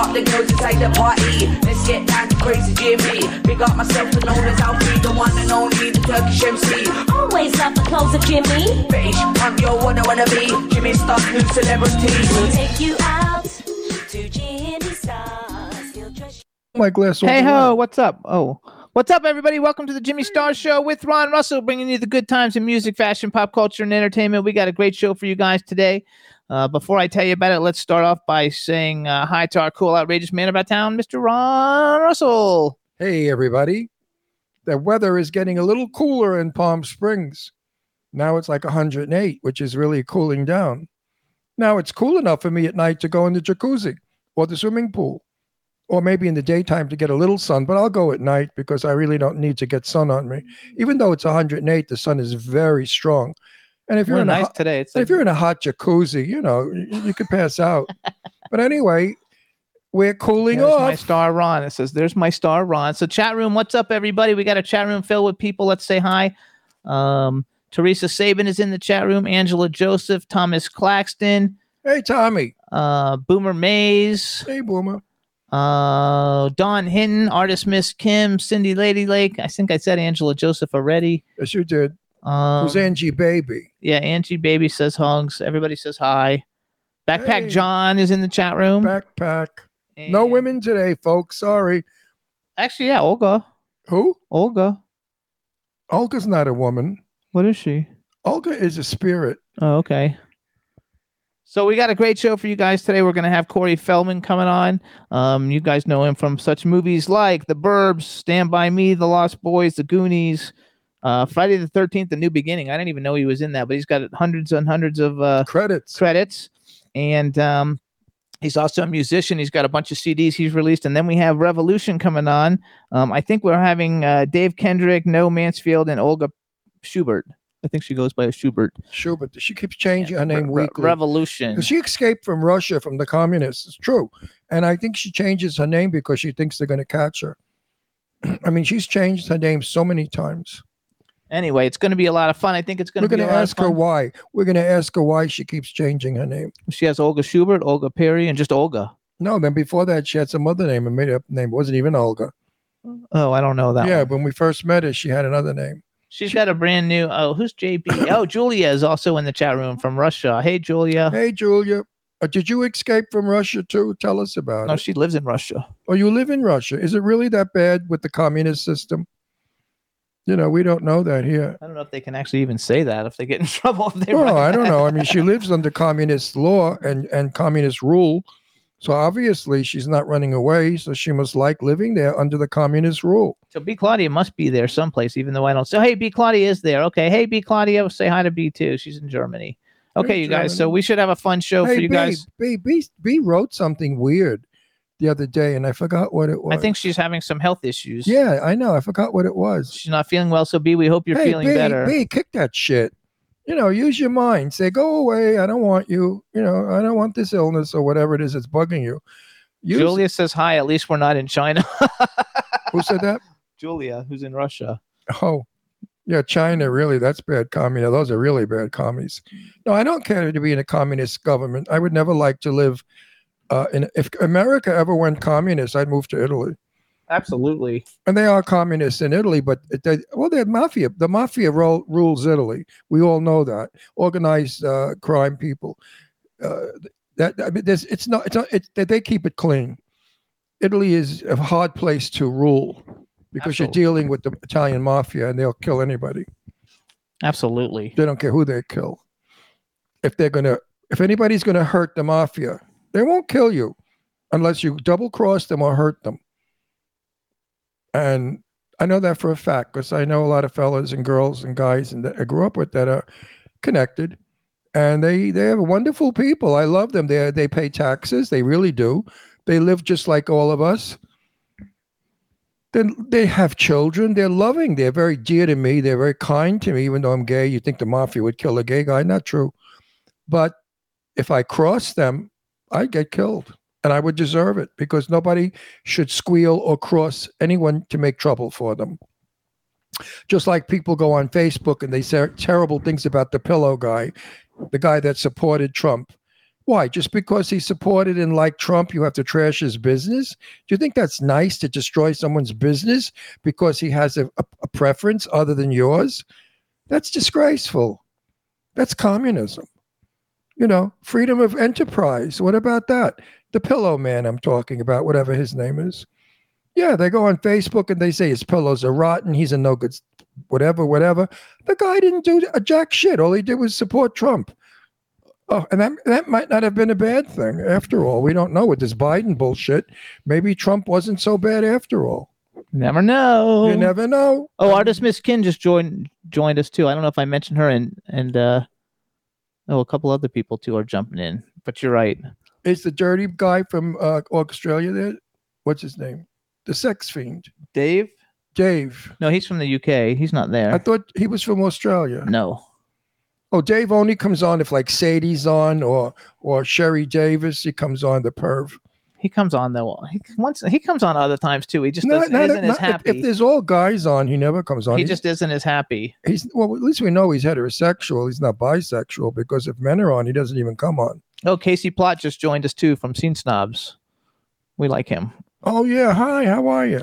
Up the girls inside the party. Let's get down to crazy Jimmy. Big up myself and known as Alfie, the one and only, the Turkish MC. Always love the clothes of Jimmy. British punk, yo, what I wanna be. Jimmy Star's new celebrity. He'll take you out to Jimmy Stars. He'll dress my glass. Hey ho, there. what's up? Oh, what's up, everybody? Welcome to the Jimmy Star Show with Ron Russell, bringing you the good times in music, fashion, pop culture, and entertainment. We got a great show for you guys today. Uh, before I tell you about it, let's start off by saying uh, hi to our cool, outrageous man about town, Mr. Ron Russell. Hey, everybody. The weather is getting a little cooler in Palm Springs. Now it's like 108, which is really cooling down. Now it's cool enough for me at night to go in the jacuzzi or the swimming pool, or maybe in the daytime to get a little sun, but I'll go at night because I really don't need to get sun on me. Even though it's 108, the sun is very strong. And if you're Real in a nice hot- today. It's if like, you're in a hot jacuzzi, you know, you, you could pass out. but anyway, we're cooling off. There's my star Ron. It says, "There's my star Ron." So chat room, what's up, everybody? We got a chat room filled with people. Let's say hi. Um, Teresa Sabin is in the chat room. Angela Joseph, Thomas Claxton, Hey, Tommy. uh, Boomer Mays, Hey, Boomer. uh, Don Hinton, artist Miss Kim, Cindy Lady Lake. I think I said Angela Joseph already. Yes, you did. Um, Who's Angie Baby? yeah, Angie Baby says hugs. Everybody says hi. Backpack Hey. John is in the chat room. Backpack. No women today, folks. Sorry. Actually, yeah, Olga. Who? Olga. Olga's not a woman. What is she? Olga is a spirit. Oh, okay. So we got a great show for you guys today. We're going to have Corey Feldman coming on. Um, you guys know him from such movies like The Burbs, Stand by Me, The Lost Boys, The Goonies, uh, Friday the Thirteenth, The New Beginning. I didn't even know he was in that, but he's got hundreds and hundreds of uh, Credits. credits, and um, he's also a musician. He's got a bunch of CDs he's released, and then we have Revolushn coming on. Um, I think we're having uh, Dave Kendrick, No Mansfield, and Olga Schubert. I think she goes by Schubert. Schubert. She keeps changing her name Re- weekly. Revolushn. she escaped from Russia from the communists. It's true. And I think she changes her name because she thinks they're going to catch her. I mean, she's changed her name so many times. Anyway, it's going to be a lot of fun. I think it's going We're to be We're going to ask her why. We're going to ask her why she keeps changing her name. She has Olga Schubert, Olga Perry, and just Olga. No, then before that, she had some other name, and made up name. It wasn't even Olga. Oh, I don't know that. yeah, one. when we first met her, she had another name. She's got a brand new. Oh, who's JB? oh, Julia is also in the chat room from Russia. Hey, Julia. Hey, Julia. Uh, did you escape from Russia too? Tell us about No, it. No, she lives in Russia. Oh, you live in Russia. Is it really that bad with the communist system? You know, we don't know that here. I don't know if they can actually even say that if they get in trouble. If they Oh, I don't know. I mean, she lives under communist law and, and communist rule. So obviously she's not running away. So she must like living there under the communist rule. So B Claudia must be there someplace, even though I don't. So hey, B Claudia is there. Okay. Hey, B Claudia, say hi to B too. She's in Germany. Okay, Hey, you guys. So we should have a fun show hey, for you B, guys. B, B, B wrote something weird the other day and I forgot what it was. I think she's having some health issues. Yeah, I know. I forgot what it was. She's not feeling well. So B, we hope you're hey, feeling B, better. B, kick that shit. You know, use your mind. Say, go away. I don't want you. You know, I don't want this illness or whatever it is that's bugging you. Use, Julia says hi. At least we're not in China. Who said that? Julia, who's in Russia. Oh, yeah, China, really, that's bad communism. Those are really bad commies. No, I don't care to be in a communist government. I would never like to live uh, in. If America ever went communist, I'd move to Italy. Absolutely. And they are communists in Italy, but they, well, they're mafia. The mafia ro- rules Italy. We all know that organized uh, crime people. Uh, that I mean, there's, it's not. It's not. It's they keep it clean. Italy is a hard place to rule because you're dealing with the Italian mafia, and they'll kill anybody. Absolutely. They don't care who they kill. If they're gonna, if anybody's gonna hurt the mafia, they won't kill you. unless you double cross them or hurt them. And I know that for a fact because I know a lot of fellas and girls and guys and that I grew up with that are connected, and they they are wonderful people. I love them. They they pay taxes. They really do. They live just like all of us. Then they have children. They're loving. They're very dear to me. They're very kind to me, even though I'm gay. You think the mafia would kill a gay guy? Not true. But if I cross them, I get killed, and I would deserve it because nobody should squeal or cross anyone to make trouble for them. Just like people go on Facebook and they say terrible things about the pillow guy, the guy that supported Trump. Why? Just because he supported and liked Trump, you have to trash his business? Do you think that's nice to destroy someone's business because he has a, a, a preference other than yours? That's disgraceful. That's communism. You know, freedom of enterprise. What about that? The pillow man I'm talking about, whatever his name is. Yeah, they go on Facebook and they say his pillows are rotten. He's a no good, whatever, whatever. The guy didn't do a jack shit. All he did was support Trump. Oh, and that that might not have been a bad thing after all. We don't know with this Biden bullshit. Maybe Trump wasn't so bad after all. Never know. You never know. Oh, artist Miss Kin just joined joined us too. I don't know if I mentioned her and and uh oh a couple other people too are jumping in. But you're right. Is the dirty guy from uh, Australia there? What's his name? The sex fiend, Dave? Dave. No, he's from the UK. He's not there. I thought he was from Australia. no. Oh, Dave only comes on if like Sadie's on or or Sherry Davis. He comes on the perv. He comes on though. He once he comes on other times too. He just Not- doesn't, not- isn't as not- if- happy. If, there's all guys on, he never comes on. he He's- just isn't as happy. he's well. At least we know he's heterosexual. He's not bisexual because if men are on, he doesn't even come on. Oh, Casey Plot just joined us too from Scene Snobs. We like him. Oh yeah, hi. How are you?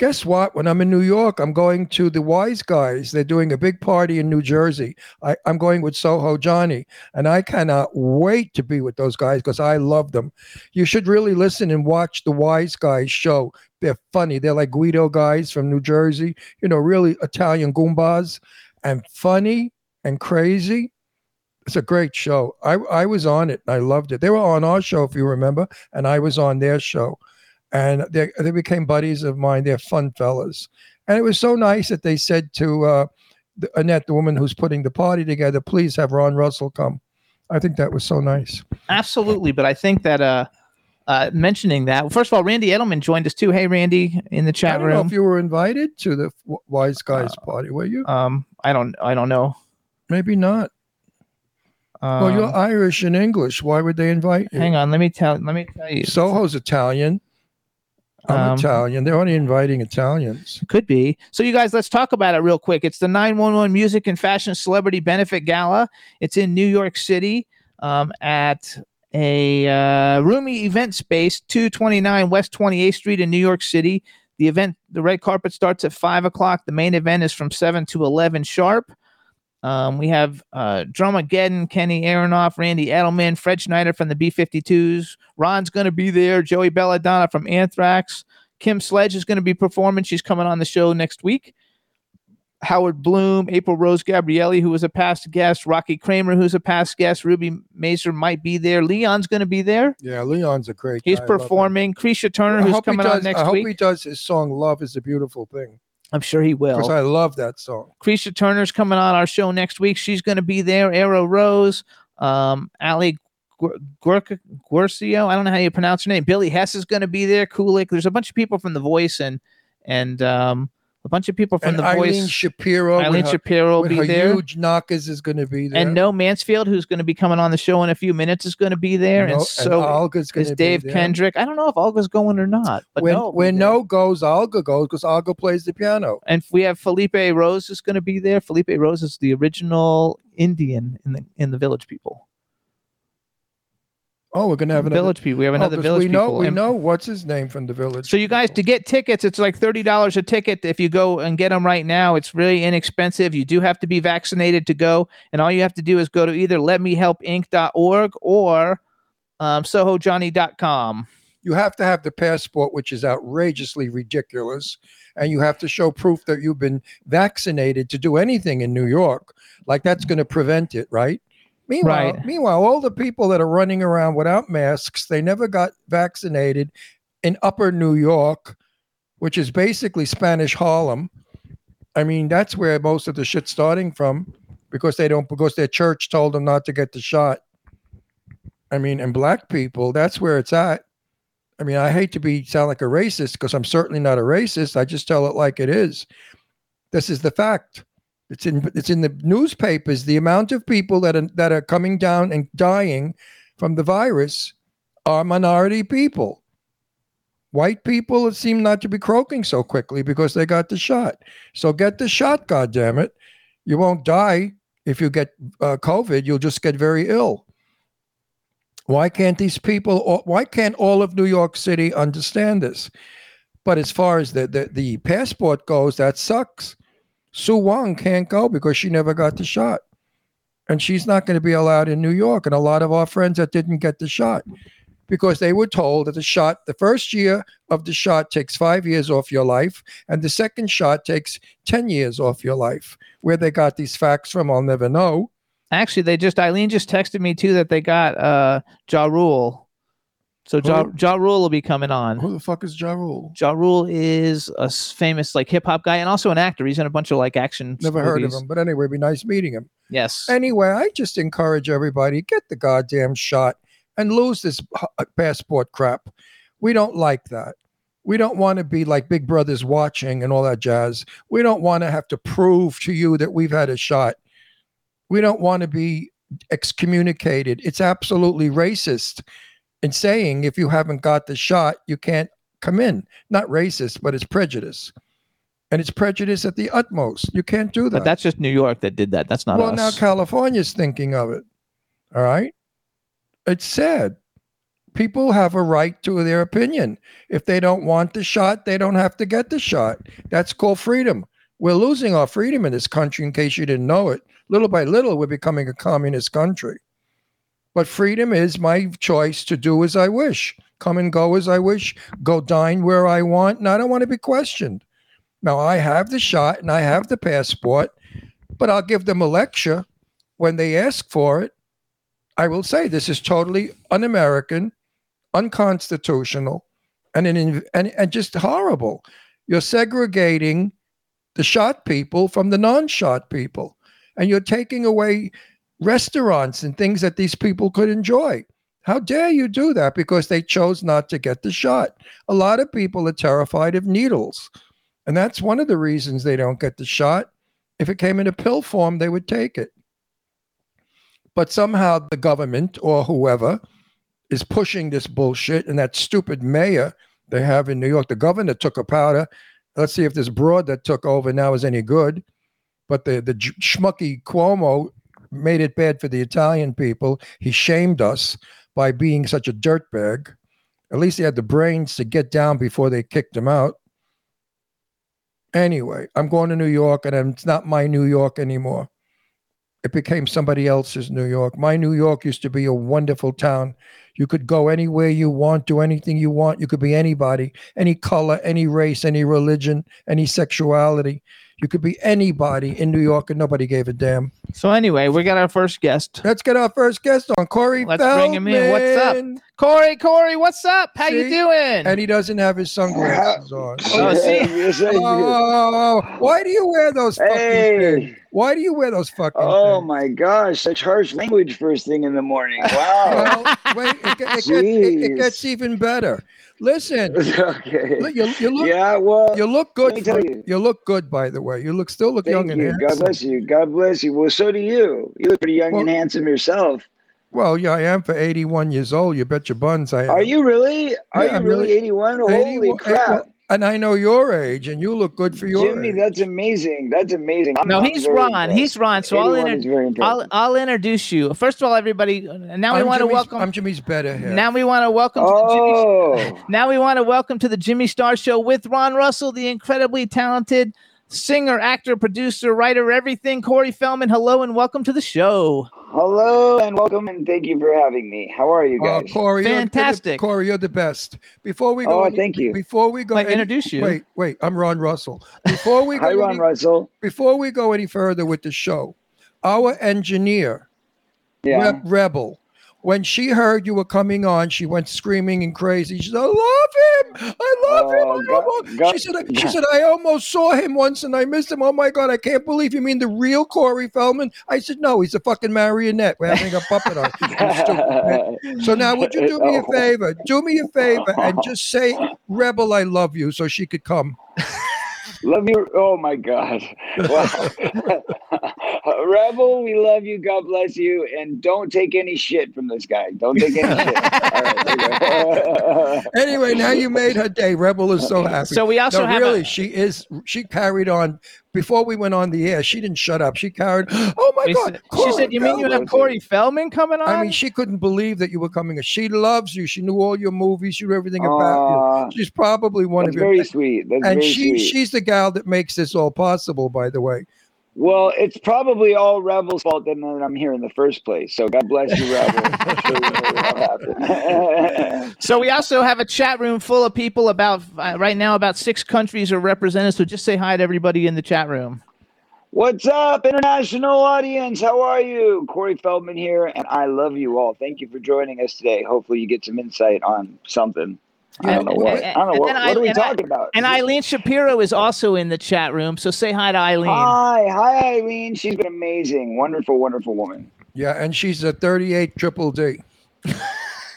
Guess what? When I'm in New York, I'm going to the Wise Guys. They're doing a big party in New Jersey. I, I'm going with Soho Johnny, and I cannot wait to be with those guys because I love them. You should really listen and watch the Wise Guys show. They're funny. They're like Guido guys from New Jersey. You know, really Italian goombas, and funny and crazy. It's a great show. I I was on it. And I loved it. They were on our show, if you remember, and I was on their show and they they became buddies of mine. They're fun fellas, and it was so nice that they said to uh, the, Annette, the woman who's putting the party together, please have Ron Russell come. I think that was so nice. Absolutely, but I think that uh, uh, mentioning that first of all, Randy Edelman joined us too. Hey, Randy, in the I chat don't know room. if you were invited to the Wise Guys Uh, party. Were you? um, I don't, I don't know. Maybe not. Um, well, you're Irish and English. Why would they invite you? hang on, let me tell, let me tell you. Soho's Italian. I'm Um, Italian. They're only inviting Italians. Could be. So, you guys, let's talk about it real quick. It's the 911 Music and Fashion Celebrity Benefit Gala. It's in New York City um, at a uh, roomy event space, 229 West 28th Street in New York City. The event, the red carpet starts at 5 o'clock. The main event is from 7 to 11 sharp. Um, we have uh, Drumageddon, Kenny Aronoff, Randy Edelman, Fred Schneider from the B 52s. Ron's going to be there. Joey Belladonna from Anthrax. Kim Sledge is going to be performing. She's coming on the show next week. Howard Bloom, April Rose Gabrielli, who was a past guest, Rocky Kramer, who's a past guest, Ruby Mazer might be there. Leon's going to be there. Yeah, Leon's a great. He's guy. Performing. Krisha Turner, I who's coming does- on next I hope week. he does his song "Love Is a Beautiful Thing" I'm sure he will. because I love that song. Krisha Turner's coming on our show next week. She's going to be there. Arrow Rose, um, Ali Guercio. I don't know how you pronounce her name. Billy Hess is going to be there. Kulik. There's a bunch of people from The Voice and and um, a bunch of people from and The Eileen Voice. Shapiro. Eileen her- Shapiro will be her there. huge knockers is going to be there. And No Mansfield, who's going to be coming on the show in a few minutes, is going to be there. No- and so Olga's going is to Dave be there. Kendrick. I don't know if Olga's going or not. But when no, when no goes, Olga goes because Olga plays the piano. and we have Felipe Rose is going to be there. Felipe Rose is the original Indian in the in the Village People. Oh, we're going to have another. Village People. We have oh, another 'cause Village we know People. we And- know what's his name from the village. So you guys to get tickets, it's like thirty dollars a ticket. If you go and get them right now, it's really inexpensive. You do have to be vaccinated to go, and all you have to do is go to either letmehelpinc.org or um, sohojohnny.com. you have to have the passport, which is outrageously ridiculous, and you have to show proof that you've been vaccinated to do anything in New York. Like that's going to prevent it, right? Meanwhile, Right. meanwhile, all the people that are running around without masks, they never got vaccinated in upper New York, which is basically Spanish Harlem. I mean, that's where most of the shit's starting from because they don't because their church told them not to get the shot. I mean, and black people, that's where it's at. I mean, I hate to be sound like a racist because I'm certainly not a racist. I just tell it like it is. This is the fact. It's in it's in the newspapers. The amount of people that are that are coming down and dying from the virus are minority people. White people seem not to be croaking so quickly because they got the shot. So get the shot, God damn it! You won't die if you get uh, COVID. You'll just get very ill. Why can't these people? Why can't all of New York City understand this? But as far as the the, the passport goes, that sucks. Sue Wong can't go because she never got the shot. And she's not going to be allowed in New York. And a lot of our friends that didn't get the shot because they were told that the shot, the first year of the shot takes five years off your life, and the second shot takes 10 years off your life. Where they got these facts from, I'll never know. Actually, they just Eileen just texted me too that they got uh Ja Rule. So ja, ja Rule will be coming on. Who the fuck is Ja Rule? Ja Rule is a famous like hip hop guy and also an actor. He's in a bunch of like action. Never heard of him. But anyway, it'd be nice meeting him. Yes. Anyway, I just encourage everybody get the goddamn shot and lose this uh, passport crap. We don't like that. We don't want to be like Big Brothers watching and all that jazz. We don't want to have to prove to you that we've had a shot. We don't want to be excommunicated. It's absolutely racist in saying if you haven't got the shot, you can't come in. Not racist, but it's prejudice. And it's prejudice at the utmost. You can't do that. but that's just New York that did that. That's not Well, us. now California's thinking of it. All right. It's sad. People have a right to their opinion. If they don't want the shot, they don't have to get the shot. That's called freedom. We're losing our freedom in this country, in case you didn't know it. Little by little, we're becoming a communist country. But freedom is my choice to do as I wish, come and go as I wish, go dine where I want, and I don't want to be questioned. Now, I have the shot and I have the passport, but I'll give them a lecture when they ask for it. I will say this is totally un American, unconstitutional, and, an, and, and just horrible. You're segregating the shot people from the non shot people, and you're taking away restaurants and things that these people could enjoy. How dare you do that because they chose not to get the shot? A lot of people are terrified of needles. And that's one of the reasons they don't get the shot. If it came in a pill form, they would take it. But somehow the government or whoever is pushing this bullshit, and that stupid mayor they have in New York, the governor took a powder. Let's see if this broad that took over now is any good. But the the schmucky Cuomo made it bad for the Italian people. He shamed us by being such a dirtbag. At least he had the brains to get down before they kicked him out. Anyway, I'm going to New York, and it's not my New York anymore. It became somebody else's New York. My New York used to be a wonderful town. You could go anywhere you want, do anything you want. You could be anybody, any color, any race, any religion, any sexuality. You could be anybody in New York, and nobody gave a damn. so anyway, we got our first guest. Let's get our first guest on, Corey Let's bring him in. What's up? Corey, Corey, what's up? How you doing? And he doesn't have his sunglasses on. Oh, see? yes, I do. Oh, why do you wear those fucking things? Why do you wear those fucking Oh things? my gosh, such harsh language first thing in the morning. Wow. Well, wait, it, it, gets, it, it gets even better. Listen, okay. you, you look Yeah, well, you look let me good. tell for- you. you look good, by the way. You look still look young thank and you. God bless you. God bless you. Well, so do you. You look pretty young Well- and handsome yourself. Well, yeah, I am for 81 years old. You bet your buns I am. Are you really? Are Yeah, you I'm really really- 81? Holy 81 eh, crap. And I know your age, and you look good for your age. Jimmy, age. that's amazing. That's amazing. I'm- no, he's Ron. impressed. He's Ron. So I'll, 81 inter- is very I'll. I'll introduce you. First of all, everybody. Now we I'm want to welcome. I'm Jimmy's better here. now we want to welcome. To the Jimmy, Oh, now we want to welcome to the Jimmy Star Show with Ron Russell, the incredibly talented singer, actor, producer, writer, everything. Corey Feldman. Hello and welcome to the show. Hello and welcome and thank you for having me. How are you Oh, guys? Corey, you're- you're the- Fantastic. Corey, you're the best. Before we go, Oh, thank you. Before we go, Might any- introduce you. Wait, wait. I'm Ron Russell. Before we go, Hi, Ron any- Russell. before we go any further with the show, our engineer Yeah. Re- Rebel. When she heard you were coming on, she went screaming and crazy. She said, "I love him! I love him!" Oh, I God- love him." God- she said, "She said I almost saw him once and I missed him. Oh my God, I can't believe you mean the real Corey Feldman." I said, "No, he's a fucking marionette. We're having a puppet on." You stupid bitch. So now, would you do me a Oh. favor? Do me a favor and just say, "Rebel, I love you," so she could come. Love you. Oh my God. Well, Rebel, we love you. God bless you. And don't take any shit from this guy. Don't take any shit. All right, there you go. Anyway, now you made her day. Rebel is so happy. So we also no, have a- really, she is. She carried on before we went on the air. She didn't shut up. She carried. Oh my We God! said- she said, "You mean you have Corey Feldman coming on?" I mean, she couldn't believe that you were coming. She loves you. She knew all your movies. She knew everything about Aw, you. She's probably one that's of your. very sweet. That's and very she sweet. she's the gal that makes this all possible. By the way, Well, it's probably all Rebel's fault that I'm here in the first place. So God bless you, Rebel. I'm sure you know what happened. So we also have a chat room full of people. About uh, right now, about six countries are represented. So just say hi to everybody in the chat room. What's up, international audience? How are you? Corey Feldman here, and I love you all. Thank you for joining us today. Hopefully, you get some insight on something. I don't know And- what. I don't know what. What are we and I- talking about? And Eileen Shapiro is also in the chat room. So say hi to Eileen. Hi, hi, Eileen. She's been amazing. Wonderful, wonderful woman. yeah, and she's a 38 triple D.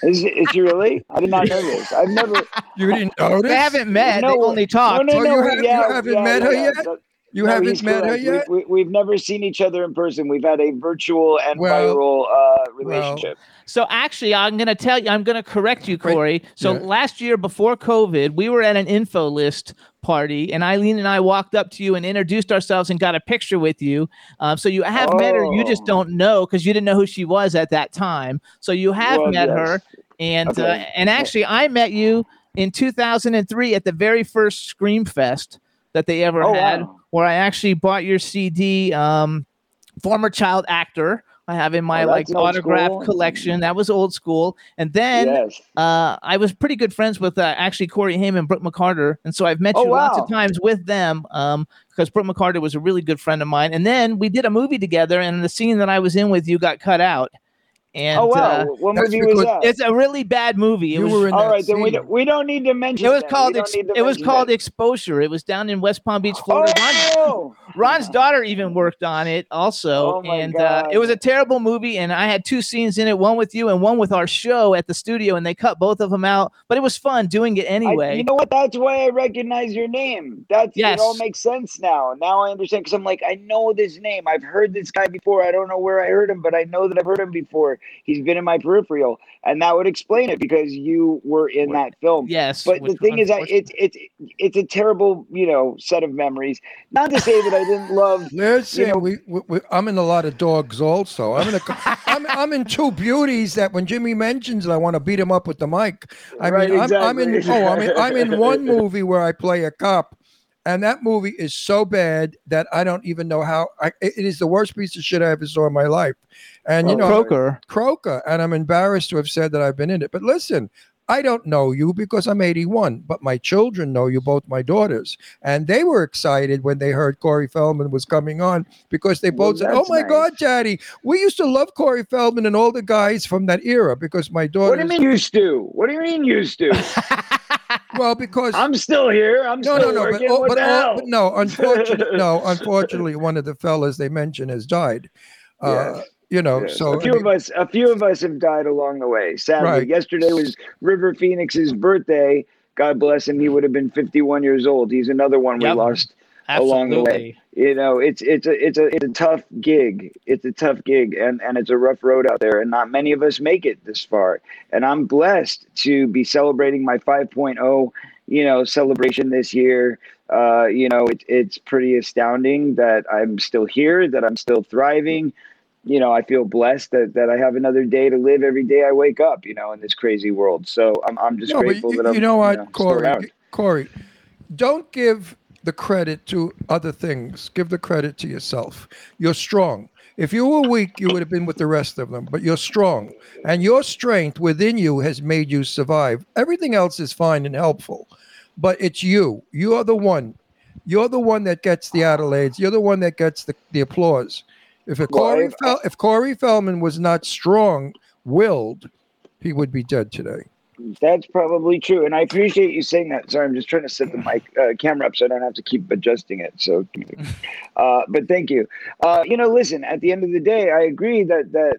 Is, is she really? I did not know this. I've never. You didn't notice? They haven't met. No, they only talked. No, no, Oh, no. you we- have- you yeah, haven't yeah, met her yeah, yet? But- You no, haven't he's met her yet. We, we, we've never seen each other in person. We've had a virtual and Well, viral uh, relationship. So actually, I'm going to tell you, I'm going to correct you, Wait, Corey. So yeah. last year before COVID, we were at an info list party, and Eileen and I walked up to you and introduced ourselves and got a picture with you. Um, so you have met her, you just Oh. don't know because you didn't know who she was at that time. So you have Well, met yes. her, and uh, and actually, I met you in 2003 at the very first Scream Fest that they ever Oh, had, wow. Where I actually bought your CD. Um, former child actor. I have in my Oh, like autograph school. collection. That was old school. And then yes. uh, I was pretty good friends with uh, actually Corey Haim and Brooke McCarter, and so I've met Oh, you lots of times with them. Um, because Brooke McCarter was a really good friend of mine, and then we did a movie together, and the scene that I was in with you got cut out. And oh wow. uh, what movie was that? it's a really bad movie. It You was, were in All that then we don't, we don't need to mention. it was that. called We ex- it was called that. Exposure. It was down in West Palm Beach, Florida. Ron, Oh, Ron's daughter even worked on it also, Oh my and uh, it was a terrible movie. And I had two scenes in it, one with you and one with our show at the studio, and they cut both of them out. But it was fun doing it I- anyway. you know what? That's why I recognize your name. That's Yes. it. All makes sense now. Now I understand because I'm like, I know this name. I've heard this guy before. I don't know where I heard him, but I know that I've heard him before. He's been in my peripheral, and that would explain it because you were in that film. yes, But the which thing is, I, it's it's it's a terrible, you know, set of memories. Not to say that I didn't love. Listen, know- we, we, we, I'm in a lot of dogs also. I'm in a, I'm, I'm in two beauties that when Jimmy mentions it, I want to beat him up with the mic. I Right, mean, I'm, I'm in, oh, I'm in, I'm in one movie where I play a cop, and that movie is so bad that I don't even know how. I, it it is the worst piece of shit I ever saw in my life, and you Oh, know, Croker. Croker, and I'm embarrassed to have said that I've been in it. But listen, I don't know you because I'm 81, but my children know you, both my daughters, and they were excited when they heard Corey Feldman was coming on because they Well, both said, "Oh my nice. God, Daddy, we used to love Corey Feldman and all the guys from that era." Because my daughter, What do you mean used to? What do you mean used to? Well, because I'm still here. I'm no, still no, no, but, working. but, oh, but no, unfortunately, no, unfortunately, one of the fellas they mentioned has died. Uh, Yes. You know, Yes. so a few I of us, a few of us have died along the way. Sadly, Right. yesterday was River Phoenix's birthday. God bless him. He would have been 51 years old. He's another one we Yep. lost along the way. You know it's it's a it's a it's a tough gig it's a tough gig and and it's a rough road out there and not many of us make it this far and i'm blessed to be celebrating my 5.0 you know celebration this year uh you know it, it's pretty astounding that i'm still here that i'm still thriving you know i feel blessed that that i have another day to live every day i wake up you know in this crazy world so i'm, I'm just no, grateful you, that i'm you know what, still Corey, around. Corey, don't give the credit to other things. Give the credit to yourself. You're strong. If you were weak, you would have been with the rest of them, but you're strong. And your strength within you has made you survive. Everything else is fine and helpful, but it's you. You are the one. You're the one that gets the accolades. You're the one that gets the, the applause. If a Well, Corey I- Fel- if Corey Feldman was not strong willed, he would be dead today. That's probably true, and I appreciate you saying that. Sorry, I'm just trying to set the mic uh, camera up so I don't have to keep adjusting it. So, uh, but thank you. Uh, you know, listen. At the end of the day, I agree that that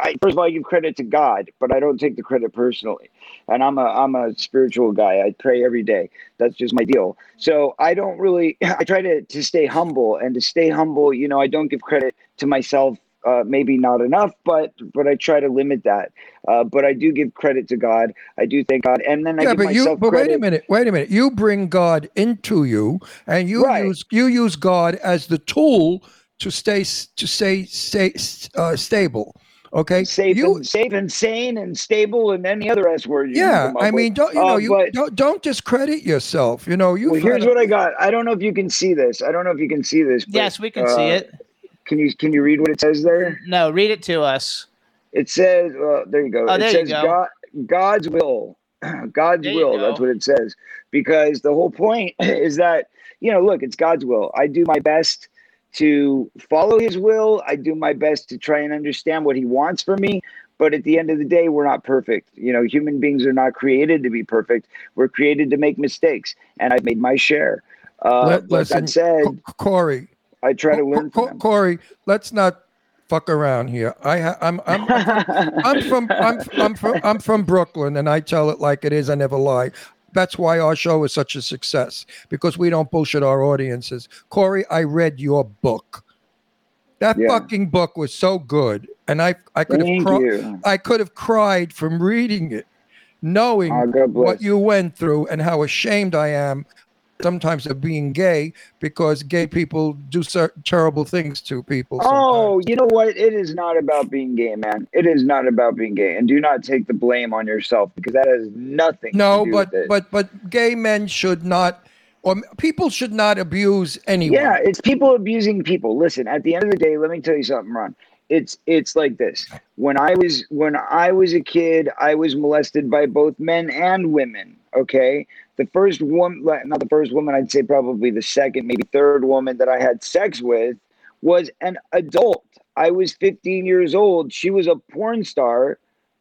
I, first of all, I give credit to God, but I don't take the credit personally. And I'm a I'm a spiritual guy. I pray every day. That's just my deal. So I don't really. I try to to stay humble and to stay humble. You know, I don't give credit to myself. Uh, maybe not enough, but but I try to limit that. Uh, but I do give credit to God. I do thank God, and then I yeah, give but you but credit. wait a minute, wait a minute. You bring God into you and you Right. use you use God as the tool to stay to stay stay uh, stable. Okay? safe you and safe and sane and stable and any other S word. you yeah, I mean, with. don't you know? Uh, you but- don't don't discredit yourself. You know, you. well, here's what I got. I don't know if you can see this. I don't know if you can see this. but, Yes, we can see uh, it. Can you can you read what it says there? No, read it to us. It says, uh, there you go. Oh, it there you says go. God, God's will. God's There you will. That's what it says. Because the whole point is that, you know, look, it's God's will. I do my best to follow his will. I do my best to try and understand what he wants for me. But at the end of the day, we're not perfect. You know, human beings are not created to be perfect. We're created to make mistakes. And I've made my share. Uh, Let- listen, that said, Co- Corey. I try to learn from them. Corey, let's not fuck around here. I ha- I'm I'm I'm from I'm I'm from I'm from Brooklyn, and I tell it like it is. I never lie. That's why our show is such a success because we don't bullshit our audiences. Corey, I read your book. That Yeah. fucking book was so good, and I I could have Thank cried. you. I could have cried from reading it, knowing Oh, what you went through and how ashamed I am sometimes of being gay because gay people do certain terrible things to people. Oh, sometimes. you know what? It is not about being gay, man. It is not about being gay, and do not take the blame on yourself because that has nothing. no, to do but with it. but but gay men should not, or people should not abuse anyone. yeah, it's people abusing people. Listen, at the end of the day, let me tell you something, Ron. It's it's like this. When I was when I was a kid, I was molested by both men and women. Okay, the first woman, not the first woman, I'd say probably the second, maybe third woman that I had sex with was an adult. I was 15 years old. She was a porn star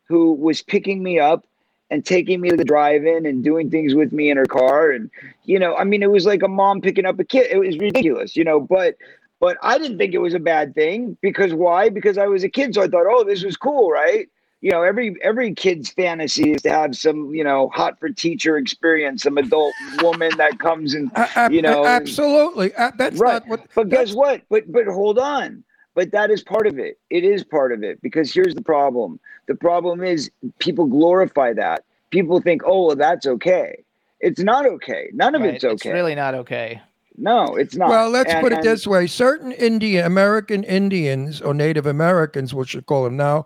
who was picking me up and taking me to the drive-in and doing things with me in her car and you know i mean it was like a mom picking up a kid it was ridiculous you know but but i didn't think it was a bad thing because why because i was a kid so i thought oh this was cool right you know every every kid's fantasy is to have some you know hot for teacher experience some adult woman that comes and A- a- you know, absolutely. A- that's right. not what. but guess what? But but hold on. But that is part of it. It is part of it. Because here's the problem. The problem is people glorify that. People think oh well that's okay. It's not okay. None of Right, it's okay. It's really not okay. no it's not. Well, let's And- put it and- this way: certain Indian American Indians or Native Americans, we should call them now,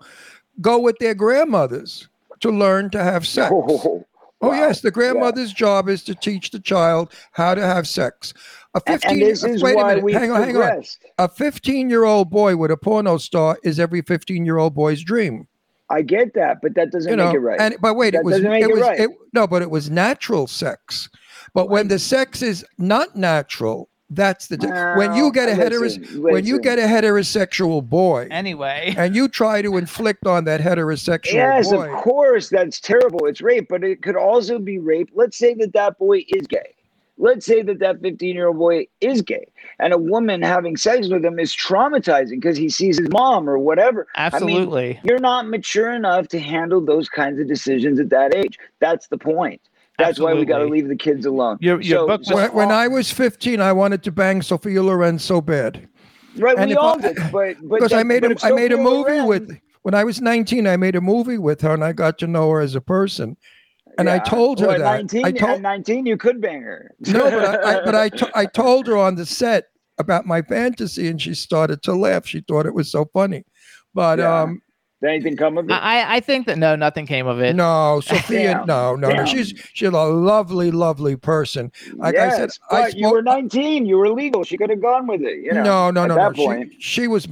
go with their grandmothers to learn to have sex. Oh, Oh wow. yes, the Yeah. grandmother's job is to teach the child how to have sex. A fifteen. and this is wait a minute. we hang on, hang on. A fifteen-year-old boy with a porno star is every fifteen-year-old boy's dream. I get that, but that doesn't You know, make it right. and but wait, That it was it it was right. it, no, but it was natural sex. But when the sex is not natural, that's the di- when you get a heteros listen, when you get a heterosexual boy Anyway, and you try to inflict on that heterosexual Yes, boy. of course, that's terrible. It's rape, but it could also be rape. Let's say that that boy is gay. Let's say that that 15 year old boy is gay, and a woman having sex with him is traumatizing because he sees his mom or whatever. I mean, absolutely. you're not mature enough to handle those kinds of decisions at that age. That's the point. That's why we got to leave the kids alone. Your- your So- book was- so When, when I was 15, I wanted to bang Sophia Loren so bad. right, and we all I- did, but but because I made but a, made a movie Loren- with when I was 19. I made a movie with her, and I got to know her as a person. And I told her Well, at that. 19, I at told 19, you could bang her. no, but I, I but I, to- I told her on the set about my fantasy, and she started to laugh. She thought it was so funny, but Yeah. um, Did anything come of it? I, I think that no, nothing came of it. no, Sophia, Damn. no, no, no. She's she's a lovely, lovely person. Like I said, yes, I but you were 19. You were legal. She could have gone with it. You know, no, no, at no, that no. point. She, she was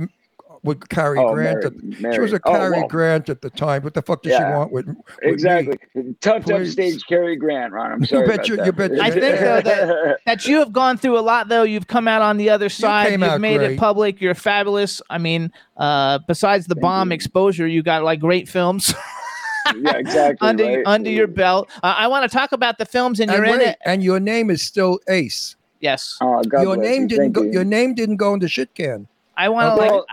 with Cary Oh, Grant. Mary- at- she Mary. was a Oh, Cary well. Grant at the time. What the fuck does she want with, with? Exactly. Tough, tough Please. stage Cary Grant, Ron. I'm sorry. you bet about you- that. you bet you I think, though, that- that you have gone through a lot though you've come out on the other side came you've out made it public you're fabulous i mean uh besides the Thank bomb you. exposure you got like great films yeah, exactly. under right? under your belt uh, i want to talk about the films and And, you're in it and your name is still Ace. yes Oh, God your bless name you. didn't Thank go. you. Your name didn't go in the shit can. i want to Okay. like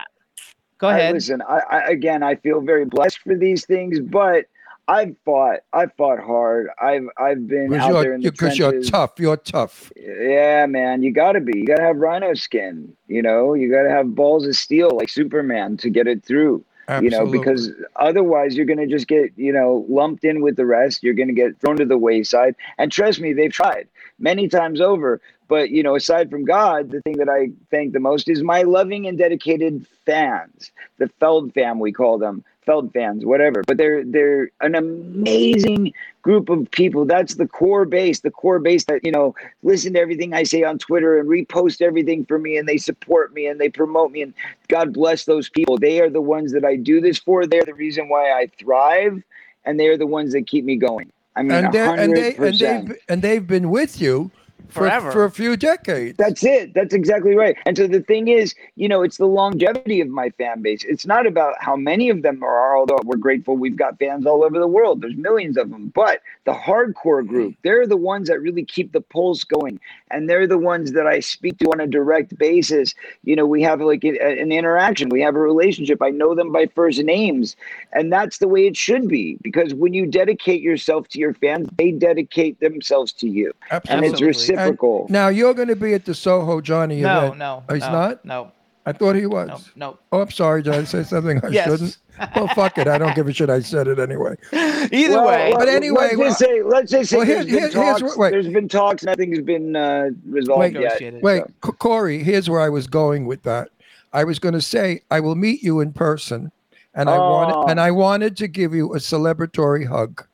Well, go I- ahead listen, I, I again, I feel very blessed for these things, but I've fought. I've fought hard. I've I've been out there you're, in the because you're tough. You're tough. Yeah, man, you got to be. You got to have rhino skin. You know, you got to have balls of steel like Superman to get it through. Absolutely. You know, because otherwise you're going to just get, you know, lumped in with the rest. You're going to get thrown to the wayside. And trust me, they've tried many times over. But, you know, aside from God, the thing that I thank the most is my loving and dedicated fans, the Feld fam, we call them. Feld fans, whatever, but they're they're an amazing group of people. That's the core base, the core base that you know listen to everything I say on Twitter and repost everything for me, and they support me and they promote me. And God bless those people. They are the ones that I do this for. They're the reason why I thrive, and they are the ones that keep me going. I mean, and, and they hundred and percent. they've and they've been with you Forever. for a few decades. That's it. That's exactly right. And so the thing is, you know, it's the longevity of my fan base. It's not about how many of them there are, although we're grateful we've got fans all over the world. There's millions of them. But the hardcore group, they're the ones that really keep the pulse going. And they're the ones that I speak to on a direct basis. You know, we have like a- an interaction, we have a relationship. I know them by first names. And that's the way it should be. Because when you dedicate yourself to your fans, they dedicate themselves to you. And it's Absolutely. And now you're going to be at the Soho Johnny no event. no Oh, he's no, not. no I thought he was. no no Oh, I'm sorry. Did I say something I Yes. shouldn't? Well, fuck it. I don't give a shit. I said it anyway. either Well, way well, But anyway, let's well- just say, let's just say well, here- there's been here's talks. what- wait. There's been talks. Nothing's been uh, resolved Wait. yet. Negotiated. Wait, C- Corey. Here's where I was going with that. I was going to say I will meet you in person, and I Oh. wanted and I wanted to give you a celebratory hug,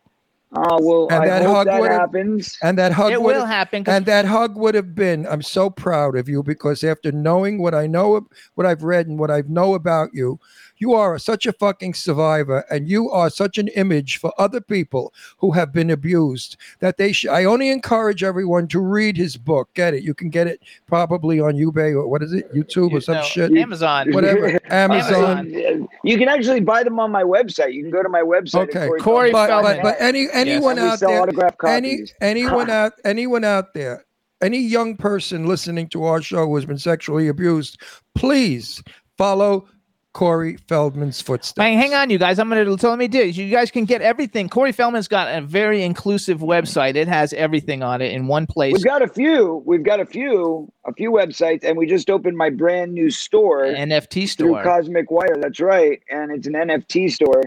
Oh well, And I that hope hug that would've- happens. and that hug it will happen 'cause and that hug would have been i'm so proud of you because after knowing what i know what i've read and what i know about you you are such a fucking survivor and you are such an image for other people who have been abused that they should i only encourage everyone to read his book. Get it. You can get it probably on ebay or what is it? Youtube or some no, shit? Amazon. Whatever. Amazon. Amazon. You can actually buy them on my website. You can go to my website. at Okay. Corey but, but but any anyone And we out there any anyone out anyone out there any young person listening to our show who has been sexually abused please follow corey feldman's footsteps Hang, hang on, you guys. I'm gonna tell let me do. You guys can get everything. Corey Feldman's got a very inclusive website. It has everything on it in one place. We've got a few. We've got a few, a few websites, and we just opened my brand new store NFT store, through store. Cosmic Wire. That's right, and it's an NFT store.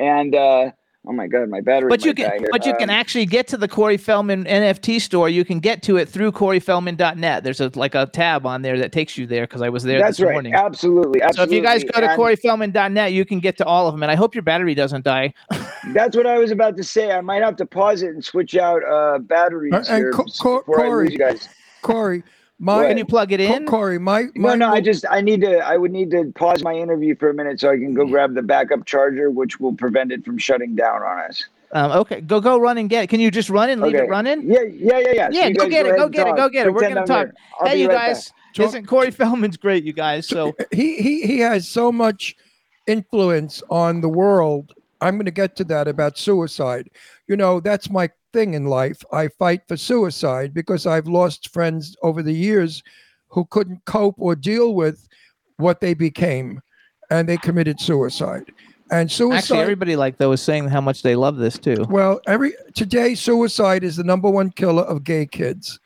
And uh, oh my god, my battery. But you can, but you can Um, actually get to the Corey Feldman NFT store. You can get to it through CoreyFeldman.net. There's a like a tab on there that takes you there because I was there That's this right. morning. Absolutely, So if you guys go to And CoreyFeldman.net, you can get to all of them. And I hope your battery doesn't die. That's what I was about to say. I might have to pause it and switch out uh, batteries Uh, and here Co- Co- before I Corey, lose you guys. corey my Can you plug it in? corey my, No, my no, I just I need to I would need to pause my interview for a minute so I can go grab the backup charger, which will prevent it from shutting down on us. Um, okay, go go run and get it. Can you just run and leave Okay. it running? Yeah, yeah, yeah, yeah. So Yeah, you go guys get it, go get it, go get it. We're gonna talk. hey, you right guys, Talk- isn't Corey Feldman's great? You guys, so he he he has so much influence on the world. I'm going to get to that about suicide. You know, that's my thing in life. I fight for suicide because I've lost friends over the years who couldn't cope or deal with what they became and they committed suicide. And suicide actually, everybody like though is saying how much they love this too. well, every today suicide is the number one killer of gay kids.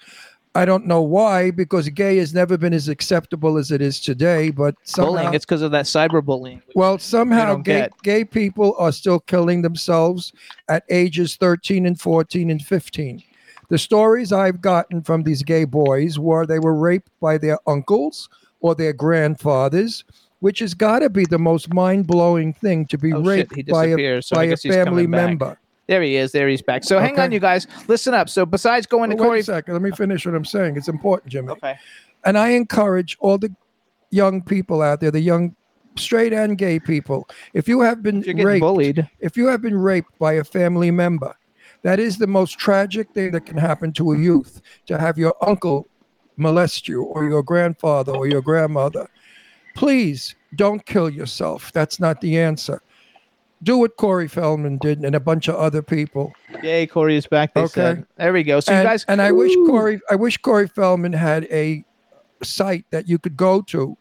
I don't know why, because gay has never been as acceptable as it is today. But somehow, Bullying, it's because of that cyberbullying. well, somehow gay, get. gay people are still killing themselves at ages 13 and 14 and 15. The stories I've gotten from these gay boys were they were raped by their uncles or their grandfathers, which has got to be the most mind blowing thing to be Oh, raped by a, so by a family member. There he is. There he's back. So hang Okay. on, you guys. Listen up. So besides going to Well, wait Corey, a second. Let me finish what I'm saying. It's important, Jimmy. okay, And I encourage all the young people out there, the young straight and gay people. If you have been You're raped, bullied. if you have been raped by a family member, that is the most tragic thing that can happen to a youth to have your uncle molest you or your grandfather or your grandmother. Please don't kill yourself. That's not the answer. Do what Corey Feldman did and a bunch of other people. Yay, Corey is back. They Okay. said. There we go. So and, you guys, and I wish Corey, I wish Corey Feldman had a site that you could go to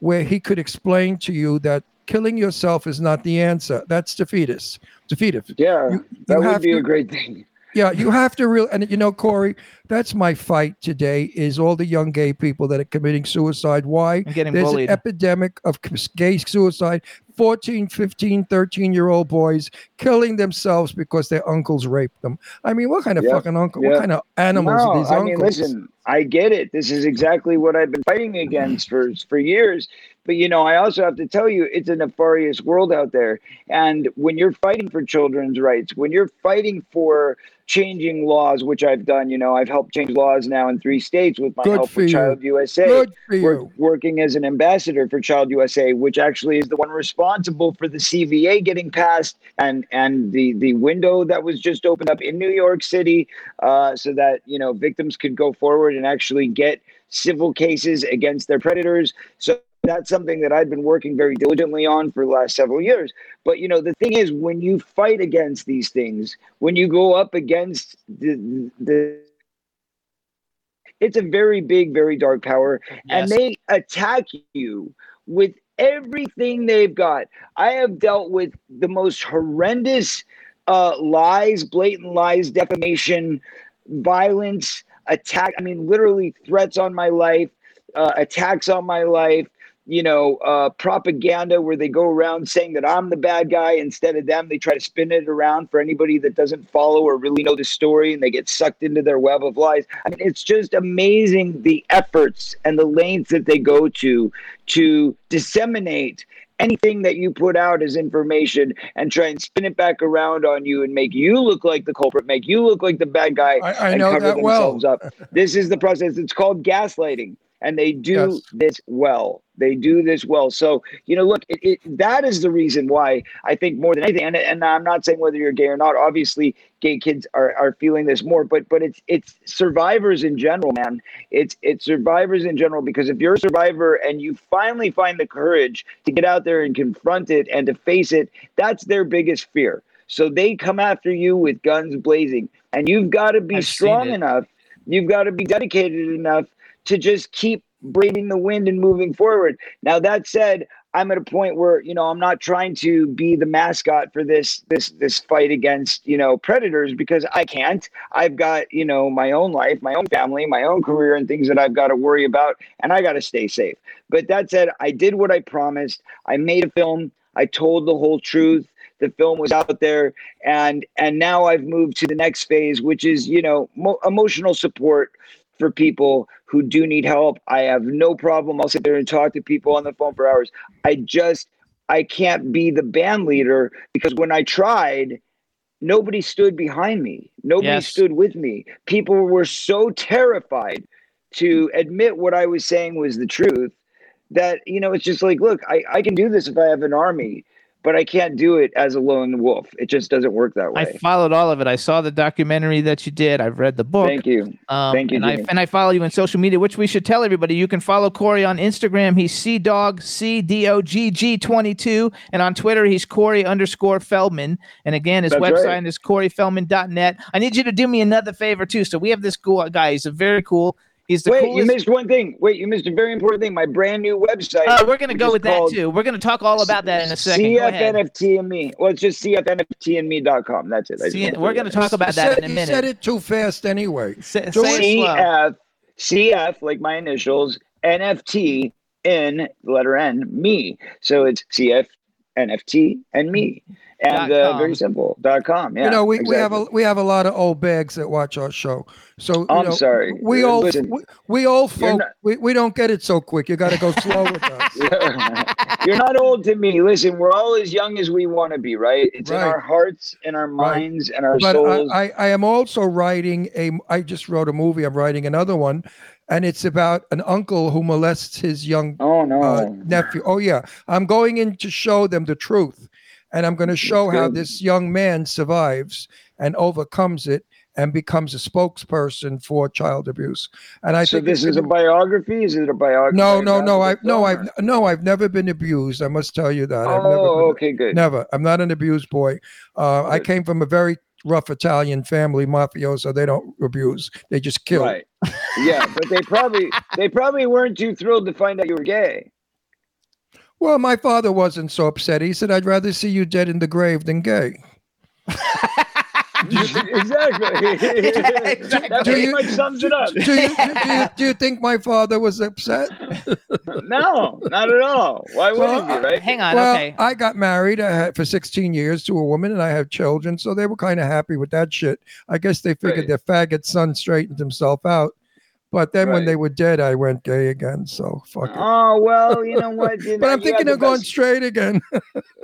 where he could explain to you that killing yourself is not the answer. That's defeatist. Defeative. Yeah, You- that you would be to- a great thing. Yeah, you have to really, and you know, Corey, that's my fight today is all the young gay people that are committing suicide. Why? I'm getting There's bullied. an epidemic of gay suicide. 14, 15, 13 year old boys killing themselves because their uncles raped them. I mean, what kind of Yep, fucking uncle? yep. What kind of animals no, are these I uncles? mean, listen, I get it. This is exactly what I've been fighting against for for years. But you know, I also have to tell you, it's a nefarious world out there. And when you're fighting for children's rights, when you're fighting for changing laws, which I've done, you know, I've helped change laws now in three states with my Good help for you. Child USA. Good for work- you. working as an ambassador for Child USA, which actually is the one responsible for the CVA getting passed and and the the window that was just opened up in New York City, uh, so that you know victims could go forward and actually get civil cases against their predators. So that's something that I've been working very diligently on for the last several years. But you know, the thing is, when you fight against these things, when you go up against the the it's a very big, very dark power, and they attack you with everything they've got. I have dealt with the most horrendous uh, lies, blatant lies, defamation, violence, attack. I mean, literally threats on my life, uh, attacks on my life. You know, uh, propaganda where they go around saying that I'm the bad guy instead of them. They try to spin it around for anybody that doesn't follow or really know the story, and they get sucked into their web of lies. I mean, it's just amazing the efforts and the lengths that they go to to disseminate anything that you put out as information and try and spin it back around on you and make you look like the culprit, make you look like the bad guy, I, I and know cover that well. themselves up. This is the process. It's called gaslighting, and they do Yes. this well. They do this well. So you know, look, it, it, that is the reason why I think more than anything. And, and I'm not saying whether you're gay or not. Obviously, gay kids are, are feeling this more, but but it's it's survivors in general, man. It's it's survivors in general because if you're a survivor and you finally find the courage to get out there and confront it and to face it, that's their biggest fear. So they come after you with guns blazing, and you've got to be I've strong enough. You've got to be dedicated enough to just keep braving the wind and moving forward. Now that said, I'm at a point where you know I'm not trying to be the mascot for this this this fight against you know predators because I can't. I've got you know my own life, my own family, my own career, and things that I've got to worry about, and I got to stay safe. But that said, I did what I promised. I made a film. I told the whole truth. The film was out there, and and now I've moved to the next phase, which is you know mo- emotional support for people who do need help. I have no problem. I'll sit there and talk to people on the phone for hours. I just I can't be the band leader because when I tried, nobody stood behind me. Nobody Yes. stood with me. People were so terrified to admit what I was saying was the truth that you know it's just like look I, I can do this if i have an army but i can't do it as a lone wolf it just doesn't work that way. I followed all of it. I saw the documentary that you did. I've read the book. thank you Um, Thank you, and I and I follow you on social media, which we should tell everybody. You can follow Corey on Instagram. He's C Dog C D O G G twenty two, and on Twitter he's Corey underscore Feldman. And again, his That's website right. is CoreyFeldman.net. I need you to do me another favor too. So we have this cool guy. He's a very cool. He's the wait coolest. you missed one thing wait you missed a very important thing my brand new website Uh, we're gonna go with that too. We're gonna talk all about that in a second. Go ahead. cfnft and me well it's just cfnftandme.com that's it I just See, wanted to we're gonna talk about that said- in a he minute. said it too fast anyway. Say, Do say it slow. CF, CF, like my initials, NFT, N, the letter N, me. So it's CF, NFT, and me. And uh, very simple. Dot com. Yeah. you know, we, we have a we have a lot of old bags that watch our show. So you I'm know, sorry. We Uh, all listen. we, we old folk not- we, we don't get it so quick. You got to go slow with us. You're not old to me. Listen, we're all as young as we want to be, right? It's in our hearts, in our Right. minds, and our But souls. I, I, I am also writing a. I just wrote a movie. I'm writing another one. and it's about an uncle who molests his young Oh no. uh, nephew. Oh yeah, I'm going in to show them the truth, and I'm going to show how this young man survives and overcomes it and becomes a spokesperson for child abuse. And I so think this is a biography. Is it a biography? no, no, no. I no, I've no, I've never been abused. I must tell you that. I've never Oh, been, okay, good. never. I'm not an abused boy. Uh, I came from a very rough Italian family, mafioso. They don't abuse. They just kill. Right. Yeah, but they probably they probably weren't too thrilled to find out you were gay. Well, my father wasn't so upset. He said, "I'd rather see you dead in the grave than gay." exactly. exactly. That Do pretty you- much sums it up. Do you, do, you, do you think my father was upset? No, not at all. Why would Well, he be, right? Uh, hang on. well, okay. I got married I had, for 16 years to a woman, and I have children, so they were kind of happy with that shit. I guess they figured Right. their faggot son straightened himself out. But then when they were dead, I went gay again. So fuck it. Oh well, you know what? You but I'm thinking of going best- straight again.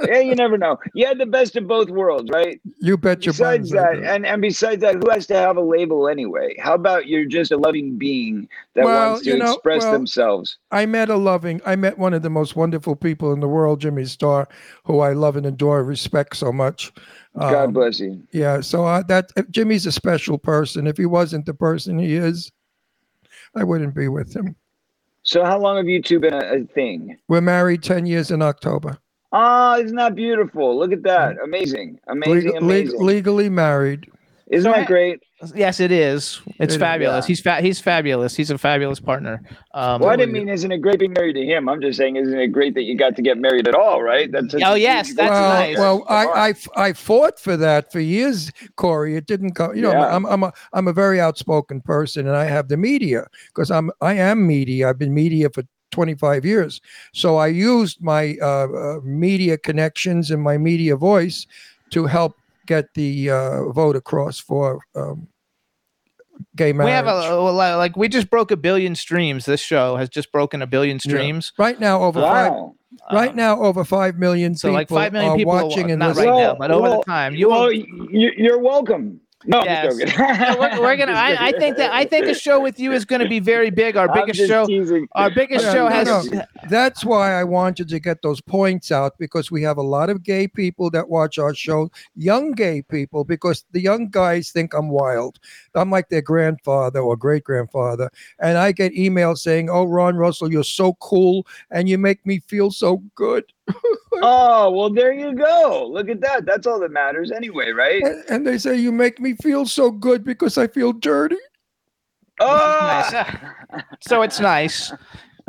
Yeah, you never know. You had the best of both worlds, right? you bet your Besides that, and and besides that, who has to have a label anyway? How about you're just a loving being that Well, wants to you know, express well, themselves? I met a loving, I met one of the most wonderful people in the world, Jimmy Star, who I love and adore, respect so much. God Um, bless you. Yeah, so uh, that Jimmy's a special person. If he wasn't the person he is, I wouldn't be with him. So how long have you two been a, a thing? We're married ten years in October. Oh, isn't that beautiful? Look at that. Mm. Amazing. Amazing, Legal- leg- amazing. legally married. Isn't that great? Yes, it is. It's It is, fabulous. yeah. He's fa- he's fabulous. He's a fabulous partner. Um, Well, I didn't mean isn't it great being married to him? I'm just saying, isn't it great that you got to get married at all, right? That's such Oh, a yes, that's well, nice. well, I, on. I, I f- I fought for that for years, Corey. It didn't come. You know, Yeah. I'm I'm a I'm a very outspoken person, and I have the media because I'm I am media. I've been media for 25 years, so I used my uh, uh, media connections and my media voice to help get the uh, vote across for um, gay marriage. we have a lot like we just broke a billion streams. This show has just broken a billion streams. right now over five. Right Um, now, over five million So people like five million are people are watching and not listening. right now, Well, but over well, the time, you well, will. you, you're welcome. No, I'm Yes. joking. No, we're, we're gonna. I'm I, I think that I think a show with you is going to be very big. Our I'm biggest show. teasing. Our biggest Yeah, show no, has. no. That's why I wanted to get those points out because we have a lot of gay people that watch our show, young gay people, because the young guys think I'm wild. I'm like their grandfather or great grandfather. And I get emails saying, Oh, Ron Russell, you're so cool and you make me feel so good. Oh, well, there you go. Look at that. That's all that matters anyway, right? And, and they say, You make me feel so good because I feel dirty. Oh, Nice. so it's nice.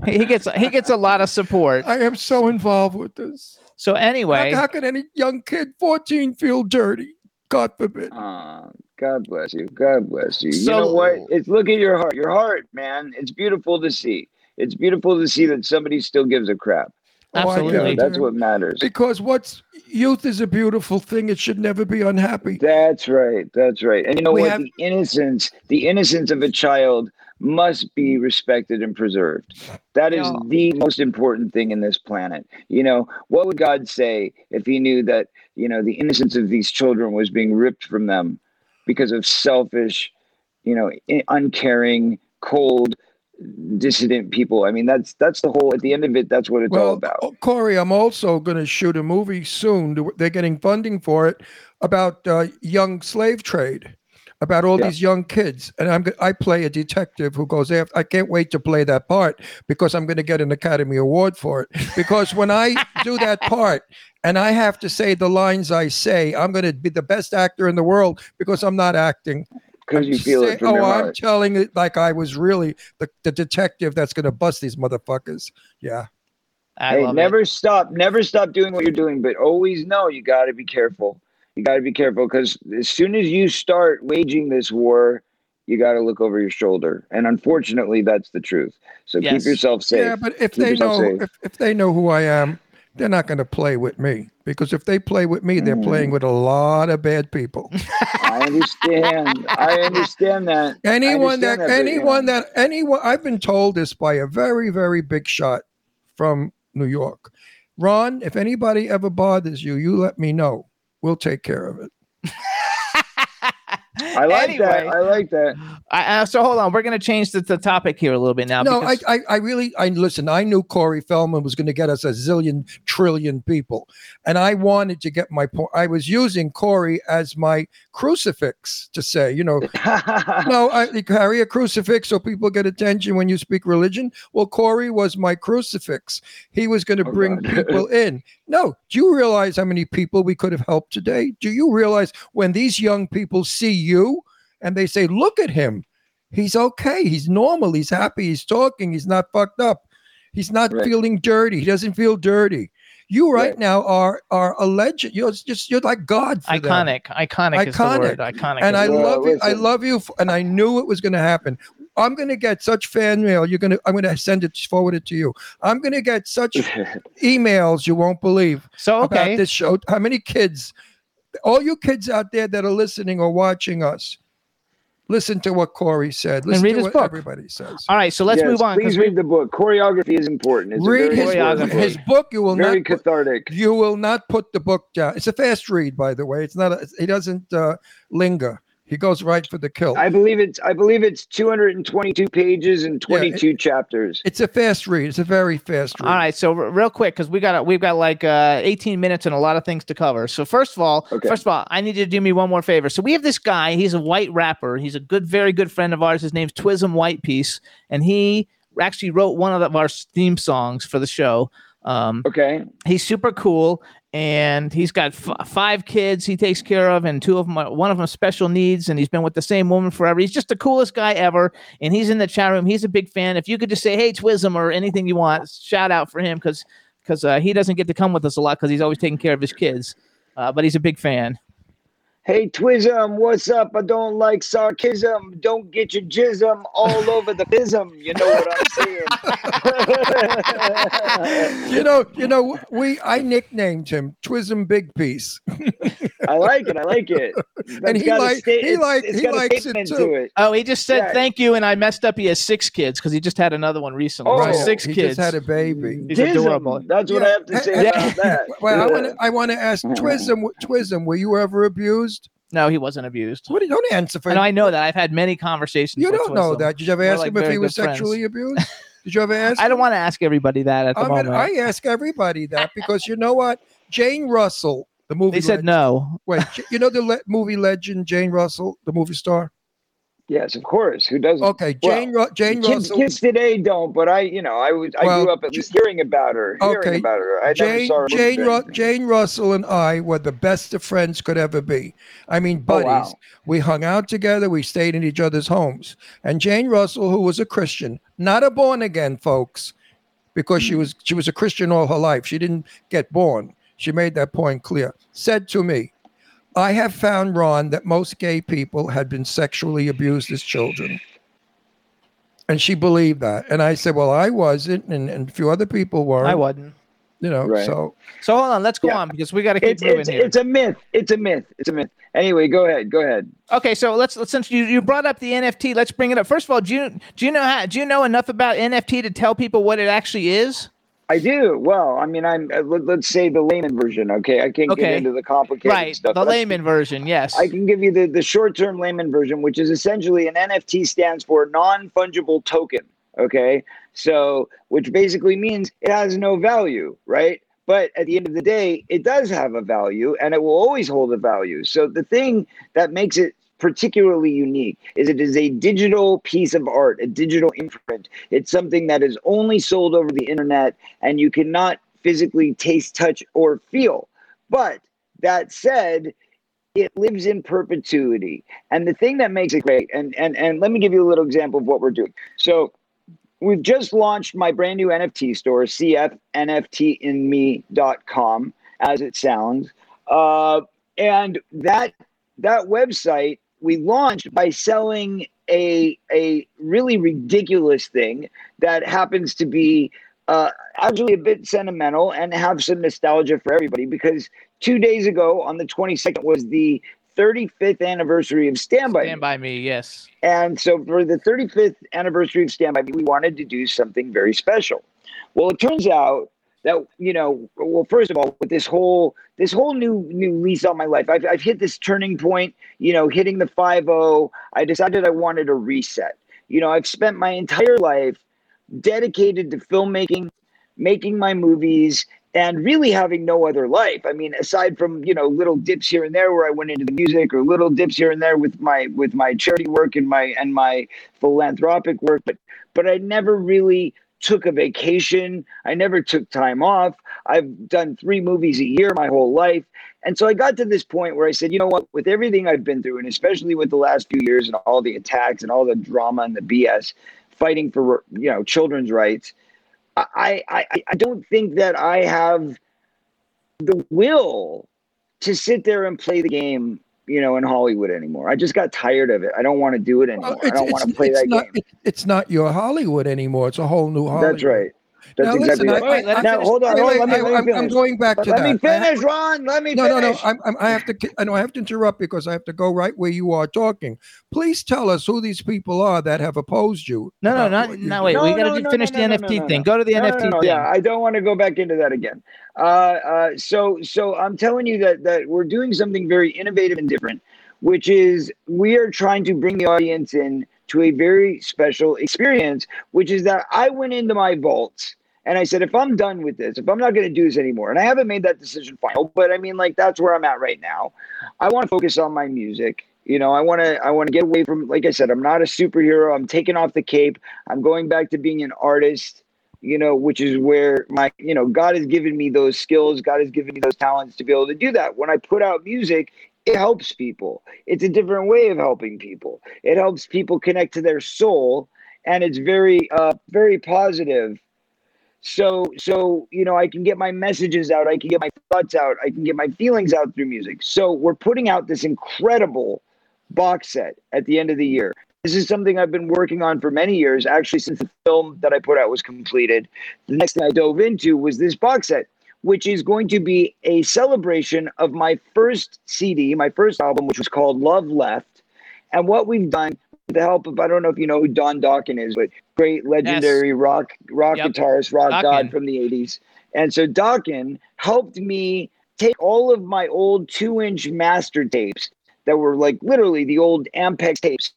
He he gets he gets a lot of support. I am so involved with this. So anyway, How, how can any young kid, 14, feel dirty? God forbid. Oh, God bless you. God bless you. you So- know what? It's look at your heart. Your heart, man. It's beautiful to see. It's beautiful to see that somebody still gives a crap. Oh, I get Absolutely. That's what matters. Because what's youth is a beautiful thing. It should never be unhappy. That's right. That's right. And you know We what? have- the innocence, the innocence of a child must be respected and preserved. That is Yeah. the most important thing in this planet. You know, what would God say if he knew that, you know, the innocence of these children was being ripped from them because of selfish, you know, uncaring, cold, dissident people? I mean, that's that's the whole at the end of it, that's what it's all about. oh, Corey, I'm also going to shoot a movie soon. They're getting funding for it about uh, young slave trade, about all Yeah. these young kids. And I'm I play a detective who goes after. I can't wait to play that part because I'm going to get an Academy Award for it. Because when I do that part and I have to say the lines I say, I'm going to be the best actor in the world because I'm not acting. Because you feel say- it from oh, your I'm heart. telling it like I was really the, the detective that's going to bust these motherfuckers. Yeah. I hey, love it. never stop, never stop doing what you're doing, but always know you got to be careful. You got to be careful because as soon as you start waging this war, you got to look over your shoulder, and unfortunately, that's the truth. So Yes. keep yourself safe. Yeah, but if Keep they know if, if they know who I am, they're not going to play with me because if they play with me, they're Mm. playing with a lot of bad people. I understand. I understand that. Anyone that, understand that, but, anyone that anyone I've been told this by a very very big shot from New York. Ron, if anybody ever bothers you, you let me know. We'll take care of it. I like Anyway. that. I like that. I, uh, so hold on, we're going to change the, the topic here a little bit now. No, I, I, I really, I listen. I knew Corey Feldman was going to get us a zillion trillion people, and I wanted to get my point. I was using Corey as my crucifix to say, you know, no, I you carry a crucifix so people get attention when you speak religion. Well, Corey was my crucifix. He was going to Oh, bring God. people in. No, do you realize how many people we could have helped today? Do you realize when these young people see you and they say, "Look at him, he's okay, he's normal, he's happy, he's talking, he's not fucked up, he's not Right. feeling dirty, he doesn't feel dirty." You right, Right. now are are a legend. You're just you're like God. For them iconic, iconic, is the Iconic. word. Iconic. and is I the Well, word. love you. I love you, f- and I knew it was going to happen. I'm going to get such fan mail. You're going to. I'm going to send it, forward it to you. I'm going to get such emails you won't believe so about okay. this show. How many kids? All you kids out there that are listening or watching us, listen to what Corey said. Listen read to his what book. everybody says. All right, so let's Yes, move on. Please we- read the book. Coreyography is important. It's Read his important Coreyography. his book. book. You will Very not. put- cathartic. you will not put the book down. It's a fast read, by the way. It's not. A, he doesn't uh, linger. He goes right for the kill. I believe it's I believe it's 222 pages and 22 chapters. It's a fast read. It's a very fast read. All right, so r- real quick, because we got we've got like uh, 18 minutes and a lot of things to cover. So first of all, Okay. first of all, I need you to do me one more favor. So we have this guy. He's a white rapper. He's a good, very good friend of ours. His name's Twism Whitepiece, and he actually wrote one of our theme songs for the show. Um, Okay. he's super cool and he's got f- five kids he takes care of and two of them are, one of them special needs and he's been with the same woman forever. He's just the coolest guy ever and he's in the chat room. He's a big fan. If you could just say hey twism or anything you want shout out for him because because uh, he doesn't get to come with us a lot because he's always taking care of his kids. Uh, but he's a big fan Hey Twism, what's up? I don't like sarcasm. Don't get your jism all over the bism. You know what I'm saying? you know, you know, we I nicknamed him Twism Big Piece. I like it. I like it. That's he got like- sta- he it's- like- it's he likes it too. to it. oh he just said Yeah. thank you and i messed up he has six kids because he just had another one recently Oh, so Right. six he kids just had a baby. He's Dism. adorable. That's what I have to say Yeah. about that. Well, I want to I want to ask Twism, Twism, were you ever abused? No he wasn't abused What do you don't answer for and i know that i've had many conversations You don't know that. Did you ever ask like him if he was good friends. sexually abused? Did you ever ask? I don't want to ask everybody that at the I mean, moment. I ask everybody that because you know what? Jane Russell, the movie. they said legend- no. Wait, you know the le- movie legend Jane Russell, the movie star? Yes, of course. Who doesn't? Okay, Jane Ru- Jane kids, Russell. kids today don't, but I, you know, I was, I grew up at least hearing about her, hearing Okay, about her. I never Jane, saw her. Jane, Ru- Jane Russell and I were the best of friends could ever be. I mean, Oh, buddies. wow. We hung out together. We stayed in each other's homes. And Jane Russell, who was a Christian, not a born again, folks, because she mm-hmm. was she was a Christian all her life. She didn't get born. She made that point clear. Said to me, "I have found, Ron, that most gay people had been sexually abused as children." And she believed that. And I said, Well, I wasn't, and, and a few other people were. I wasn't. You know, Right. so So hold on, let's go Yeah. on because we got to keep It's, moving it's, here. it's a myth. It's a myth. It's a myth. Anyway, go ahead. Go ahead. okay, so let's, let's since you, you brought up the NFT, let's bring it up. First of all, do you do you know how do you know enough about NFT to tell people what it actually is? I do. Well, I mean, I'm. Uh, let, let's say the layman version. Okay, I can't Okay. get into the complicated right, stuff. the layman version. Yes. I can give you the, the short term layman version, which is essentially an NFT stands for non fungible token. Okay. So, which basically means it has no value, right? But at the end of the day, it does have a value and it will always hold a value. So, the thing that makes it particularly unique is it is a digital piece of art, a digital imprint. It's something that is only sold over the internet and you cannot physically taste, touch, or feel. But that said, it lives in perpetuity. And the thing that makes it great, and and and let me give you a little example of what we're doing. So we've just launched my brand new NFT store, cfnftandme.com, as it sounds. Uh, and that that website we launched by selling a a really ridiculous thing that happens to be uh, actually a bit sentimental and have some nostalgia for everybody because two days ago on the 22nd was the 35th anniversary of Stand By Me. Stand by me. Yes. And so for the 35th anniversary of Stand By Me, we wanted to do something very special. Well, it turns out that you know well first of all with this whole this whole new new lease on my life i've, I've hit this turning point you know hitting the 5-0 i decided i wanted a reset. You know i've spent my entire life dedicated to filmmaking making my movies and really having no other life. I mean aside from you know little dips here and there where i went into the music or little dips here and there with my with my charity work and my and my philanthropic work but but i never really took a vacation. I never took time off. I've done three movies a year my whole life. And so I got to this point where I said, you know what, with everything I've been through, and especially with the last few years and all the attacks and all the drama and the BS, fighting for you know children's rights, I I, I don't think that I have the will to sit there and play the game you know, in Hollywood anymore. I just got tired of it. I don't want to do it anymore. Well, I don't want to play that not, game. it's not your Hollywood anymore. It's a whole new Hollywood. That's right. That's Now, exactly listen, right. I- Wait, let him now, finish. hold on. Wait, Hold wait, on. Let me, I, let am me finish. going back to Let that. Let me I ha- finish, Ron. Let me no, no, finish. no. I'm, I'm, I have to. I know I have to interrupt because I have to go right where you are talking. Please tell us who these people are that have opposed you. No, no, not what no. do. Wait, No, we got to no, finish no, the no, NFT no, no, thing. no. Go to the No, no, NFT no, thing. Yeah, I don't want to go back into that again. Uh, uh, so, so I'm telling you that that we're doing something very innovative and different, which is we are trying to bring the audience in to a very special experience, which is that I went into my vault and I said, if I'm done with this, if I'm not going to do this anymore, and I haven't made that decision final, but I mean, like that's where I'm at right now. I want to focus on my music. You know, I want to I want to get away from like I said, I'm not a superhero. I'm taking off the cape. I'm going back to being an artist, you know, which is where my, you know, God has given me those skills, God has given me those talents to be able to do that. When I put out music, it helps people. It's a different way of helping people. It helps people connect to their soul and it's very uh very positive so so you know i can get my messages out i can get my thoughts out i can get my feelings out through music. So we're putting out this incredible box set at the end of the year. This is something i've been working on for many years actually since the film that i put out was completed. The next thing i dove into was this box set which is going to be a celebration of my first cd my first album which was called love left. And what we've done the help of i don't know if you know who Don Dokken is but great legendary rock rock Yep. guitarist rock Dokken. god from the 80s and so Dokken helped me take all of my old two inch master tapes that were like literally the old Ampex tapes.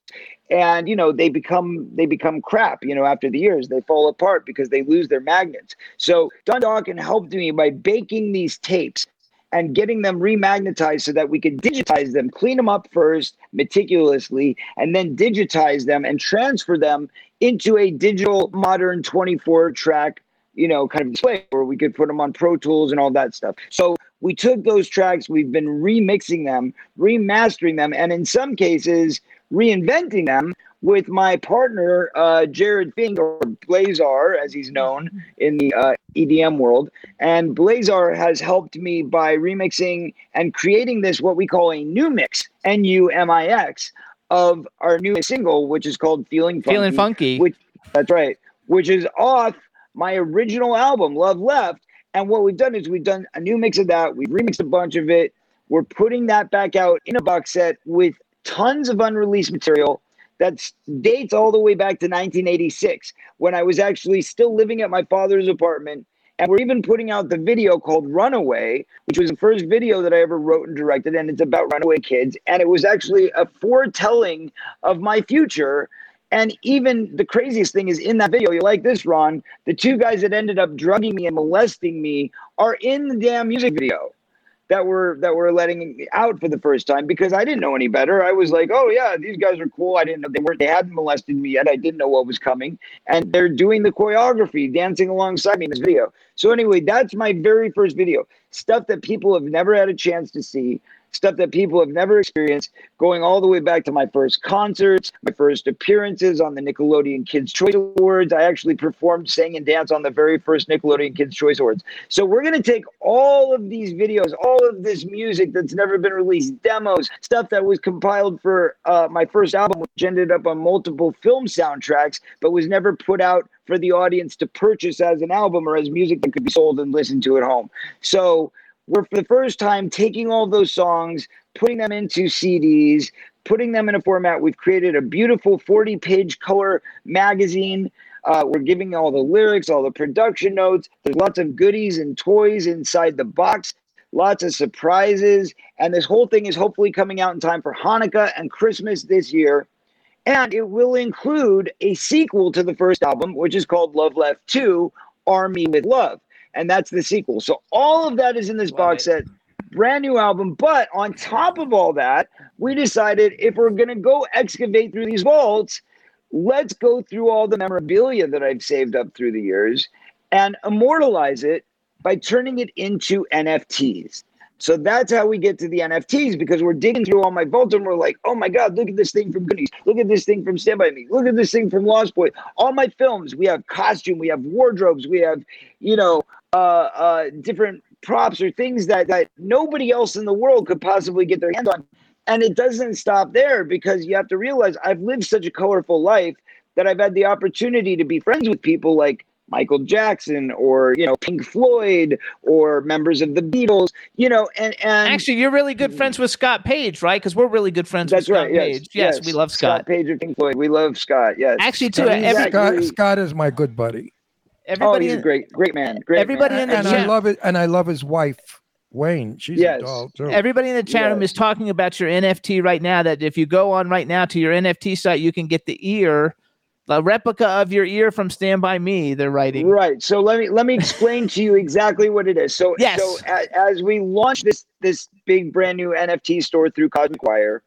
And you know, they become they become crap, you know, after the years. They fall apart because they lose their magnets. So Don Dokken helped me by baking these tapes and getting them remagnetized so that we could digitize them, clean them up first meticulously, and then digitize them and transfer them into a digital modern 24 track you know, kind of display where we could put them on Pro Tools and all that stuff. So we took those tracks, we've been remixing them, remastering them, and in some cases, reinventing them with my partner, uh, Jared Fink, or Blazar, as he's known in the uh, EDM world. And Blazar has helped me by remixing and creating this, what we call a new mix, N U M I X, of our new single, which is called Feeling Funky. Feeling funky. Which, that's right, which is off my original album, Love Left. And what we've done is we've done a new mix of that. We've remixed a bunch of it. We're putting that back out in a box set with tons of unreleased material that dates all the way back to 1986 when I was actually still living at my father's apartment. And we're even putting out the video called Runaway, which was the first video that I ever wrote and directed. And it's about runaway kids. And it was actually a foretelling of my future. And even the craziest thing is in that video, you like this, Ron, the two guys that ended up drugging me and molesting me are in the damn music video that were that were letting me out for the first time because I didn't know any better. I was like, oh yeah, these guys are cool. I didn't know they weren't they hadn't molested me yet. I didn't know what was coming. And they're doing the choreography, dancing alongside me in this video. So anyway, that's my very first video. Stuff that people have never had a chance to see, stuff that people have never experienced, going all the way back to my first concerts, my first appearances on the Nickelodeon Kids Choice Awards. I actually performed, sang, and danced on the very first Nickelodeon Kids Choice Awards. So we're going to take all of these videos, all of this music that's never been released, demos, stuff that was compiled for uh, my first album, which ended up on multiple film soundtracks, but was never put out for the audience to purchase as an album or as music that could be sold and listened to at home. So we're for the first time taking all those songs, putting them into CDs, putting them in a format. We've created a beautiful 40 page color magazine Uh, we're giving all the lyrics, all the production notes. There's lots of goodies and toys inside the box, lots of surprises. And this whole thing is hopefully coming out in time for Hanukkah and Christmas this year. And it will include a sequel to the first album, which is called Love Left 2 Army with Love. And that's the sequel. So all of that is in this Love box it. set. Brand new album. But on top of all that, we decided if we're going to go excavate through these vaults, let's go through all the memorabilia that I've saved up through the years and immortalize it by turning it into NFTs. So that's how we get to the NFTs because we're digging through all my vaults and we're like, oh my God, look at this thing from Goonies. Look at this thing from Stand By Me. Look at this thing from Lost Boy. All my films, we have costume, we have wardrobes, we have, you know, uh, uh, different props or things that, that nobody else in the world could possibly get their hands on. And it doesn't stop there because you have to realize I've lived such a colorful life that I've had the opportunity to be friends with people like Michael Jackson or you know Pink Floyd or members of the Beatles, you know, and and Actually, you're really good friends with Scott Page, right? Because we're really good friends that's with Scott right. Yes, Page. Yes, we love Scott. Scott Page of Pink Floyd. We love Scott. Yes. Actually, too, He's every- Scott, Scott is my good buddy, oh, Everybody, he's a great, great man. Great. Everybody man. in the and chat- I love it. And I love his wife, Wayne. She's Yes. a doll too. everybody in the chat room is talking about your NFT right now. That if you go on right now to your NFT site, you can get the ear, a replica of your ear from Stand By Me. They're writing. Right. So let me let me explain to you exactly what it is. So Yes. so a, as we launch this this big brand new NFT store through Cosmic Wire,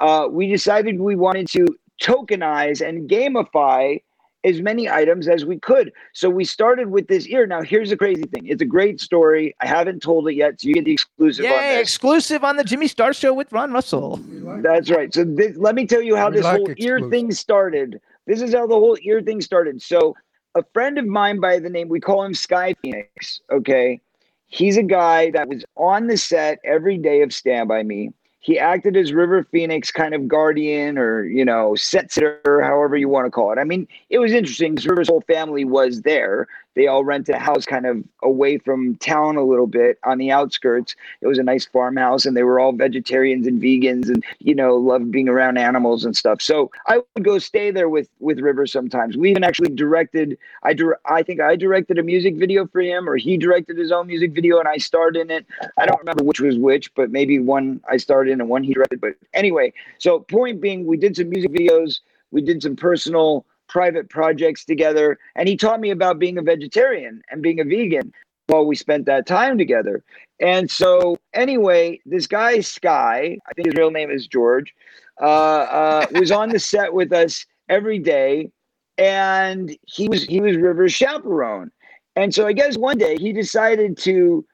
uh, we decided we wanted to tokenize and gamify as many items as we could. So we started with this ear. Now here's the crazy thing. It's a great story. I haven't told it yet, so you get the exclusive on Yay! this. Exclusive on the Jimmy Star Show with Ron Russell. That's right. So this, let me tell you how We this like whole ear thing started. This is how the whole ear thing started. So a friend of mine by the name we call him Sky Phoenix. Okay, he's a guy that was on the set every day of Stand by Me. He acted as River Phoenix kind of guardian or you know set sitter, however you want to call it. I mean, it was interesting because River's whole family was there. They all rented a house kind of away from town a little bit on the outskirts. It was a nice farmhouse, and they were all vegetarians and vegans, and you know loved being around animals and stuff. So I would go stay there with with River sometimes. We even actually directed. I dir- I think I directed a music video for him, or he directed his own music video, and I starred in it. I don't remember which was which, but maybe one I starred in and one he directed. But anyway, so point being, we did some music videos. We did some personal private projects together. And he taught me about being a vegetarian and being a vegan while we spent that time together. And so anyway this guy sky i think his real name is george uh, uh, was on the set with us every day. And he was he was river's chaperone. And so i guess one day he decided to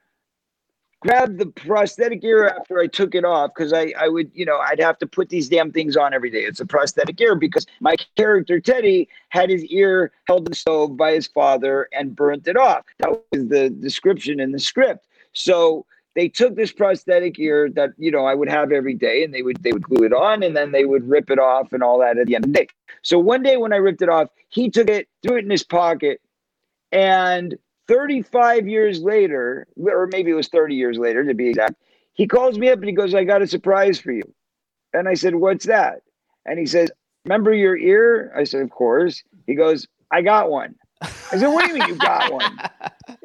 grab the prosthetic ear after I took it off because I, I would, you know, I'd have to put these damn things on every day. It's a prosthetic ear because my character Teddy had his ear held in the stove by his father and burnt it off. That was the description in the script. So they took this prosthetic ear that you know I would have every day, and they would they would glue it on, and then they would rip it off and all that at the end of the day. So one day when I ripped it off, he took it, threw it in his pocket, and 35 years later, or maybe it was 30 years later to be exact, he calls me up and he goes, I got a surprise for you. And I said, What's that? And he says, Remember your ear? I said, Of course. He goes, I got one. I said, What do you mean you got one?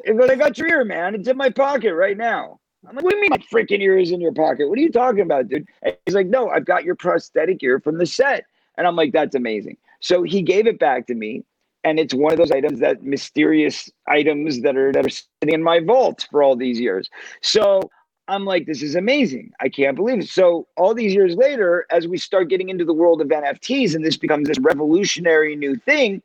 He goes, I got your ear, man. It's in my pocket right now. I'm like, What do you mean my freaking ear is in your pocket? What are you talking about, dude? And he's like, No, I've got your prosthetic ear from the set. And I'm like, That's amazing. So he gave it back to me and it's one of those items that mysterious items that are that are sitting in my vault for all these years. So i'm like this is amazing. I can't believe it. So all these years later as we start getting into the world of nfts and this becomes this revolutionary new thing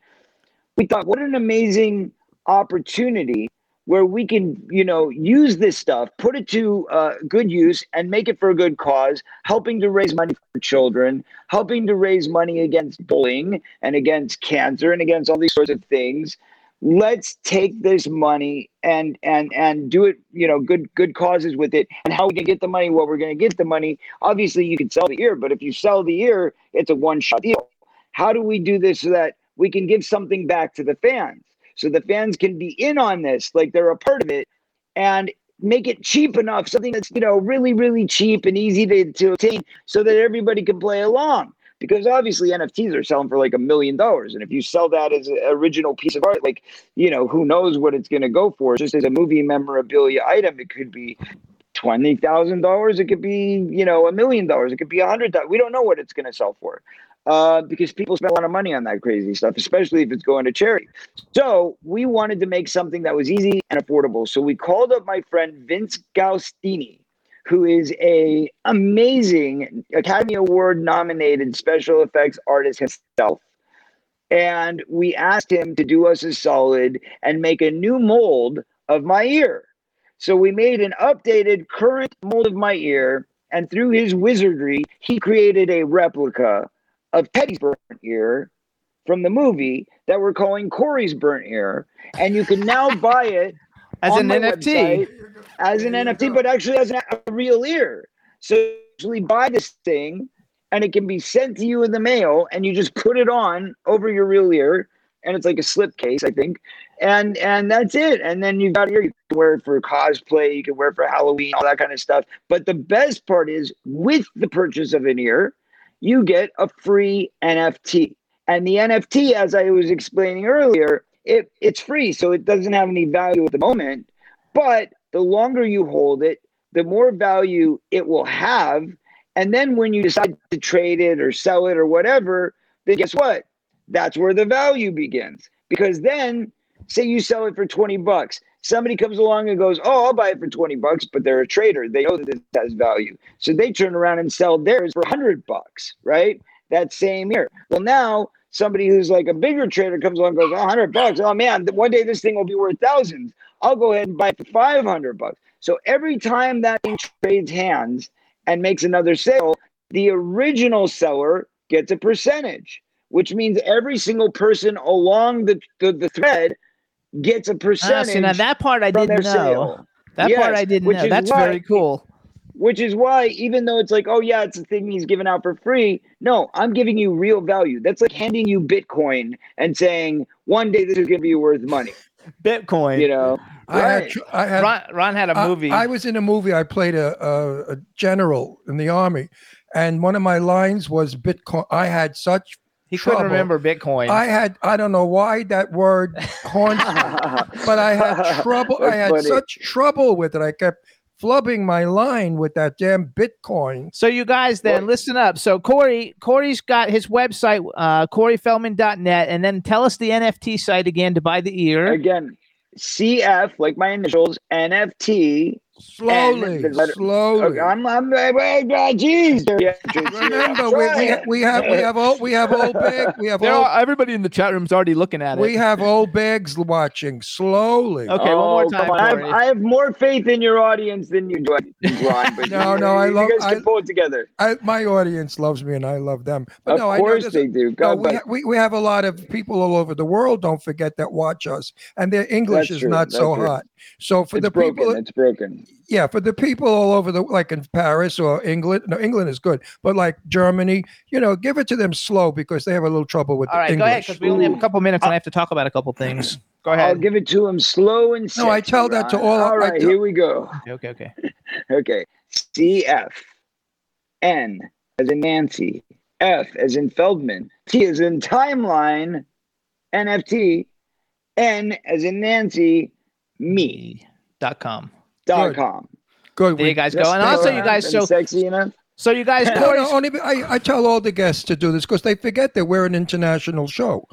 we thought what an amazing opportunity where we can you know use this stuff put it to uh, good use and make it for a good cause helping to raise money for children helping to raise money against bullying and against cancer and against all these sorts of things. Let's take this money and and and do it you know good good causes with it and how we can get the money well we're going to get the money. Obviously you can sell the ear but if you sell the ear it's a one shot deal. How do we do this so that we can give something back to the fans so the fans can be in on this like they're a part of it and make it cheap enough something that's you know really really cheap and easy to, to obtain so that everybody can play along because obviously NFTs are selling for like a million dollars. And if you sell that as an original piece of art, like, you know, who knows what it's going to go for? Just as a movie memorabilia item, it could be twenty thousand dollars. It could be, you know, a million dollars. It could be a hundred. We don't know what it's going to sell for, uh, because people spend a lot of money on that crazy stuff, especially if it's going to charity. So we wanted to make something that was easy and affordable. So we called up my friend Vince Guastini, who is a amazing Academy Award nominated special effects artist himself. And we asked him to do us a solid and make a new mold of my ear. So we made an updated current mold of my ear, and through his wizardry, he created a replica of Teddy's burnt ear from the movie that we're calling Corey's burnt ear. And you can now buy it As on an my NFT. website as an NFT, but actually as a real ear. So you actually buy this thing and it can be sent to you in the mail and you just put it on over your real ear and it's like a slip case, I think. And and that's it. And then you've got your you can wear it for cosplay, you can wear it for Halloween, all that kind of stuff. But the best part is with the purchase of an ear, you get a free NFT. And the NFT, as I was explaining earlier, it, it's free, so it doesn't have any value at the moment. But the longer you hold it, the more value it will have. And then when you decide to trade it or sell it or whatever, then guess what? That's where the value begins. Because then, say you sell it for 20 bucks. Somebody comes along and goes, Oh, I'll buy it for 20 bucks, but they're a trader. They know that this has value. So they turn around and sell theirs for 100 bucks, right? That same year. Well, now somebody who's like a bigger trader comes along and goes, oh, 100 bucks. Oh, man, one day this thing will be worth thousands. I'll go ahead and buy it for 500 bucks. So every time that thing trades hands and makes another sale, the original seller gets a percentage, which means every single person along the, the, the thread gets a Ah, percentage see, now that part I didn't know. sale. That part I didn't which know. is That's why- very cool. Which is why, even though it's like, oh yeah, it's a thing he's giving out for free. No, I'm giving you real value. That's like handing you Bitcoin and saying one day this is going to be worth money. Bitcoin. You know, I had, Right. tr- I had Ron, Ron had a I- movie. I, was in a movie. I played a, a, a general in the army, and one of my lines was Bitcoin. I had such, he couldn't remember Bitcoin. I had, I don't know why that word haunts me, but I had trouble. I had funny. such trouble with it. I kept flubbing my line with that damn Bitcoin. So you guys then Well- listen up. So Corey, Corey's got his website, uh, CoreyFeldman.net, and then tell us the NFT site again to buy the ear. again, CF like my initials, NFT. Slowly, the letter- slowly. Okay, I'm, I'm, uh, jeez. Uh, yeah, Remember, we, we, we have we have old we have old big we have There old, are, everybody in the chat room's already looking at it. we have old bigs watching slowly. Okay, one oh, more Oh, time, on. I have, I have more faith in your audience than you do, Ron. But No, you, no, I you love- guys can I- pull it together. I, my audience loves me and I love them. But Of no, I know course they a- do. no, God we, bless. ha- we, we have a lot of people all over the world. Don't forget that watch us, and their English That's is true, not so true. hot. So for it's the broken. people, it's broken. Yeah, for the people all over the like in Paris or England. No, England is good, but like Germany, you know, give it to them slow because they have a little trouble with All right, the go ahead because we only have a couple minutes and I have to talk about a couple things. Go ahead. I'll give it to him slow and slow. No, I sexy, tell that to all- All I right, tell- here we go. Okay, okay. Okay. CF. N as in Nancy. F as in Feldman. T as in timeline. NFT. N as in Nancy. Me. Dot com. Dot com. Good. There you guys That's go. And also, you guys. and So, sexy enough. so you guys. No, Corey's, no, only I, I tell all the guests to do this because they forget that we're an international show.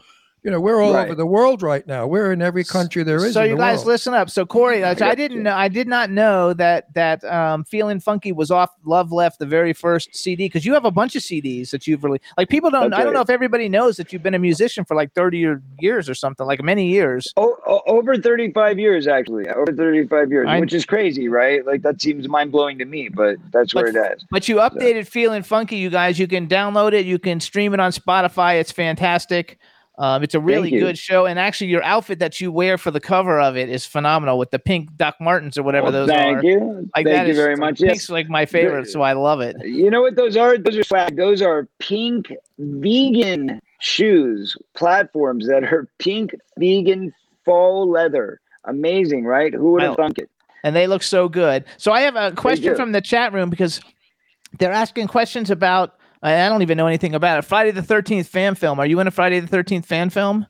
You know, we're all Right. over the world right now. We're in every country there is. So in you the guys world. listen up. So Corey, I, I didn't you. know. I did not know that that um, feeling funky was off Love Left, the very first CD, because you have a bunch of CDs that you've really like. People don't. That's I don't know if everybody knows that you've been a musician for like thirty or years or something, like many years. Oh, o- over 35 years, actually. Over 35 years, I- which is crazy, right? Like, that seems mind blowing to me, but that's where But- it is. But you updated Feeling Funky, you guys. You can download it. You can stream it on Spotify. It's fantastic. Um, it's a really good show, and actually, your outfit that you wear for the cover of it is phenomenal with the pink Doc Martens or whatever Well, those thank are. you. Like thank you very much. Pink's Yes. like my favorite, so I love it. You know what those are? Those are swag. Those are pink vegan shoes, platforms that are pink vegan faux leather. Amazing, right? Who would have thunk it? and they look so good. So I have a question from the chat room because they're asking questions about I, don't even know anything about it. Friday the Thirteenth fan film. Are you in a Friday the Thirteenth fan film?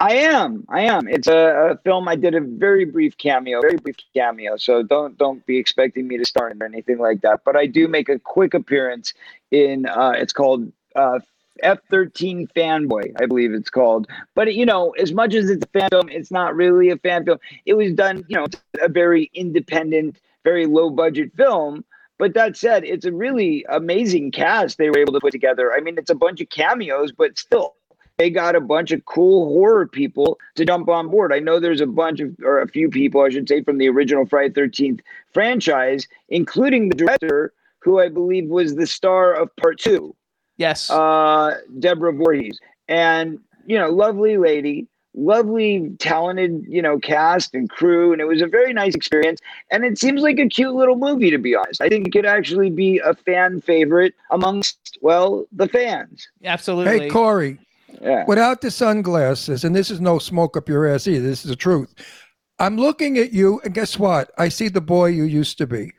I am. I am. It's a, a film. I did a very brief cameo, very brief cameo. So don't don't be expecting me to star in or anything like that. But I do make a quick appearance in. Uh, it's called uh, F13 Fanboy, I believe it's called. But you know, as much as it's a fan film, it's not really a fan film. It was done. You know, a very independent, very low budget film. But that said, it's a really amazing cast they were able to put together. I mean, it's a bunch of cameos, but still, they got a bunch of cool horror people to jump on board. I know there's a bunch of, or a few people, I should say, from the original Friday Thirteenth franchise, including the director, who I believe was the star of Part Two, Yes. uh, Deborah Voorhees, and you know, lovely lady, lovely, talented, you know, cast and crew, and it was a very nice experience. And it seems like a cute little movie, to be honest. I think it could actually be a fan favorite amongst, well, the fans. Absolutely. Hey, Corey, Yeah. without the sunglasses, and this is no smoke up your ass either, this is the truth. I'm looking at you, and guess what? I see the boy you used to be.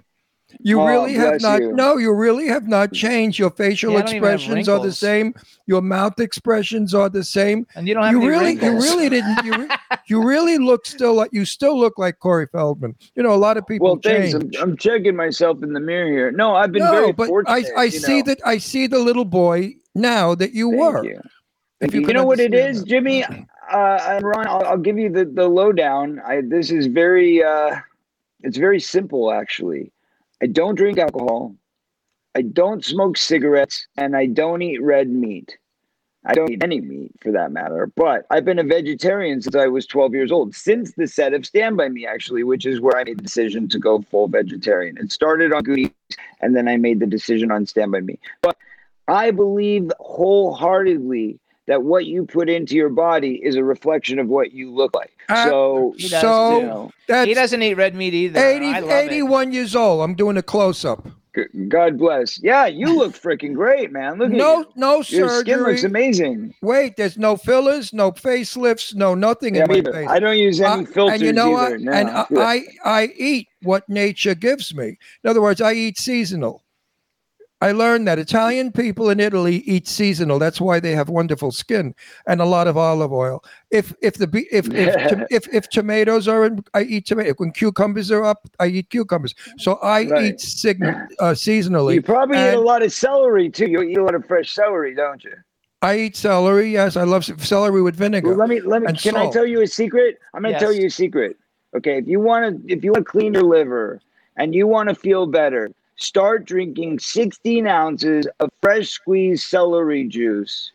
You Oh, really have not. you. No, you really have not changed. Your facial Yeah, I don't even have expressions are the same. Your mouth expressions are the same. and you don't have You any really, you really didn't. You, re- you really look still like you still look like Corey Feldman. You know, a lot of people Well, thanks. I'm, change. I'm checking myself in the mirror here. No, I've been no, very but I, fortunate. I you see know. that. I see the little boy now that you Thank were. you. If You, can know what it is, that. Jimmy? Uh, and Ron, I'll, I'll give you the, the lowdown. I, this is very, uh, it's very simple, actually. I don't drink alcohol. I don't smoke cigarettes, and I don't eat red meat. I don't eat any meat for that matter. But I've been a vegetarian since I was 12 years old, since the set of Stand By Me, actually, which is where I made the decision to go full vegetarian. It started on Goonies, and then I made the decision on Stand By Me. But I believe wholeheartedly that what you put into your body is a reflection of what you look like. Uh, so, He so you know, he doesn't eat red meat either. 80, I love it. 81 years old. I'm doing a close up. God bless. Yeah, you look freaking great, man. Look No, at you. no Your skin looks amazing. Wait, there's no fillers, no facelifts, no nothing Yeah, in my face. I don't use any Uh, filters and you know either. what? No, and I. I I eat what nature gives me. In other words, I eat seasonal. I learned that Italian people in Italy eat seasonal. That's why they have wonderful skin and a lot of olive oil. If if the if if if, if, if tomatoes are in, I eat tomato. When cucumbers are up, I eat cucumbers. So I Right. eat sign, uh, seasonally. you probably eat a lot of celery too. You eat a lot of fresh celery, don't you? I eat celery. Yes, I love celery with vinegar. Well, let me let me. and Can I tell you a secret? I'm going to tell you a secret. Okay, if you want to, if you want to clean your liver and you want to feel better, start drinking 16 ounces of fresh squeezed celery juice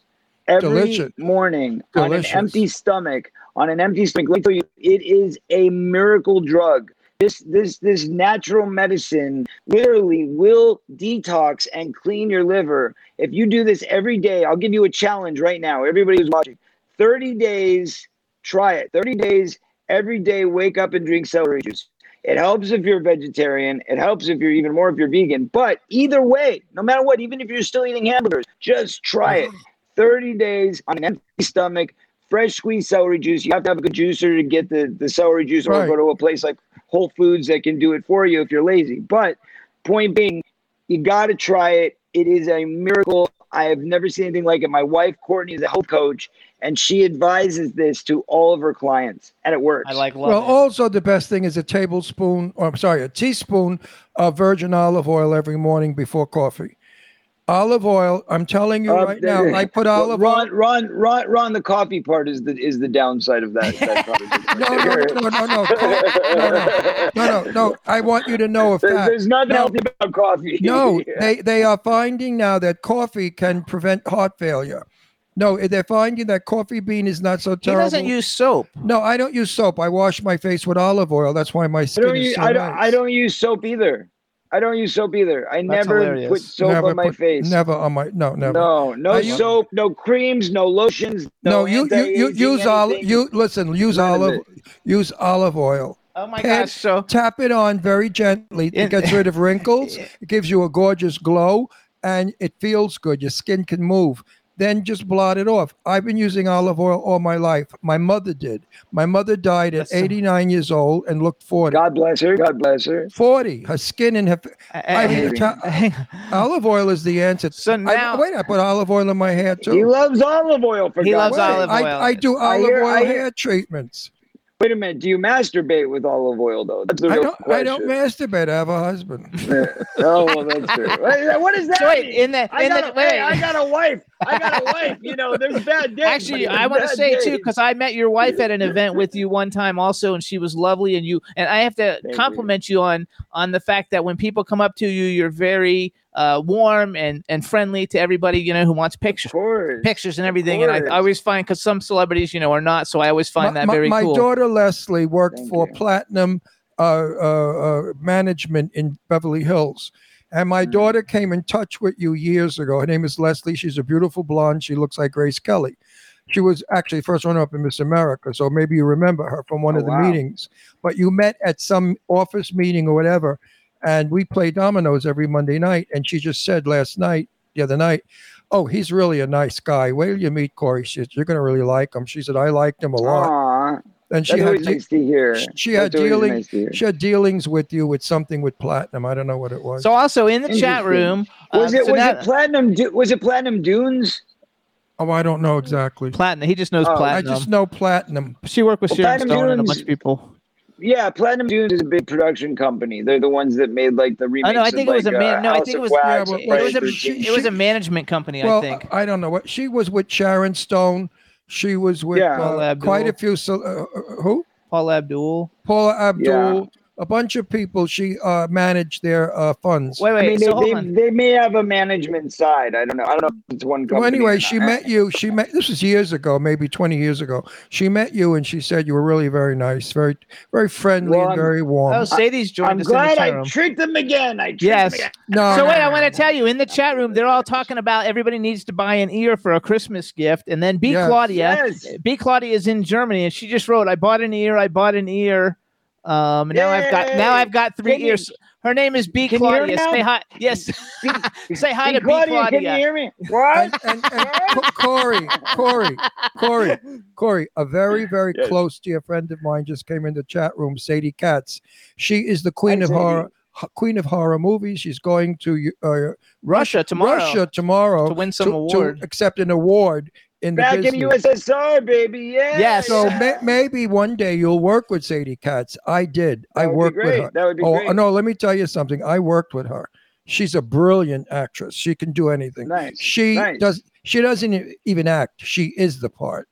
every Delicious. morning Delicious. on an empty stomach. On an empty stomach. Let me tell you, it is a miracle drug. This this this natural medicine literally will detox and clean your liver. If you do this every day, I'll give you a challenge right now. Everybody who's watching, 30 days, try it. 30 days, every day, wake up and drink celery juice. It helps if you're a vegetarian. It helps if you're even more if you're vegan. But either way, no matter what, even if you're still eating hamburgers, just try it. 30 days on an empty stomach, fresh squeezed celery juice. You have to have a good juicer to get the, the celery juice or Right. go to a place like Whole Foods that can do it for you if you're lazy. But point being, you got to try it. It is a miracle. I have never seen anything like it. My wife, Courtney, is a health coach, and she advises this to all of her clients, and it works. I like love Well, it. also the best thing is a tablespoon, or I'm sorry, a teaspoon of virgin olive oil every morning before coffee. Olive oil. I'm telling you Um, right now. I put olive Ron, oil. Ron, Ron, Ron, the coffee part is the is the downside of that. that No, no, no, no, no, no, no, no, no, no. I want you to know a There- fact. There's nothing No. healthy about coffee. No, they they are finding now that coffee can prevent heart failure. No, they're finding that coffee bean is not so terrible. he terrible. doesn't use soap. No, I don't use soap. I wash my face with olive oil. That's why my I skin don't, is use, so I, don't, nice. I don't use soap either. I don't use soap either. I That's never hilarious. put soap never on my put- face. Never on my no, never. No, no I soap, no creams, no lotions. No, No, you you, you use olive. anything. You listen. Use None of olive. Use olive oil. Oh my Ted, gosh! So Tap it on very gently. It gets rid of wrinkles. It gives you a gorgeous glow, and it feels good. Your skin can move. Then just blot it off. I've been using olive oil all my life. My mother did. My mother died at 89 years old and looked 40. God bless her. God bless her. 40. Her skin and her I mean, Maybe. ta- olive oil is the answer. so I, now wait, I put olive oil in my hair too. He loves olive oil for He God's loves sake. olive oil. I, I do I olive hear- oil I hair treatments. Wait a minute. Do you masturbate with olive oil though? That's the I real don't. I don't masturbate. I have a husband. oh, well, that's true. What what is that? So wait, mean? in the I in got, the a, wait. I got a wife. I got a wife. You know, there's bad days. Actually, I want to bad say too because I met your wife at an event with you one time also, and she was lovely. And you and I have to you. compliment you on on the fact that when people come up to you, you're very uh, warm and and friendly to everybody you know who wants pictures, course. pictures and everything. And I. I always find because some celebrities you know are not, so I always find my, that my- very my cool. daughter Leslie worked Thank for you. Platinum uh, uh, uh, Management in Beverly Hills. And my Mm. daughter came in touch with you years ago. Her name is Leslie. She's a beautiful blonde. She looks like Grace Kelly. She was actually first runner up in Miss America. So maybe you remember her from one Oh, of the wow. meetings. But you met at some office meeting or whatever. And we play dominoes every Monday night. And she just said last night, the other night, Oh, he's really a nice guy. Wait till you meet Corey. She said, You're going to really like him. She said, I liked him a lot. Aw, And she that's had always de- nice to hear. she had That's dealing- nice to hear. she had dealings with you with something with platinum. I don't know what it was. So also in the chat room, Was um, it so was now- it platinum? Du- was it platinum dunes? oh, I don't know exactly. platinum? He just knows Oh, I I just know platinum. she worked with Well, Sharon Platinum Stone and a bunch of people. Yeah, Platinum Dunes is a big production company. They're the ones that made like the remakes. I know. I think of, it was a like, man. uh, No, I House think it of was. Wax Yeah, and but- It was a. she- It was a management company. well, I think. I don't know what she was with Sharon Stone. She was with Yeah. uh, quite a few. cel- Uh, uh, who? Paula Abdul. Paula Abdul. Yeah. A bunch of people. She uh, managed their uh, funds. Wait, wait. I mean, so they, they, they may have a management side. I don't know. I don't know if it's one company. Well, anyway, she not. met you. She met. This was years ago, maybe twenty years ago. She met you, and she said you were really very nice, very, very friendly, Well, and very warm. Oh, Sadie's joined I'm us in the glad chat I tricked them again. I tricked Yes. them again. no, So wait, I want to tell you in the chat room, they're all talking about everybody needs to buy an ear for a Christmas gift, and then B Yes. Claudia, Yes. B Claudia is in Germany, and she just wrote, "I bought an ear, I bought an ear." Um, now I've got now I've got three Can you- ears. Her name is B Can you hear Claudia. Say hi. Yes. Say hi Hey, to B Claudia, can you hear me? What? and, and, and Corey, Corey, Corey, Corey, a very, very Yes. close dear friend of mine just came in the chat room, Sadie Katz. She is the queen Hi, of Sadie. horror, queen of horror movies. She's going to uh, Russia tomorrow Russia tomorrow to win some to, award. to accept an award in the Back in business. USSR, baby. Yeah. Yes. So may, maybe one day you'll work with Sadie Katz. I did. I That be worked with her. That would be Oh great. no, let me tell you something. I worked with her. She's a brilliant actress. She can do anything. Nice. She Nice. does. She doesn't even act. She is the part.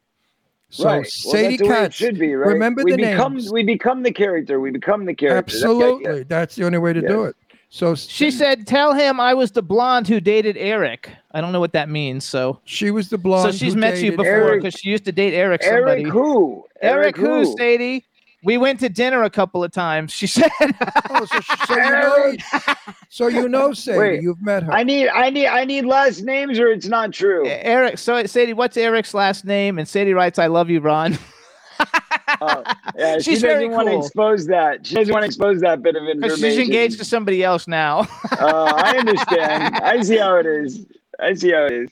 So right. Well, Sadie that's the way it Katz, should be, right? remember we the become names. we become the character. We become the character. That's the absolutely. That's the only way to do it. So She said, "Tell him I was the blonde who dated Eric." I don't know what that means. So, she was the blonde. so she's who met you before because she used to date Eric. Somebody. Eric who? Eric who, Sadie? We went to dinner a couple of times. She said, Oh, so, so you know. So you know Sadie. Wait, You've met her. I need I need I need last names or it's not true. Eric. So Sadie, what's Eric's last name? And Sadie writes, "I love you, Ron." Oh, yeah, She's she doesn't very want to expose that. She doesn't want to expose that bit of information. she's engaged to somebody else now. Uh, I understand. I see how it is. I see how it is.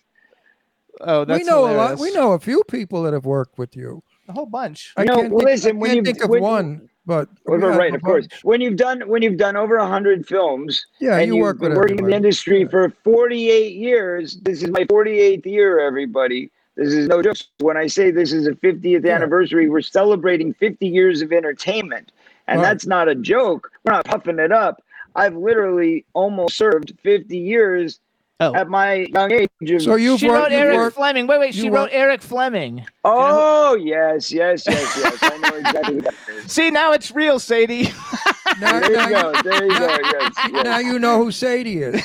oh, that's we know a lot. We know a few people that have worked with you. a whole bunch. I You know, can't think, listen, I when can't you- think of when- one, but Well, we have right, of course. bunch. When you've done when you've done over hundred films, Yeah, and you you've work with been working in the industry Yeah. for 48 years. This is my 48th year, everybody. This is no joke. When I say this is a 50th Yeah. anniversary, we're celebrating 50 years of entertainment. And Right. that's not a joke. We're not puffing it up. I've literally almost served 50 years Oh. at my young age. Of, So you've she worked. wrote Eric worked Fleming. Wait, wait. She you wrote Eric Fleming. oh, yes, yes, yes, yes. I know exactly what that is. See, now it's real, Sadie. now, There now you go. There you go. Yes, yes. now you know who Sadie is.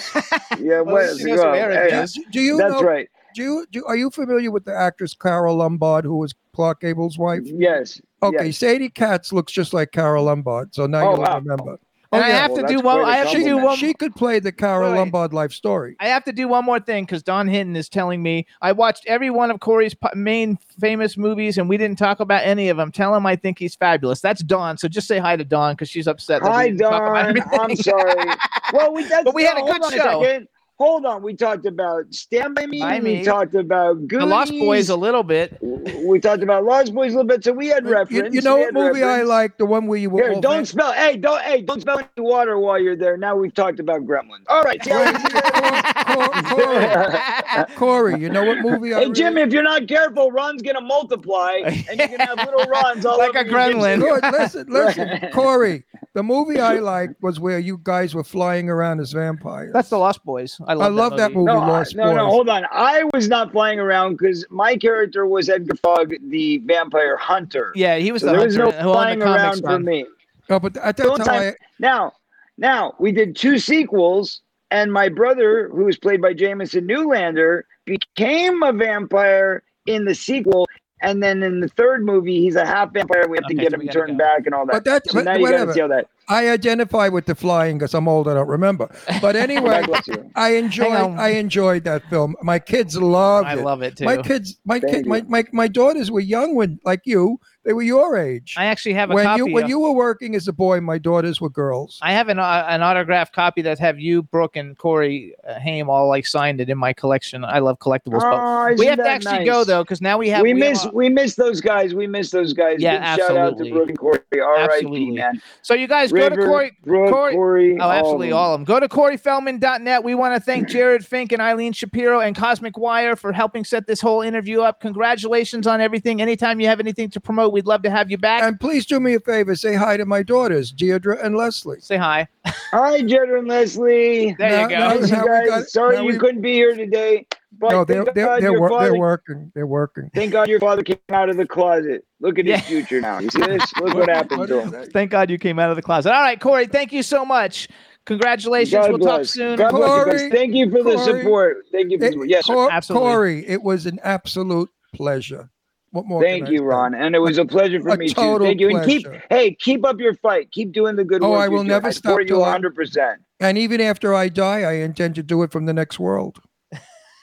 Yeah, Well, well, she knows who Eric hey, is. Do you that's know? right. Do you do? Are you familiar with the actress Carole Lombard, who was Clark Gable's wife? Yes. Okay, yes. Sadie Katz looks just like Carole Lombard, so now Oh, you'll wow. remember. And Oh, I have well, to do one. quite a I have to do one. She could play the Carole Right. Lombard life story. I have to do one more thing because Don Hinton is telling me I watched every one of Corey's po- main famous movies and we didn't talk about any of them. Tell him I think he's fabulous. That's Dawn. So just say hi to Dawn because she's upset. that Hi, didn't talk about Don. I'm sorry. Well, we, that's, But we had a good show. second. Hold on. We talked about Stand by Me. By we Me. talked about The Lost Boys a little bit. we talked about Lost Boys a little bit, so we had reference. you know what had movie I like? The one where you were Here, don't van- spell. Hey, don't. Hey, don't spell any water while you're there. Now we've talked about Gremlins. All right. see how easy that is? Cor- Corey, you know what movie I Hey really- Jim, if you're not careful, Ron's gonna multiply, and you're gonna have little Rons all Like over a gremlin. dictionary. Good. Listen, listen, Corey. The movie I liked was where you guys were flying around as vampires. That's the Lost Boys. I love, I love that movie. No, I- Lost no, no, hold on. I was not flying around because my character was Edgar Frog, the vampire hunter. Yeah, he was So the there was hunter no who on flying the comics around for me. No, but at that Don't time, I, Now, now we did two sequels, and my brother, who was played by Jamison Newlander, became a vampire in the sequel. And then in the third movie, he's a half vampire. We have to get so him turned go. back and all that. But that- so but now you whatever. see how that. I identify with the flying because I'm old. I don't remember. But anyway, God bless you. I enjoyed. I enjoyed that film. My kids loved I it. love it too. My kids, my Thank kid, my, my my daughters were young when, like you, they were your age. I actually have a when copy. you when of- you were working as a boy, my daughters were girls. I have an uh, an autographed copy that have you, Brooke, and Corey uh, Haim all like signed it in my collection. I love collectibles, but Oh, we have to that actually go though because now we have we have miss a- we miss those guys. We miss those guys. Yeah, Big shout out to absolutely. Brooke and Corey. R.I.P. Absolutely. Man. so you guys go to Corey. Brooke, Corey- Corey. Oh, absolutely, all of them. Go to CoreyFeldman.net. We want to thank Jared Fink and Eileen Shapiro and Cosmic Wire for helping set this whole interview up. Congratulations on everything. Anytime you have anything to promote, we'd love to have you back. And please do me a favor, say hi to my daughters, Deirdre and Leslie. Say hi. Hi, Jared and Leslie. There Now- you go. now- Miss you now we guys. got- Sorry you we- couldn't be here today. But No, they're thank they're they're, wor- father, they're working. They're working. Thank God your father came out of the closet. Look at Yeah. his future now. You see this? Look what happened What to him. Thank God you came out of the closet. All right, Corey, thank you so much. Congratulations. God we'll talk soon. God bless you. Corey, Thank you for the support. Thank you for the support. Yes. Cor- Absolutely. Corey, it was an absolute pleasure. What more? Thank you, say? Ron. And it was a pleasure for A me too. Thank you. And keep hey, keep up your fight. Keep doing the good Oh, work. I will never stop you till 100%. And even after I die, I intend to do it from the next world.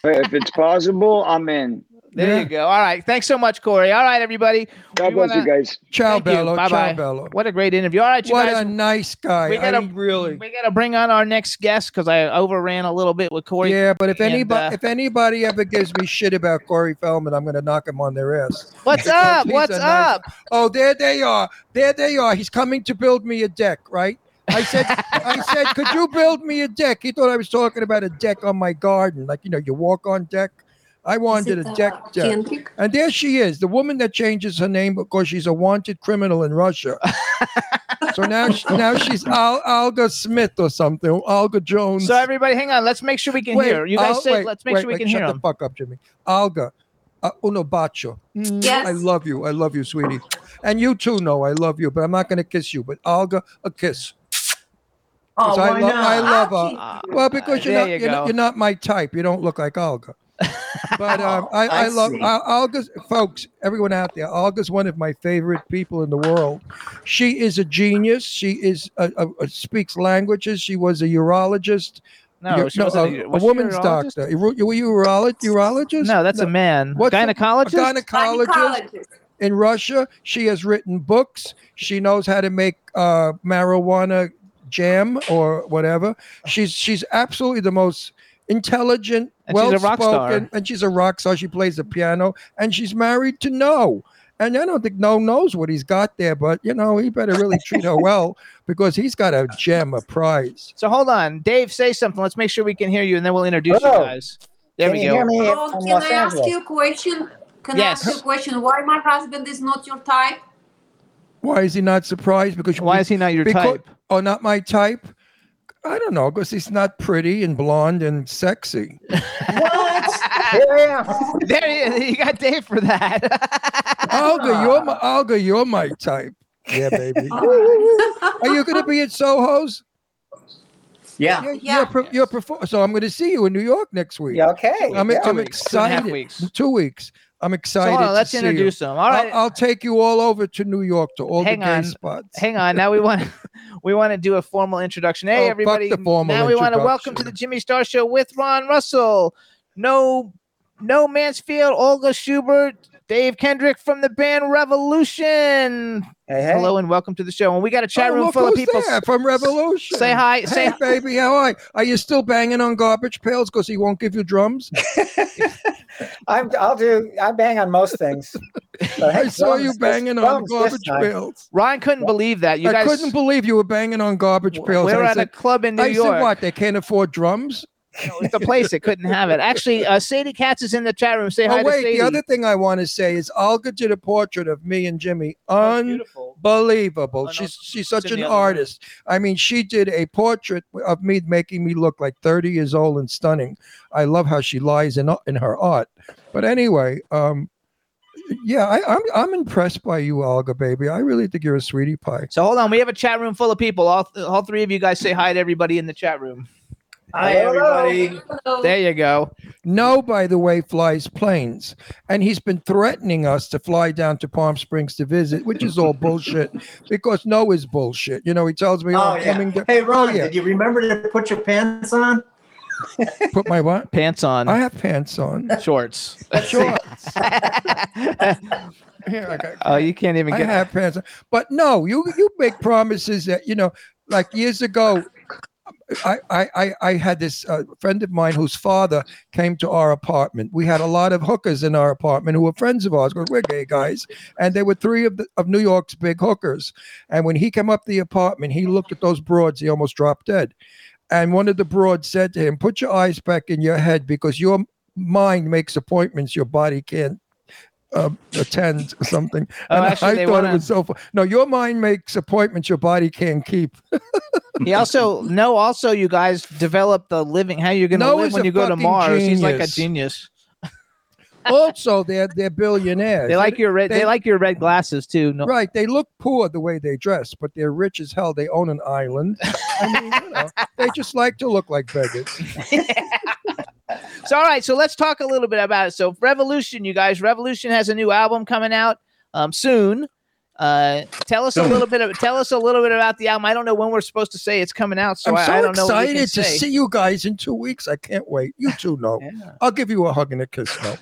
if it's possible, I'm in. There Yeah. you go. All right. Thanks so much, Corey. All right, everybody. God We bless wanna- you guys. Ciao, Bello. Bye Ciao, bye. Bello. What a great interview. All right, you What guys. a nice guy. we gotta I really. we gotta bring on our next guest because I overran a little bit with Corey. Yeah, but if and, anybody uh, if anybody ever gives me shit about Corey Feldman, I'm going to knock him on their ass. What's up? What's a nice- up? Oh, there they are. There they are. He's coming to build me a deck, right? I said, I said, could you build me a deck? He thought I was talking about a deck on my garden, like you know, you walk on deck. I wanted a deck, deck. And there she is, the woman that changes her name because she's a wanted criminal in Russia. so now, she, now she's Al, Olga Smith or something, Olga Jones. So everybody, hang on. Let's make sure we can Wait, hear. You guys Al- say. wait, let's make wait, sure we wait, can shut hear Shut the them. fuck up, Jimmy. Olga, uh, uno bacio. Mm, Yes. I love you. I love you, sweetie. And you too know I love you, but I'm not going to kiss you. But Olga, a kiss. Oh, 'Cause I, why lo- not? I love her. Uh, Well, because you're there not, you you are not, you're not my type. You don't look like Olga. But um, I, I, I love see. Al- Olga's, folks, everyone out there. Olga's one of my favorite people in the world. She is a genius. She is a, a, a- speaks languages. She was a urologist. no, Ur- she wasn't a, a was she woman's urologist? doctor. You Were you a urolo- urologist? No, that's a man. What's Gynecologist. A gynecologist Gynecologist. in Russia. She has written books. She knows how to make uh, marijuana jam or whatever. She's she's absolutely the most intelligent, well a rock star. spoken, and she's a rock star. She plays the piano, and she's married to Noah. And I don't think Noah knows what he's got there, but you know he better really treat her well because he's got a gem, a prize. So hold on, Dave. Say something. Let's make sure we can hear you, and then we'll introduce you guys. There Can we you go. hear me Oh, can Los I ask Angeles? you a question? Can Yes. I ask you a question? Why my husband is not your type? Why is he not surprised? Because Why is he not your because, type? Oh, not my type. I don't know, because he's not pretty and blonde and sexy. Here I am. There he is. You got Dave for that. Olga, you're my Olga, you're my type. Yeah, baby. Are you going to be at Soho's? Yeah. You're, Yeah. You're, per- you're perfor- so I'm going to see you in New York next week. Yeah. Okay. I'm, yeah. I'm weeks, two and a half excited. weeks. Two weeks. I'm excited. hold on, let's see introduce you. them. All right. I'll, I'll take you all over to New York to all Hang the gay on. spots. Hang on. Now we want we want to do a formal introduction. Hey Oh, everybody. now we want to welcome to the Jimmy Star Show with Ron Russell. No no Mansfield, Olga Schubert, Dave Kendrick from the band Revolushn. Hey, hey. Hello and welcome to the show. And we got a chat Oh, room look full of people. there from Revolushn. Say hi. Say Hey, baby, how are you? Are you still banging on garbage pails because he won't give you drums? I'm, I'll do. I bang on most things. But, hey, I saw drums you banging on garbage pails. Ryan couldn't believe that. You I guys couldn't believe you were banging on garbage pails. We're I at a club in New York. I York. said, what? They can't afford drums? It's a place that couldn't have it. Actually, uh, Sadie Katz is in the chat room. Say hi Oh, to wait. Sadie. The other thing I want to say is Olga did a portrait of me and Jimmy. Oh. Unbelievable. Oh, no, she's she's such an other room. artist. I mean, she did a portrait of me making me look like 30 years old and stunning. I love how she lies in in her art. But anyway, um, yeah, I, I'm I'm impressed by you, Olga, baby. I really think you're a sweetie pie. So hold on, we have a chat room full of people. All, all three of you guys say hi to everybody in the chat room. Hi, everybody. Hello. There you go. No, by the way, flies planes, and he's been threatening us to fly down to Palm Springs to visit, which is all bullshit. Because Noah is bullshit. You know, he tells me, "Oh, Oh, I'm yeah. coming." To- Hey, Ron, oh, yeah. did you remember to put your pants on? Put my what? Pants on, I have pants on. shorts. Shorts. Here, I got oh, you can't even I get. have pants, on. but no, you you make promises that you know, like years ago. I, I, I- had this uh, friend of mine whose father came to our apartment. We had a lot of hookers in our apartment who were friends of ours we're gay guys, and they were three of the, of New York's big hookers. And when he came up the apartment, he looked at those broads. He almost dropped dead. And one of the broads said to him, "Put your eyes back in your head because your mind makes appointments your body can't uh, attend something." Oh, and actually, I they thought wanna- it was so. Fu- no, your mind makes appointments your body can't keep. He also no. Also, you guys develop the living. How you're going to No live when you go to Mars? He's like a genius. genius. also, they're they're billionaires. They like your red. They, they- like your red glasses too. No, Right, they look poor the way they dress, but they're rich as hell. They own an island. I mean, you know, they just like to look like beggars. So all right, so let's talk a little bit about it. So Revolushn, you guys, Revolushn has a new album coming out um, soon. Uh, tell us a little bit. Of, tell us a little bit about the album. I don't know when we're supposed to say it's coming out, so, I'm so I don't know. what excited to say. see you guys in two weeks. I can't wait. You two know. Yeah. I'll give you a hug and a kiss, no.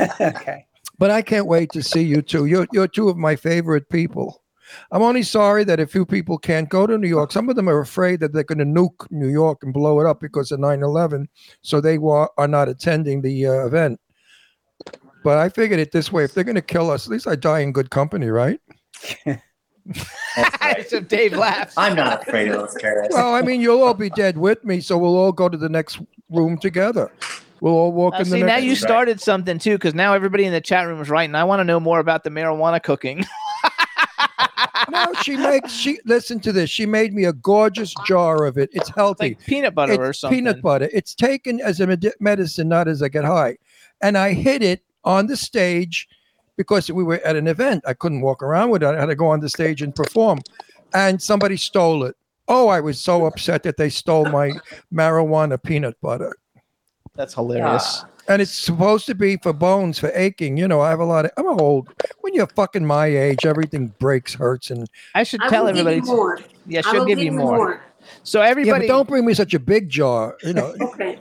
okay. But I can't wait to see you two. You're you're two of my favorite people. I'm only sorry that a few people can't go to New York. Some of them are afraid that they're going to nuke New York and blow it up because of 9/11, so they wa- are not attending the uh, event. But I figured it this way: if they're going to kill us, at least I die in good company, right? so Dave laughs. I'm not afraid of those carrots. Well, I mean, you'll all be dead with me, so we'll all go to the next room together. We'll all walk Uh, in the next one. see, now next. you Right. started something too, because now everybody in the chat room is writing. I want to know more about the marijuana cooking. no, she makes. She listen to this. She made me a gorgeous jar of it. It's It's healthy. like peanut butter it's or something. peanut butter. It's taken as a med- medicine, not as I get high. And I hid it on the stage because we were at an event. I couldn't walk around with it. I had to go on the stage and perform. And somebody stole it. Oh, I was so upset that they stole my marijuana peanut butter. That's hilarious. And it's supposed to be for bones, for aching. You know, I have a lot of, I'm old. When you're fucking my age, everything breaks, hurts. And I should I tell will give everybody. you more. Yeah, I she'll will give you more. So yeah, everybody, but don't bring me such a big jar. You know, Okay.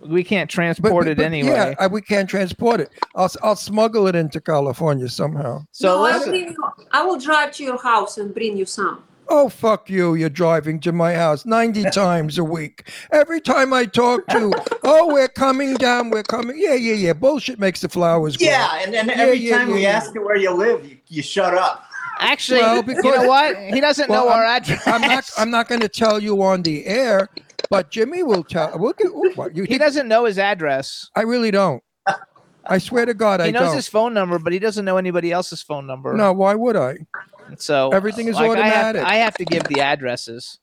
we can't transport but- it but anyway. Yeah, I, we can't transport it. I'll I'll smuggle it into California somehow. so no, I'll listen, bring you, I will drive to your house and bring you some. Oh fuck you! You're driving to my house ninety times a week. Every time I talk to, oh, we're coming down. We're coming. Yeah, yeah, yeah. Bullshit makes the flowers grow. Yeah, and then Yeah, every yeah, time yeah, we yeah. ask you where you live, you, you shut up. actually, Well, you know what? He doesn't Well, know our I'm- address. I'm not. I'm not going to tell you on the air, but Jimmy will tell. We'll get, what, you he think- doesn't know his address. I really don't. I swear to God, He I knows don't. He knows his phone number, but he doesn't know anybody else's phone number. no, why would I? So Everything is like, I have, automatic. I have to give the addresses.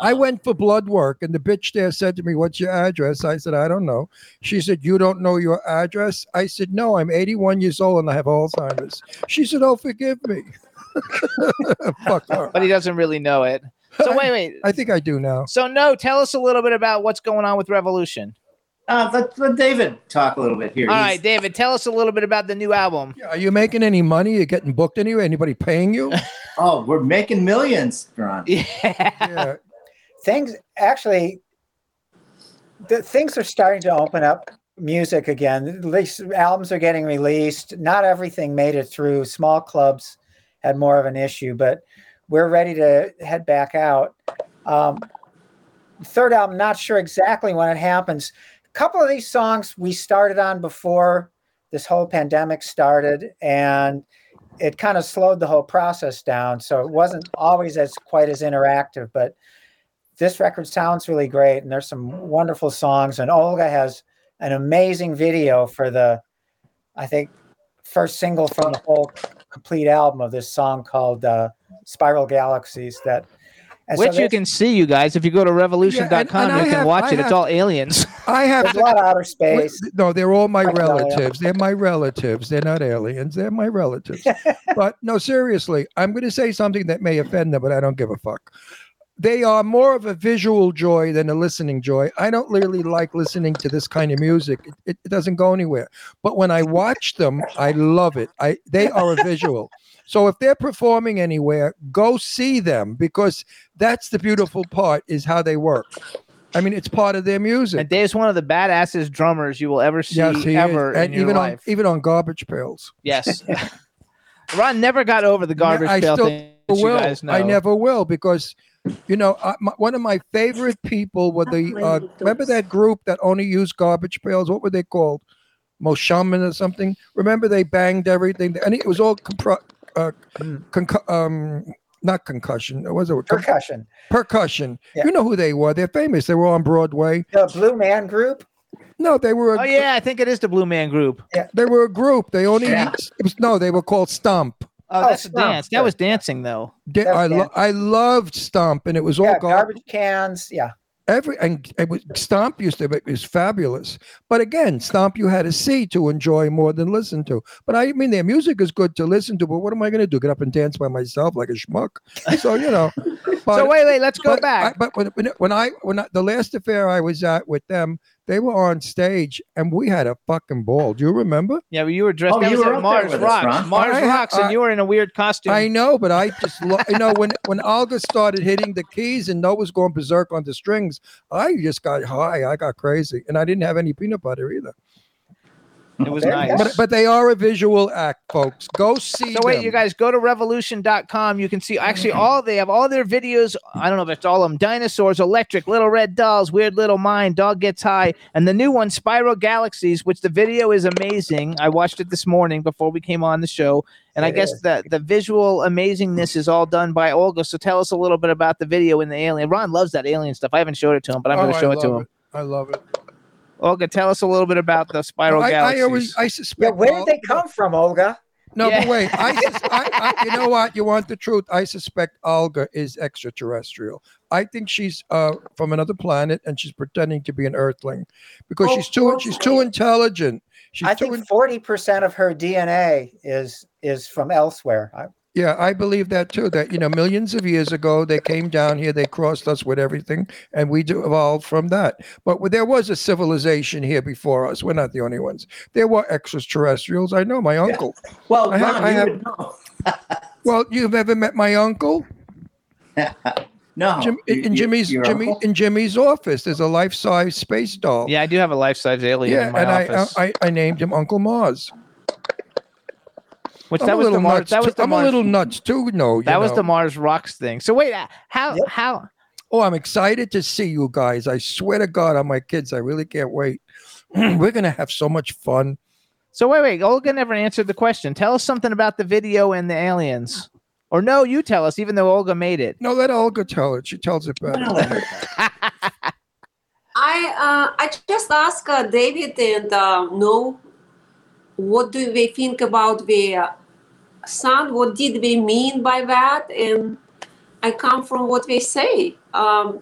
I Um, went for blood work, and the bitch there said to me, "What's your address?" I said, "I don't know." She said, "You don't know your address?" I said, "No, I'm 81 years old and I have Alzheimer's." She said, "Oh, forgive me." Fuck her. but he doesn't really know it. So wait, wait. I think I do now. So no, tell us a little bit about what's going on with Revolushn. Uh, let, let David talk a little bit here. All He's- right, David, tell us a little bit about the new album. Yeah, Are you making any money? You getting booked anywhere? Anybody paying you? Oh, we're making millions, Ron. Yeah. yeah. Things actually, the things are starting to open up. music again. These albums are getting released. Not everything made it through. Small clubs had more of an issue, but we're ready to head back out. Um, third album, not sure exactly when it happens. Couple of these songs we started on before this whole pandemic started, and it kind of slowed the whole process down. So it wasn't always as quite as interactive, but this record sounds really great, and there's some wonderful songs. And Olga has an amazing video for the, I think, first single from the whole complete album of this song called uh, "Spiral Galaxies." That, and so Which you can see, you guys. If you go to revolushn.com, and I you can have- watch I it. It's all aliens. I have a lot of outer space. No, they're all my I can tell you. relatives. They're my relatives. They're not aliens. They're my relatives. but no, seriously, I'm going to say something that may offend them, but I don't give a fuck. They are more of a visual joy than a listening joy. I don't really like listening to this kind of music. It, it, it doesn't go anywhere. But when I watch them, I love it. I they are a visual. So if they're performing anywhere, go see them because that's the beautiful part is how they work. I mean, it's part of their music. And Dave's one of the badasses drummers you will ever see Yes, ever is. in And your even life. on even on garbage pails. Yes. Ron never got over the garbage I pail still thing. will. I never will because you know I, my, one of my favorite people were the uh, remember that group that only used garbage pails. What were they called? Moshaman or something. Remember they banged everything, and it was all compro- uh, concu- um, not concussion. What Was it Percussion. Percussion. Yeah. You know who they were? They're famous. They were on Broadway. The Blue Man Group. No, they were. A, Oh yeah, I think it is the Blue Man Group. Yeah. They were a group. They only. Yeah. It was no. They were called Stomp. Oh, Oh, that's a dance. That was dancing though. They- That's I, lo- dancing. I loved Stomp, and it was all Yeah, garbage. garbage cans. Yeah. Every and it was Stomp used to it was fabulous. But again, Stomp you had to see to enjoy more than listen to. But I mean their music is good to listen to, but what am I gonna do? Get up and dance by myself like a schmuck? So you know. But, so wait, wait, let's go but, back. I, but when, when when I when I, the last affair I was at with them, they were on stage and we had a fucking ball. Do you remember? yeah, but you were dressed. Oh, that you was were at Mars with us, Mars I ha- Rocks, and you were in a weird costume. I know, but I just lo- you know when when Olga started hitting the keys and Noah's going berserk on the strings, I just got high. I got crazy, and I didn't have any peanut butter either. It was nice. But but they are a visual act, folks. Go see. So wait, them. you guys go to revolushn.com. You can see actually all they have all their videos. I don't know if it's all of them. Dinosaurs, Electric, Little Red Dolls, Weird Little Mind, Dog Gets High, and the new one, Spiral Galaxies, which the video is amazing. I watched it this morning before we came on the show. And I guess is. the the visual amazingness is all done by Olga. So tell us a little bit about the video and the alien. Ron loves that alien stuff. I haven't showed it to him, but I'm Oh, going to show it to love him. I love it. Olga, tell us a little bit about the Spiral I, I Galaxies. always I Yeah. suspect. Where Ol- did they come from, Olga? No, Yeah. but wait. I, sus- I, I you know what? You want the truth? I suspect Olga is extraterrestrial. I think she's uh from another planet and she's pretending to be an Earthling because Oh, she's too she's too intelligent. She's I too think forty percent of her DNA is is from elsewhere. I, Yeah, I believe that too. That you know, millions of years ago, they came down here, they crossed us with everything, and we do evolved from that. But there was a civilization here before us. We're not the only ones. There were extraterrestrials. I know my uncle. Well, I have- Ron, I you have- would know. Well, you've ever met my uncle? no. Jim, you- in you- Jimmy's Jimmy uncle? in Jimmy's office, there's a life-size space doll. yeah, I do have a life size alien yeah, in my and I. I I named him Uncle Mars. Which I'm that a was the little Mars. nuts. That was the I'm Mars. a little nuts too. No, you That was the Mars Rocks thing. So wait, uh, how Yep. how Oh, I'm excited to see you guys. I swear to God on my kids. I really can't wait. We're going to have so much fun. so wait wait Olga never answered the question. Tell us something about the video and the aliens. Or no, you tell us, even though Olga made it. No, let Olga tell it. She tells it better. I uh, I just asked uh, David and uh, no, what do we think about the son? What did we mean by that? And I come from what they say. Um,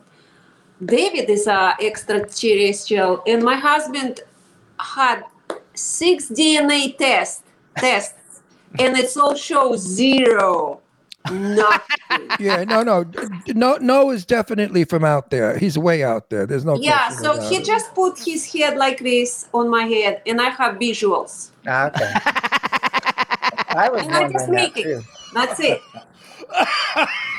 David is a extraterrestrial, and my husband had six DNA tests tests, and it all shows zero, nothing. Yeah, no, no, no, no is definitely from out there. He's way out there. There's no. Yeah, so he it. just put his head like this on my head, and I have visuals. Ah, okay. I was And I just wondering that make it. too. That's it.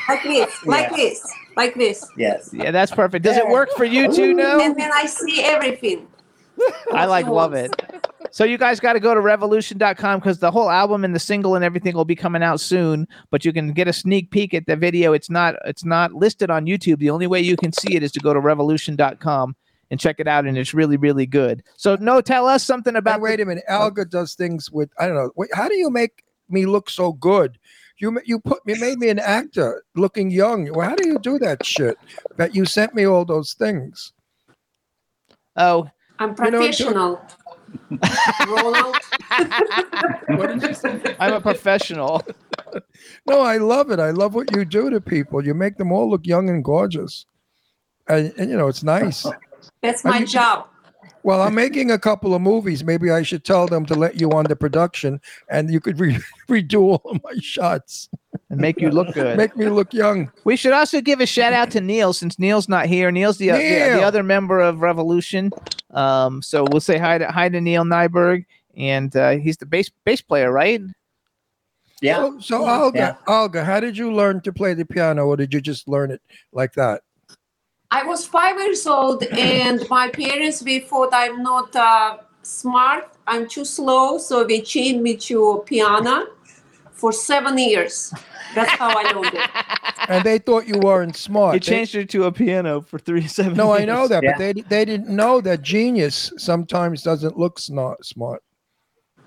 like this, like Yeah. this, like this. Yes. Yeah, that's perfect. Does it work for you too? now? And then I see everything. I like love it. So you guys got to go to revolushn.com because the whole album and the single and everything will be coming out soon. But you can get a sneak peek at the video. It's not it's not listed on YouTube. The only way you can see it is to go to revolushn.com and check it out, and it's really really good. So no, tell us something about But wait the- a minute. Olga does things with I don't know. Wait, how do you make me look so good? You you put you made me an actor looking young. Well, how do you do that shit? That you sent me all those things. oh I'm professional. What did you say? I'm a professional. No, I love it. I love what you do to people. You make them all look young and gorgeous. And, and you know, it's nice. That's my you- job. Well, I'm making a couple of movies. Maybe I should tell them to let you on the production and you could re- redo all of my shots. and make you look good. Make me look young. We should also give a shout out to Neil since Neil's not here. Neil's the, the, the other member of Revolushn. Um, so we'll say hi to hi to Neil Nyberg, and uh, he's the bass bass player, right? Yeah. So, so Olga, Yeah. Olga, how did you learn to play the piano or did you just learn it like that? I was five years old, and my parents they thought I'm not uh, smart. I'm too slow, so they chained me to a piano for seven years. That's how I learned it. And they thought you weren't smart. He They- changed her to a piano for three seven. no, I know that, Yeah. but they they didn't know that genius sometimes doesn't look smart.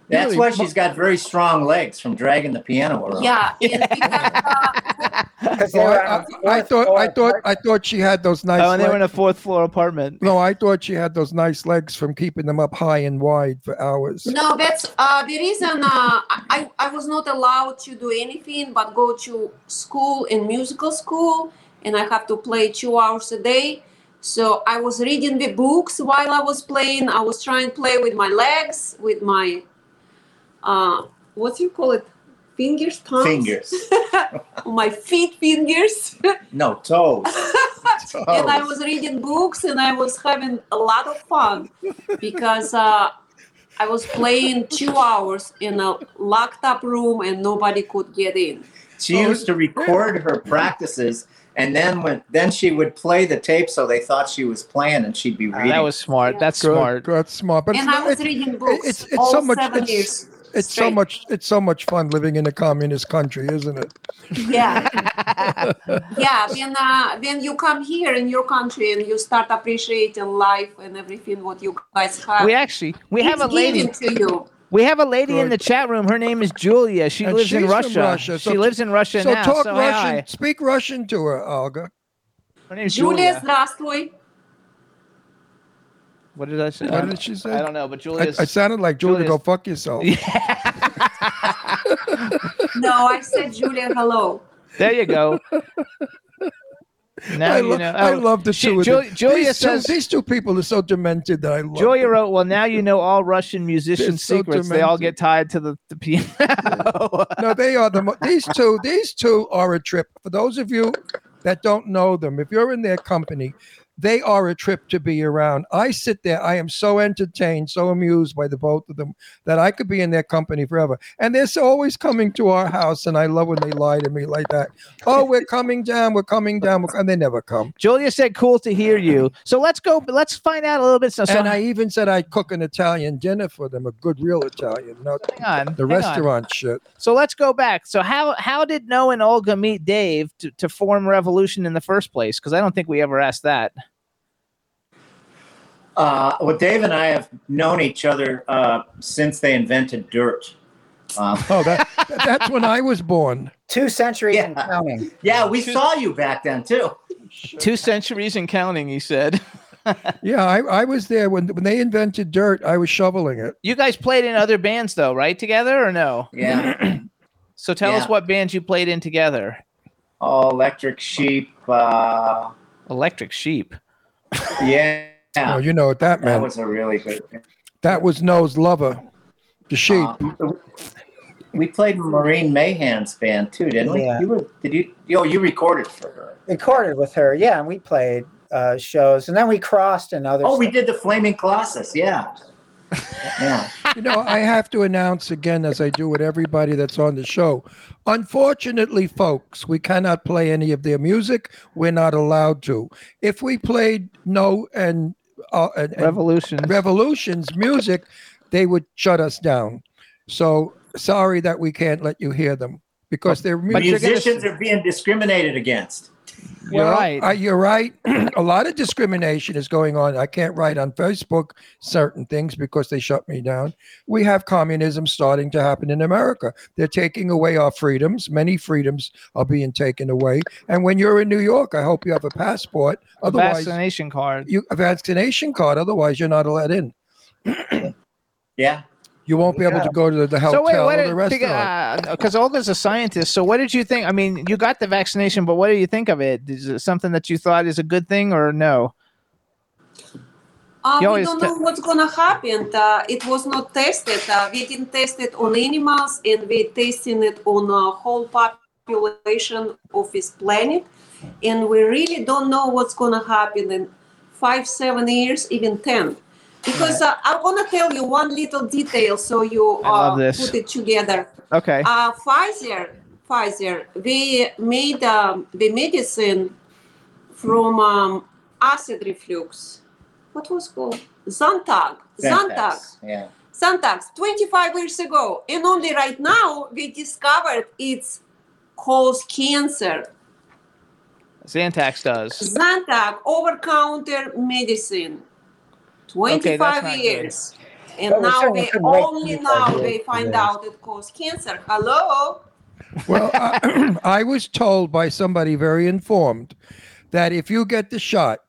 Smart. That's Really? why she's got very strong legs from dragging the piano around. Yeah, and we had, uh, Because they were I, I, I thought I thought I thought she had those nice. Oh, and they were in a fourth floor apartment. No, I thought she had those nice legs from keeping them up high and wide for hours. no, that's uh, the reason uh, I, I was not allowed to do anything but go to school in musical school, and I have to play two hours a day. So I was reading the books while I was playing. I was trying to play with my legs, with my uh, what do you call it? Fingers, thumbs, Fingers. my feet, fingers. No, toes. and I was reading books and I was having a lot of fun because uh, I was playing two hours in a locked up room and nobody could get in. She used to record her practices, and then when then she would play the tape, so they thought she was playing, and she'd be Ah, reading. that was smart. That's Good, smart. That's smart. But and it's, I was it- reading books it's it's all so much seven it's, years it's so straight. much it's so much fun living in a communist country, isn't it? Yeah, yeah. When uh, when you come here in your country and you start appreciating life and everything what you guys have, We actually we have a it's lady. given to you. We have a lady in Good. the chat room. Her name is Julia. She And lives in she's from Russia. Russia, so she t- lives in Russia So now. talk so Russian. hi. Speak Russian to her, Olga. Her name's Julia, Julia. здравствуй. What did I say? What did she say? I don't know, but I, Julia's. I sounded like Julia. Julia's- Go fuck yourself. Yeah. No, I said Julia, hello. there you go. Now I, you lo- know. I oh, love the she- two of Ju- Julia these, says. two, these two people are so demented that I love. Julia them. wrote, "Well, now you know all Russian musicians' so secrets. They all get tied to the, the piano." no, they are the mo- these two. These two are a trip. For those of you that don't know them, if you're in their company, they are a trip to be around. I sit there. I am so entertained, so amused by the both of them that I could be in their company forever. And they're so always coming to our house, and I love when they lie to me like that. Oh, we're coming down. We're coming down. We're, and they never come. Julia said, "Cool to hear you." So let's go. Let's find out a little bit. So, so and I even said I'd cook an Italian dinner for them, a good real Italian, not hang on. the hang on. restaurant shit. So let's go back. So how how did Noah and Olga meet Dave to, to form Revolushn in the first place? Because I don't think we ever asked that. Uh, well, Dave and I have known each other uh, since they invented dirt. Um, Oh, that that's when I was born. Two centuries and Yeah. counting. yeah, we saw you back then too. Two centuries and counting, he said. Yeah, I, I was there when when they invented dirt. I was shoveling it. You guys played in other bands though, right? Together or no? Yeah. So tell us what bands you played in together. Oh, Electric Sheep. Uh, Electric Sheep. yeah. Oh, you know what that meant. that was a really good. that was Noah's lover, the sheep. Uh, we played in Maureen Mayhan's band too, didn't we? Yeah. You were, did you? Oh, you recorded for her. Recorded with her, yeah, and we played uh, shows, and then we crossed and other. Oh, we did the Flaming Colossus. Yeah. Yeah. you know, I have to announce again, as I do with everybody that's on the show. Unfortunately, folks, we cannot play any of their music. We're not allowed to. If we played Noah and uh, and, and Revolushns. Revolushn's music, they would shut us down. So sorry that we can't let you hear them because they're But you're music. gonna Musicians are being discriminated against. You're Well, right. uh, you're right. a lot of discrimination is going on. I can't write on Facebook certain things because they shut me down. We have communism starting to happen in America. They're taking away our freedoms. Many freedoms are being taken away. And when you're in New York, I hope you have a passport. A Otherwise, vaccination card. you a vaccination card. Otherwise, you're not allowed in. Yeah. You won't be able to go to the hotel So wait, what or did the restaurant. because Olga's a scientist. So what did you think? I mean, you got the vaccination, but what do you think of it? Is it something that you thought is a good thing or no? Uh, we don't te- know what's gonna happen. Uh, it was not tested. Uh, we didn't test it on animals, and we're testing it on a whole population of this planet. And we really don't know what's gonna happen in five, seven years, even ten. Because uh, I want to tell you one little detail so you uh, put it together. Okay. Uh, Pfizer, Pfizer, they made um, the medicine from um, acid reflux. What was called Zantac. Zantac. Yeah. Zantac. 25 years ago, and only right now we discovered it's causes cancer. Zantac does. Zantac over-counter medicine. 25 not good. years. And Well, now they only now they find this. out it causes cancer. Hello? Well, I, I was told by somebody very informed that if you get the shot,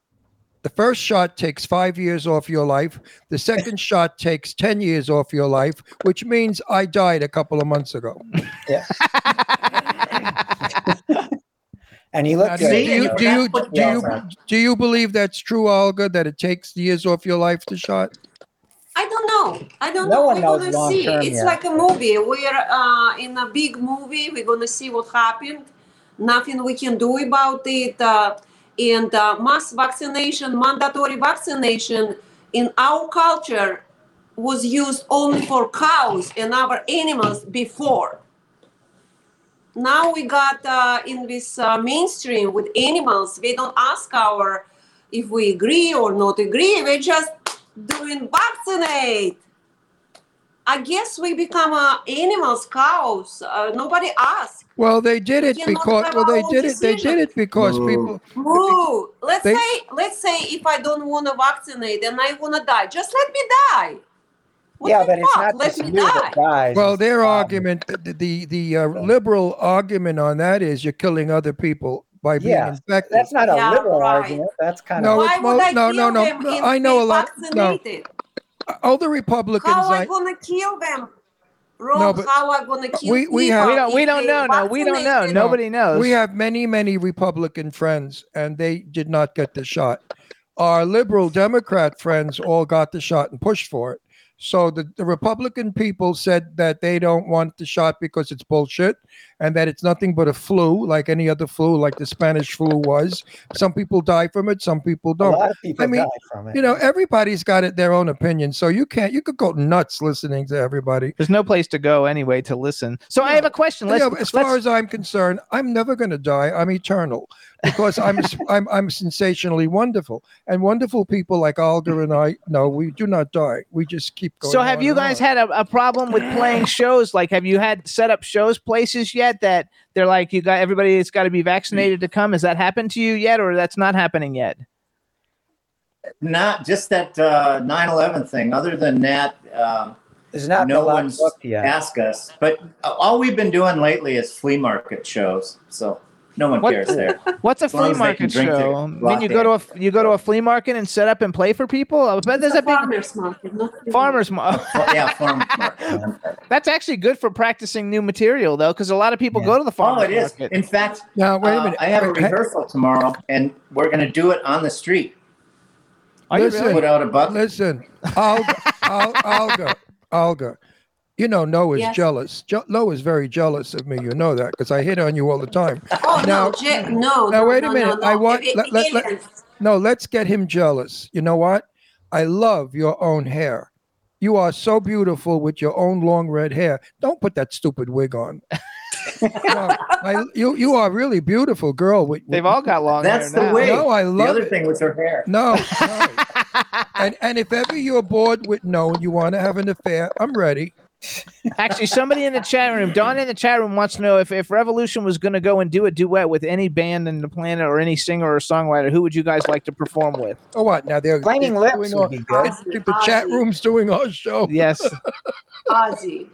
the first shot takes five years off your life. The second shot takes 10 years off your life, which means I died a couple of months ago. And he look Now, good. do you, you know. do you, do you, what- do you believe that's true, Olga, that it takes years off your life to shot? I don't know. I don't No know. We're gonna see. term It's yet. like a movie. We're uh, in a big movie. We're gonna see what happened. Nothing we can do about it. Uh, and uh, mass vaccination, mandatory vaccination in our culture was used only for cows and other animals before. Now we got uh, in this uh, mainstream with animals. They don't ask our if we agree or not agree. We're just doing vaccinate. I guess we become uh, animals, cows. Uh, nobody asks. Well, they did it cannot because well, they our own did it. They did it because Moo. people. Moo. Let's They- say, let's say, if I don't want to vaccinate and I want to die, just let me die. What yeah, the but it's not let just me you that die. dies. Well, their problem. argument, the the, the uh, liberal argument on that is you're killing other people by being Yeah, infected. That's not a Yeah, liberal right. argument. That's kind No, of Why it's would mo- I no, no, no, no, I know a lot- no. All the Republicans, How I I, gonna kill them? Rob, No, but how I gonna kill we- we have- We don't. We don't know. No, we don't know. Nobody knows. we have many, many Republican friends, and they did not get the shot. Our liberal Democrat friends all got the shot and pushed for it. So the, the Republican people said that they don't want the shot because it's bullshit and that it's nothing but a flu, like any other flu, like the Spanish flu was. Some people die from it, some people don't. lot of people I mean, die from it. You know, everybody's got it, their own opinion. So you can't, you could go nuts listening to everybody. There's no place to go anyway to listen. So I have a question. Let's, Yeah, but as let's- far as I'm concerned, I'm never going to die. I'm eternal because I'm, I'm I'm sensationally wonderful, and wonderful people like Alder and I. No, we do not die. We just keep going. so have on you guys on. had a, a problem with playing shows? Like, have you had set up shows places yet that they're like you got everybody that's got to be vaccinated to come? Has that happened to you yet, or that's not happening yet? Not just that uh, 9/11 thing. Other than that, um, There's not no one's booked asked us. But all we've been doing lately is flea market shows. So no one What- cares there. What's a As flea as they can market drink their show? I mean, you go to a you go to a flea market and set up and play for people. I bet there's It's a big farmers market, not farmers market. Well, yeah, farm market. That's actually good for practicing new material, though, because a lot of people Yeah. go to the farmers. Oh, farmers it is. market. In fact, Now wait a uh, minute. I have a Wait, rehearsal tomorrow, and we're going to do it on the street. Are you listen. really? Put out a bucket. Listen, Olga, Al- Olga, Olga. You know, Noah's Yes. jealous. Je- Noah's very jealous of me. You know that because I hit on you all the time. Oh Now- no, Je- no. now, no, wait a minute. No, I want- It- let, let, let, no, let's get him jealous. You know what? I love your own hair. You are so beautiful with your own long red hair. Don't put that stupid wig on. no, I, you you are really beautiful, girl. With, They've with- all got long That's hair the now. way. No, I love the other it. thing was her hair. No, no. and and if ever you're bored with no, and you want to have an affair, I'm ready. Actually, somebody in the chat room, Don in the chat room wants to know if, if Revolushn was going to go and do a duet with any band in the planet or any singer or songwriter, who would you guys like to perform with? Oh, what? Now they're Flaming they're Lips doing would all- be good. the, the chat room's doing our show. Yes. Ozzy.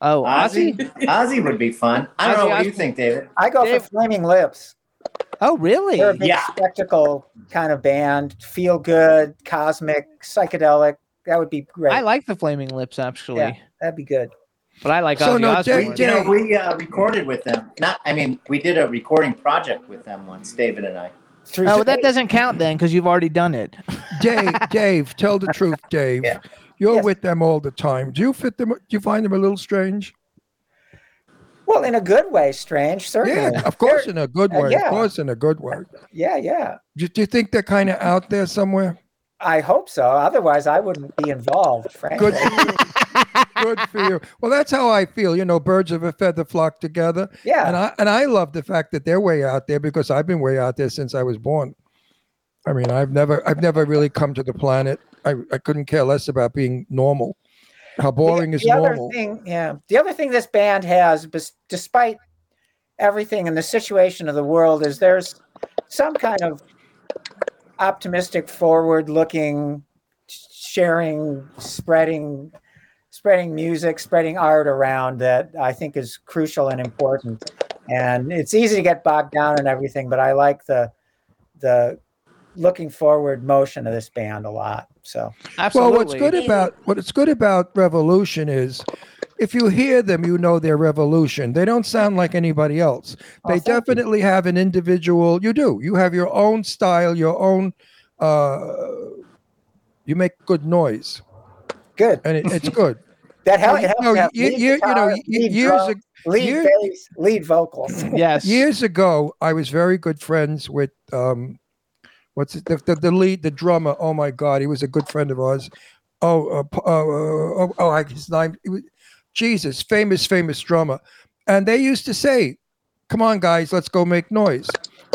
Oh, Ozzy, Ozzy? Ozzy would be fun. I don't know Ozzy what you think, David. I go Dave- for Flaming Lips. Oh, really? They're a big Yeah. spectacle kind of band. Feel good, cosmic, psychedelic. That would be great. I like the Flaming Lips, actually. Yeah. That'd be good. But I like So Ozzy no, Osbourne. Dave- You know, we uh, recorded with them. Not, I mean, we did a recording project with them once, David and I. Through Oh, that doesn't count then because you've already done it. Dave, Dave, tell the truth, Dave. Yeah. You're Yes. with them all the time. Do you fit them? Do you find them a little strange? well, in a good way, strange, certainly. Yeah, of course, They're- in a good uh, way. yeah. Of course, in a good way. Yeah, yeah. Do, do you think they're kind of out there somewhere? I hope so. Otherwise, I wouldn't be involved, frankly. Good for you. Good for you. Well, that's how I feel. You know, birds of a feather flock together. Yeah. And I and I love the fact that they're way out there because I've been way out there since I was born. I mean, I've never I've never really come to the planet. I, I couldn't care less about being normal. How boring is the other normal? thing, yeah. The other thing this band has, despite everything and the situation of the world, is there's some kind of optimistic, forward-looking, sharing, spreading, spreading music, spreading art around that I think is crucial and important. And it's easy to get bogged down in everything, but I like the the looking forward motion of this band a lot. So Absolutely. Well, what's good about what's good about Revolushn is if you hear them, you know they're Revolushn. They don't sound like anybody else. Oh, They you. definitely have an individual. You do. You have your own style, your own. Uh, you make good noise, good. and it, it's good. That helps. you it helps know, you- lead you- you know, guitar, lead years drum, ag- lead year- bass, lead vocals. Yes. Years ago, I was very good friends with um, what's it, the, the the lead, the drummer. Oh my God, he was a good friend of ours. Oh, uh, uh, uh, oh, oh, I- his name. Was, Jesus, famous, famous drummer. And they used to say, "Come on, guys, let's go make noise."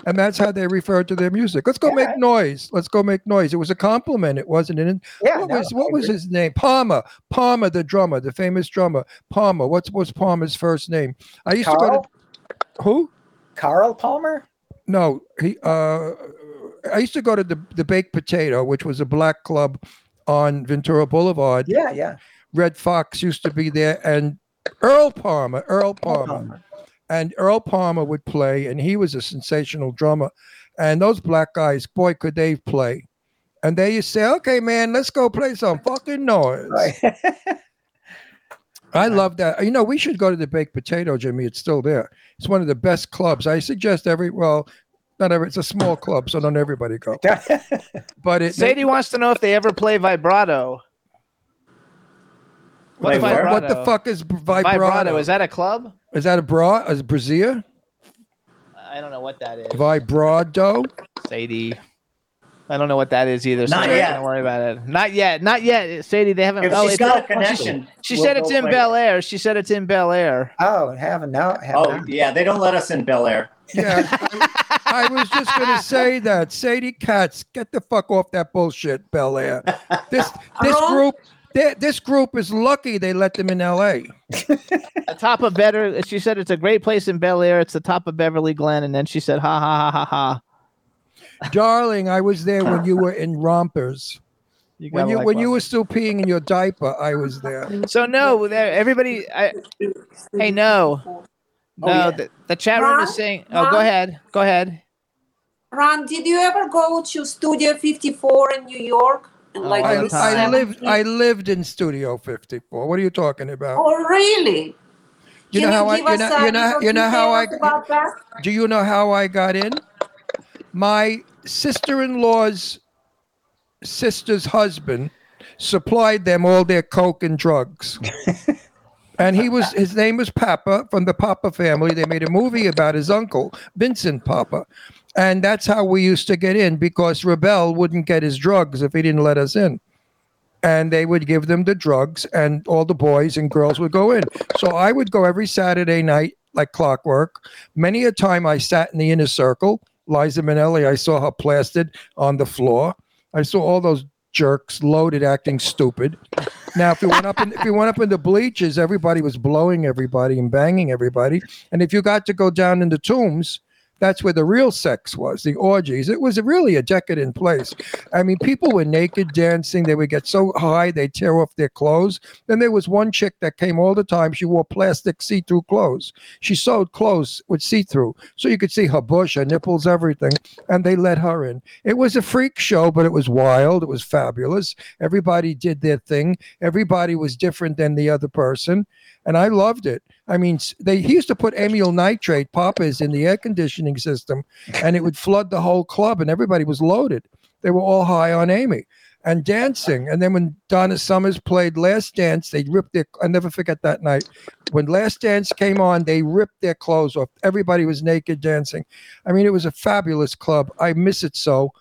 And that's how they referred to their music. Let's go Yeah. make noise. Let's go make noise. It was a compliment. It wasn't an. Yeah, what no, was what was his name? Palmer. Palmer, the drummer, the famous drummer. Palmer. What's what's Palmer's first name? I used to go to who? Carl Palmer? No, he. Uh, I used to go to the the Baked Potato, which was a black club on Ventura Boulevard. Yeah, yeah. Redd Foxx used to be there, and Earl Palmer. Earl Carl Palmer. And Earl Palmer would play, and he was a sensational drummer. And those black guys, boy, could they play. And they used to say, okay, man, let's go play some fucking noise. Right. I love that. You know, we should go to the Baked Potato, Jimmy. It's still there. It's one of the best clubs. I suggest every, well, not every, it's a small club, so not everybody go. But it, Sadie wants to know if they ever play vibrato. Play What's what? what the fuck is vibrato? Vibrato. Is that a club? Is that a bra? Is brazier? I don't know what that is. Vibrato? Sadie. I don't know what that is either. So Not yet. Don't worry about it. Not yet. Not yet. Sadie, they haven't. If oh, she's it's got a connection, She we'll said it's in Bel. Air. She said it's in Bel Air. oh, haven't no. Have Oh not. yeah, they don't let us in Bel Air. Yeah. I, I was just going to say that. Sadie Katz, get the fuck off that bullshit, Bel Air. This, this group. They- This group is lucky they let them in L.A. The top of better. She said it's a great place in Bel Air. It's the top of Beverly Glen, and then she said, "Ha ha ha ha ha." Darling, I was there when you were in rompers. You When you like when you were still peeing in your diaper, I was there. So no, there. Everybody. I, hey, no, oh, no. yeah. the, the chat room is saying. Oh, go ahead. Go ahead. Ron, did you ever go to Studio 54 in New York? And like I, the the time. I lived I lived in Studio 54. What are you talking about? Oh, really? You Can know how I- you know- you know- you know how I- details about that? Do you know how I got in? My sister-in-law's sister's husband supplied them all their coke and drugs. and he was his name was Papa from the Papa family. They made a movie about his uncle, Vincent Papa. And that's how we used to get in because Rubell wouldn't get his drugs if he didn't let us in. And they would give them the drugs, and all the boys and girls would go in. So I would go every Saturday night like clockwork. Many a time I sat in the inner circle. Liza Minnelli, I saw her plastered on the floor. I saw all those jerks, loaded, acting stupid. Now, if you went up in, if you went up in the bleachers, everybody was blowing everybody and banging everybody. And if you got to go down in the tombs, that's where the real sex was, the orgies. It was really a decadent place. I mean, people were naked dancing. They would get so high they'd tear off their clothes. Then there was one chick that came all the time. She wore plastic see-through clothes. She sewed clothes with see-through, so you could see her bush, her nipples, everything. And they let her in. It was a freak show, but it was wild. It was fabulous. Everybody did their thing. Everybody was different than the other person, and I loved it. I mean, they he used to put amyl nitrate poppers in the air conditioning system, and it would flood the whole club, and everybody was loaded. They were all high on Amy and dancing. And then when Donna Summers played Last Dance, they ripped their. I never forget that night when Last Dance came on. They ripped their clothes off. Everybody was naked dancing. I mean, it was a fabulous club. I miss it so.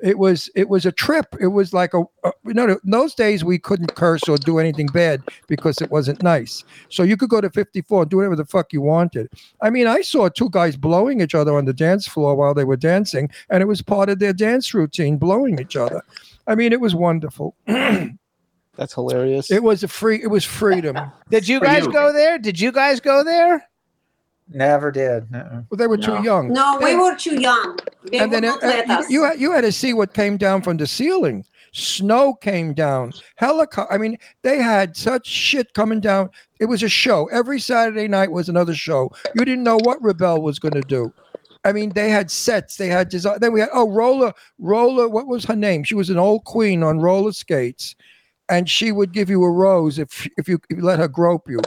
It was it was a trip. It was like a, a you know in those days we couldn't curse or do anything bad because it wasn't nice. So you could go to 54 and do whatever the fuck you wanted. I mean, I saw two guys blowing each other on the dance floor while they were dancing, and it was part of their dance routine, blowing each other. I mean, it was wonderful. That's hilarious. It was a free. It was freedom. Did you guys you. go there? Did you guys go there? Never did. Uh-uh. Well, they were too young. No, we were too young. They and then not uh, you, you had you had to see what came down from the ceiling. Snow came down. Helicopter. I mean, they had such shit coming down. It was a show. Every Saturday night was another show. You didn't know what Rubell was going to do. I mean, they had sets. They had design. Then we had oh, Roller. Roller. What was her name? She was an old queen on roller skates, and she would give you a rose if if you, if you let her grope you.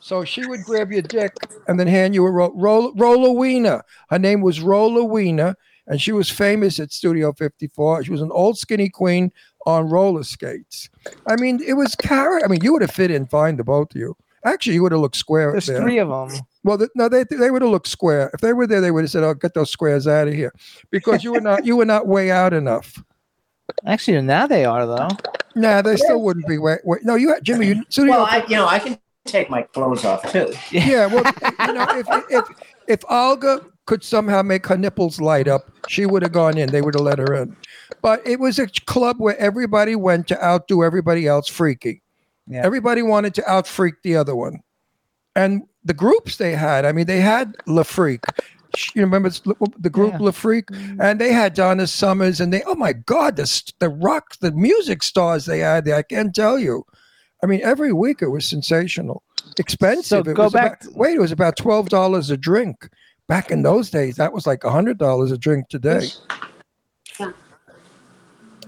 So she would grab your dick and then hand you a ro- roll, Rollerena. Her name was Rollerena, and she was famous at Studio 54. She was an old skinny queen on roller skates. I mean, it was character. I mean, you would have fit in fine, the both of you. Actually, you would have looked square There's there. three of them. Well, th- no, they they would have looked square. If they were there, they would have said, "Oh, get those squares out of here," because you were not you were not way out enough. Actually, now they are though. Nah, they still wouldn't be way. way no, you had Jimmy. You, Studio Well, I, you know, I can take my clothes off too. Yeah, well, you know, if if if Olga could somehow make her nipples light up, she would have gone in. They would have let her in. But it was a club where everybody went to outdo everybody else freaky. Yeah. Everybody wanted to out freak the other one. And the groups they had, I mean, they had La Freak. You remember s- the group Yeah. La Freak? Mm. And they had Donna Summers, and they, oh my God, the, the rock, the music stars they had there, I can't tell you. I mean, every week it was sensational. Expensive. So it go was back About, wait, it was about twelve dollars a drink. Back in those days, that was like hundred dollars a drink today. Yeah.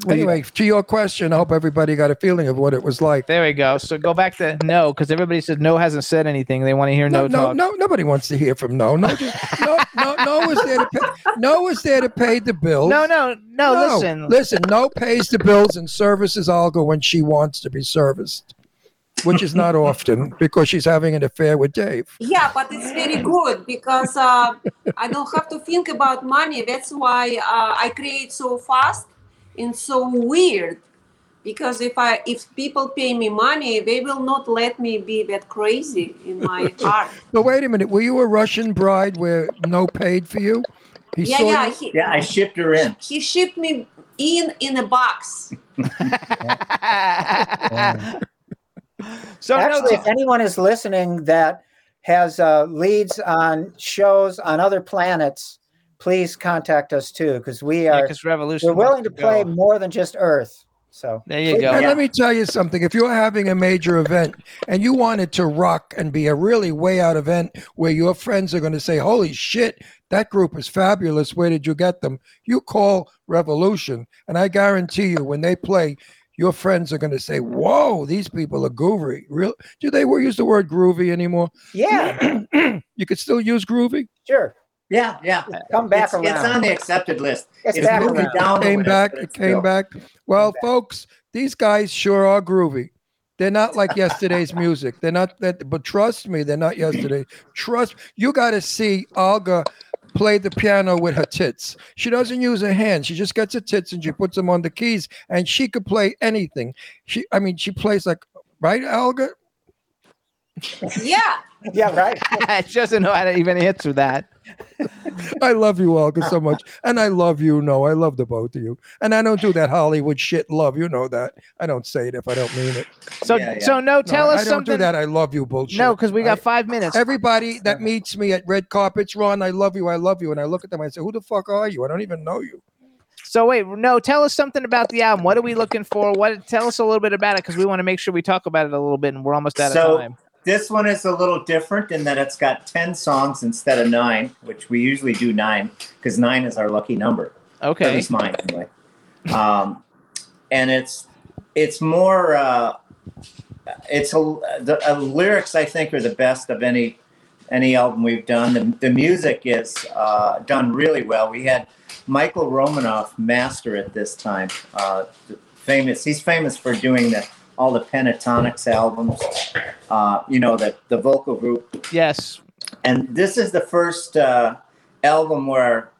Anyway, to your question, I hope everybody got a feeling of what it was like. There we go. So go back to Noah, because everybody said Noah hasn't said anything. They want to hear Noah, No, no, talk. no, nobody wants to hear from Noah. No, just- no, no, Noah was there to pay. Noah was there to pay the bills. no, no, no, Listen, listen. Noah pays the bills and services Olga when she wants to be serviced, which is not often because she's having an affair with Dave. Yeah, but it's very good because uh, I don't have to think about money. That's why uh, I create so fast and so weird. Because if I if people pay me money, they will not let me be that crazy in my heart. But wait a minute, were you a Russian bride where Noah paid for you? He yeah, yeah. He, Yeah, I shipped her in. he shipped me in in a box. so no, Actually, if anyone is listening that has uh, leads on shows on other planets, please contact us too, because we are because Revolushn. we're willing to wants play go. more than just Earth. So There you go. And let me tell you something. If you're having a major event and you want it to rock and be a really way out event where your friends are going to say, Holy shit, that group is fabulous. Where did you get them? You call Revolushn. And I guarantee you, when they play, your friends are going to say, Whoa, these people are groovy. Real do they use the word groovy anymore? yeah, you could still use groovy. sure. Yeah, yeah. Come back It's, around. it's on the accepted list. It's It's back moving around. down the came list, back. It came still- back. Well, back. folks, these guys sure are groovy. They're not like yesterday's music. They're not that, but trust me, they're not yesterday. Trust you got to see Olga play the piano with her tits. She doesn't use her hands. She just gets her tits and she puts them on the keys, and she could play anything. She, I mean, she plays like right, Olga. Yeah, Yeah, right. she doesn't know how to even answer that. I love you, Olga, so much. And I love you, Noah. I love the both of you. And I don't do that Hollywood shit love. You know that. I don't say it if I don't mean it. So Yeah, yeah. so Noah, tell No, us I don't something. do that. I love you bullshit. no, because we got I- five minutes. Everybody that meets me at red carpets, Ron, I love you, I love you. And I look at them, I say, Who the fuck are you? I don't even know you. So wait, Noah, tell us something about the album. What are we looking for? What tell us a little bit about it because we want to make sure we talk about it a little bit, and we're almost out So- of time. This one is a little different in that it's got 10 songs instead of nine, which we usually do nine because nine is our lucky number. Okay. At least mine, anyway. Um, and it's it's more uh, it's a the uh, lyrics I think are the best of any any album we've done. The, the music is uh, done really well. We had Michael Romanoff master it this time. Uh, famous, he's famous for doing the all the Pentatonix albums. Uh, you know the the vocal group Yes. and this is the first uh, album where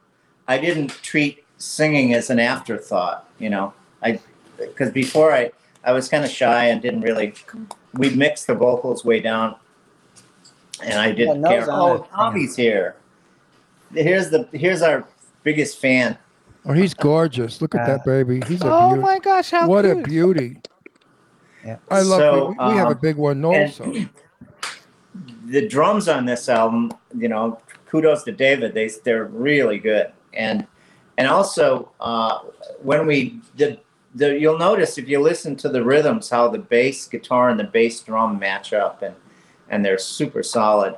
I didn't treat singing as an afterthought. You know, I because before I I was kind of shy and didn't really. We mixed the vocals way down, and I didn't Yeah, care. Oh. Tommy's here. Here's the here's our biggest fan. Oh, he's gorgeous. Look at Uh, that baby. He's a Oh beauty. my gosh, how what a beauty. Yeah. I love So, we, we have a um, big one also. the drums on this album, you know, kudos to David. They they're really good, and and also uh, when we the the you'll notice if you listen to the rhythms how the bass guitar and the bass drum match up, and and they're super solid.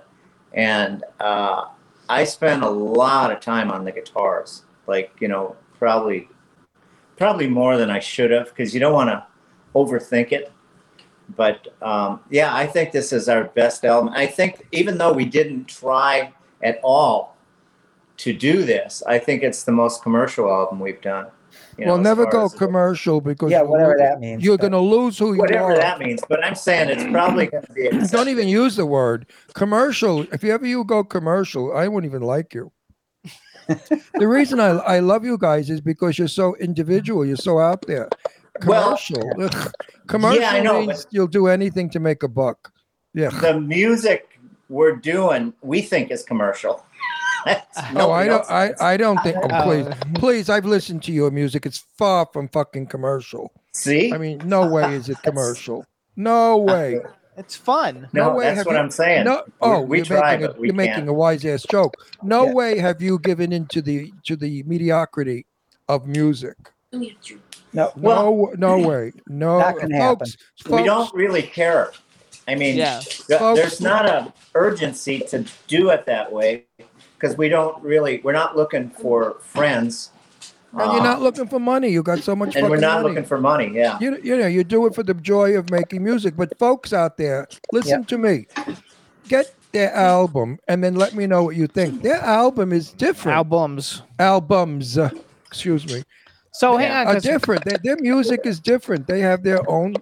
And uh, I spent a lot of time on the guitars, like you know, probably probably more than I should have, because you don't want to overthink it but um, yeah, I think this is our best album. I think even though we didn't try at all to do this, I think it's the most commercial album we've done. you know, well, as never go as- commercial because Yeah, you'll whatever lose- that means. You're going to lose who you Whatever are. that means, but I'm saying it's probably going to be. Don't even use the word commercial. If you ever you go commercial, I wouldn't even like you. the reason I, I love you guys is because you're so individual. You're so out there. Well- Commercial. Ugh. commercial Yeah, I know, means you'll do anything to make a buck. Yeah. the music we're doing, we think is commercial. No, I don't. I. I don't think. Oh, Uh, please, please. I've listened to your music. It's far from fucking commercial. See, I mean, no way is it commercial. No way. It's fun. no no, way that's what you- I'm saying. No. Oh, we you're try, making a, but we you're making a wise ass joke. No Yeah. way have you given into the to the mediocrity of music. No, No, no way. No, Not gonna happen. folks. we don't really care. I mean, Yeah. th- Folks- there's not a urgency to do it that way because we don't really. We're not looking for friends, and you're uh, not looking for money. You got so much and we're not money. looking for money. Yeah, you, you know, you do it for the joy of making music. But folks out there, listen to me. Get their album and then let me know what you think. Their album is different. Albums. Albums, uh, excuse me, So hang on, are different. Their, their music is different. They have their own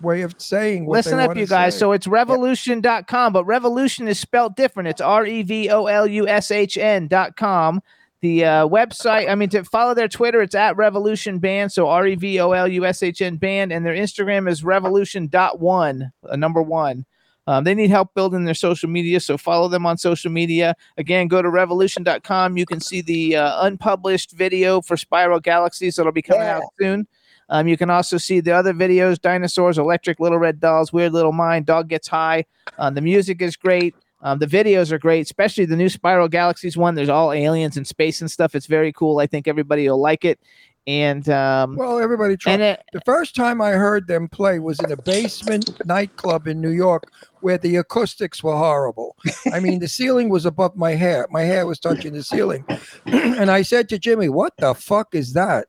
way of saying what Listen up, you guys. say. So it's revolushn.com, but Revolushn is spelled different. It's R E V O L U S H N.com. The uh, website, I mean, to follow their Twitter, it's at Revolushn Band. So R E V O L U S H N Band. And their Instagram is revolushn.one, uh, number one. Um, they need help building their social media, so follow them on social media. Again, go to revolushn.com. You can see the uh, unpublished video for Spiral Galaxies that'll be coming Yeah. out soon. Um, you can also see the other videos Dinosaurs, Electric, Little Red Dolls, Weird Little Mind, Dog Gets High. Uh, the music is great. Um, the videos are great, especially the new Spiral Galaxies one. There's all aliens and space and stuff. It's very cool. I think everybody will like it. And um, well, everybody try. and it, The first time I heard them play was in a basement nightclub in New York where the acoustics were horrible. I mean, the ceiling was above my hair. My hair was touching the ceiling. and I said to Jimmy, What the fuck is that?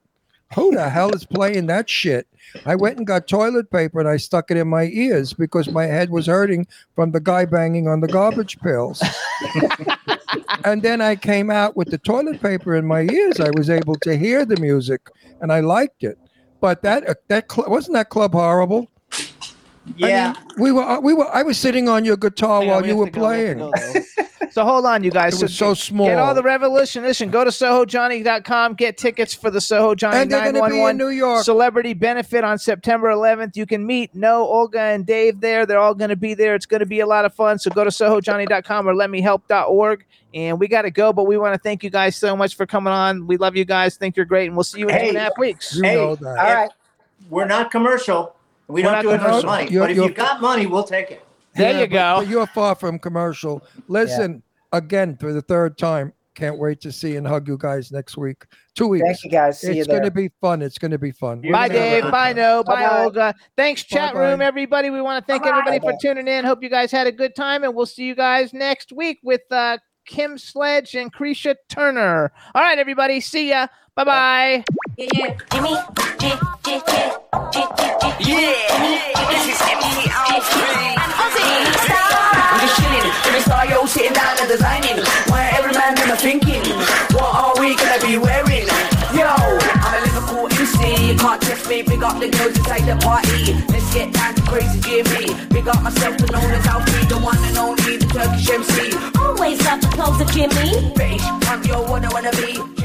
Who the hell is playing that shit? I went and got toilet paper and I stuck it in my ears because my head was hurting from the guy banging on the garbage pails. and then I came out with the toilet paper in my ears. I was able to hear the music and I liked it. But that uh, that cl- wasn't that club horrible. Yeah. We were uh, we were I was sitting on your guitar on, while we you were to go, we playing. so hold on, you guys. It was so small. Get all the revolution. Listen, go to SohoJohnny.com. Get tickets for the Soho Johnny and they're going to be in 911 New York. celebrity benefit on September 11th. You can meet Noah, Olga, and Dave there. They're all going to be there. It's going to be a lot of fun. So go to SohoJohnny.com or letmehelp.org. And we got to go, but we want to thank you guys so much for coming on. We love you guys. Think you're great, and we'll see you in Hey. and a half weeks. you Hey, know that. All right. We're not commercial. We We're don't not do it for commercial. money. You're- but if you're- you've got money, we'll take it. There Yeah, you but- go. But you're far from commercial. Listen, again for the third time. Can't wait to see and hug you guys next week. Two weeks. Thank you guys. See you it's going there. to be fun. It's going to be fun. You're Bye, gonna have Dave. good Bye. No. Bye, Bye-bye. Olga. Thanks, chat Bye-bye. room, everybody. We want to thank Bye-bye. everybody for tuning in. Hope you guys had a good time, and we'll see you guys next week with uh, Kim Sledge and Krisha Turner. All right, everybody. See ya. Bye bye. Yeah, yeah. Jimmy, J, J, J, J, J, J. Yeah, this is MC Alfred. And Ozzy I'm just chilling, in the star, yo, sitting down and designing. Where every man them are thinking, what are we gonna be wearing? Yo, I'm a Liverpool MC, you can't test me. Big up the girls inside the party. Let's get down to crazy Jimmy. Big up myself, the known as Alfie, the one and only, the Turkish MC. Always love the clothes of Jimmy. British punk, yo, what I wanna be.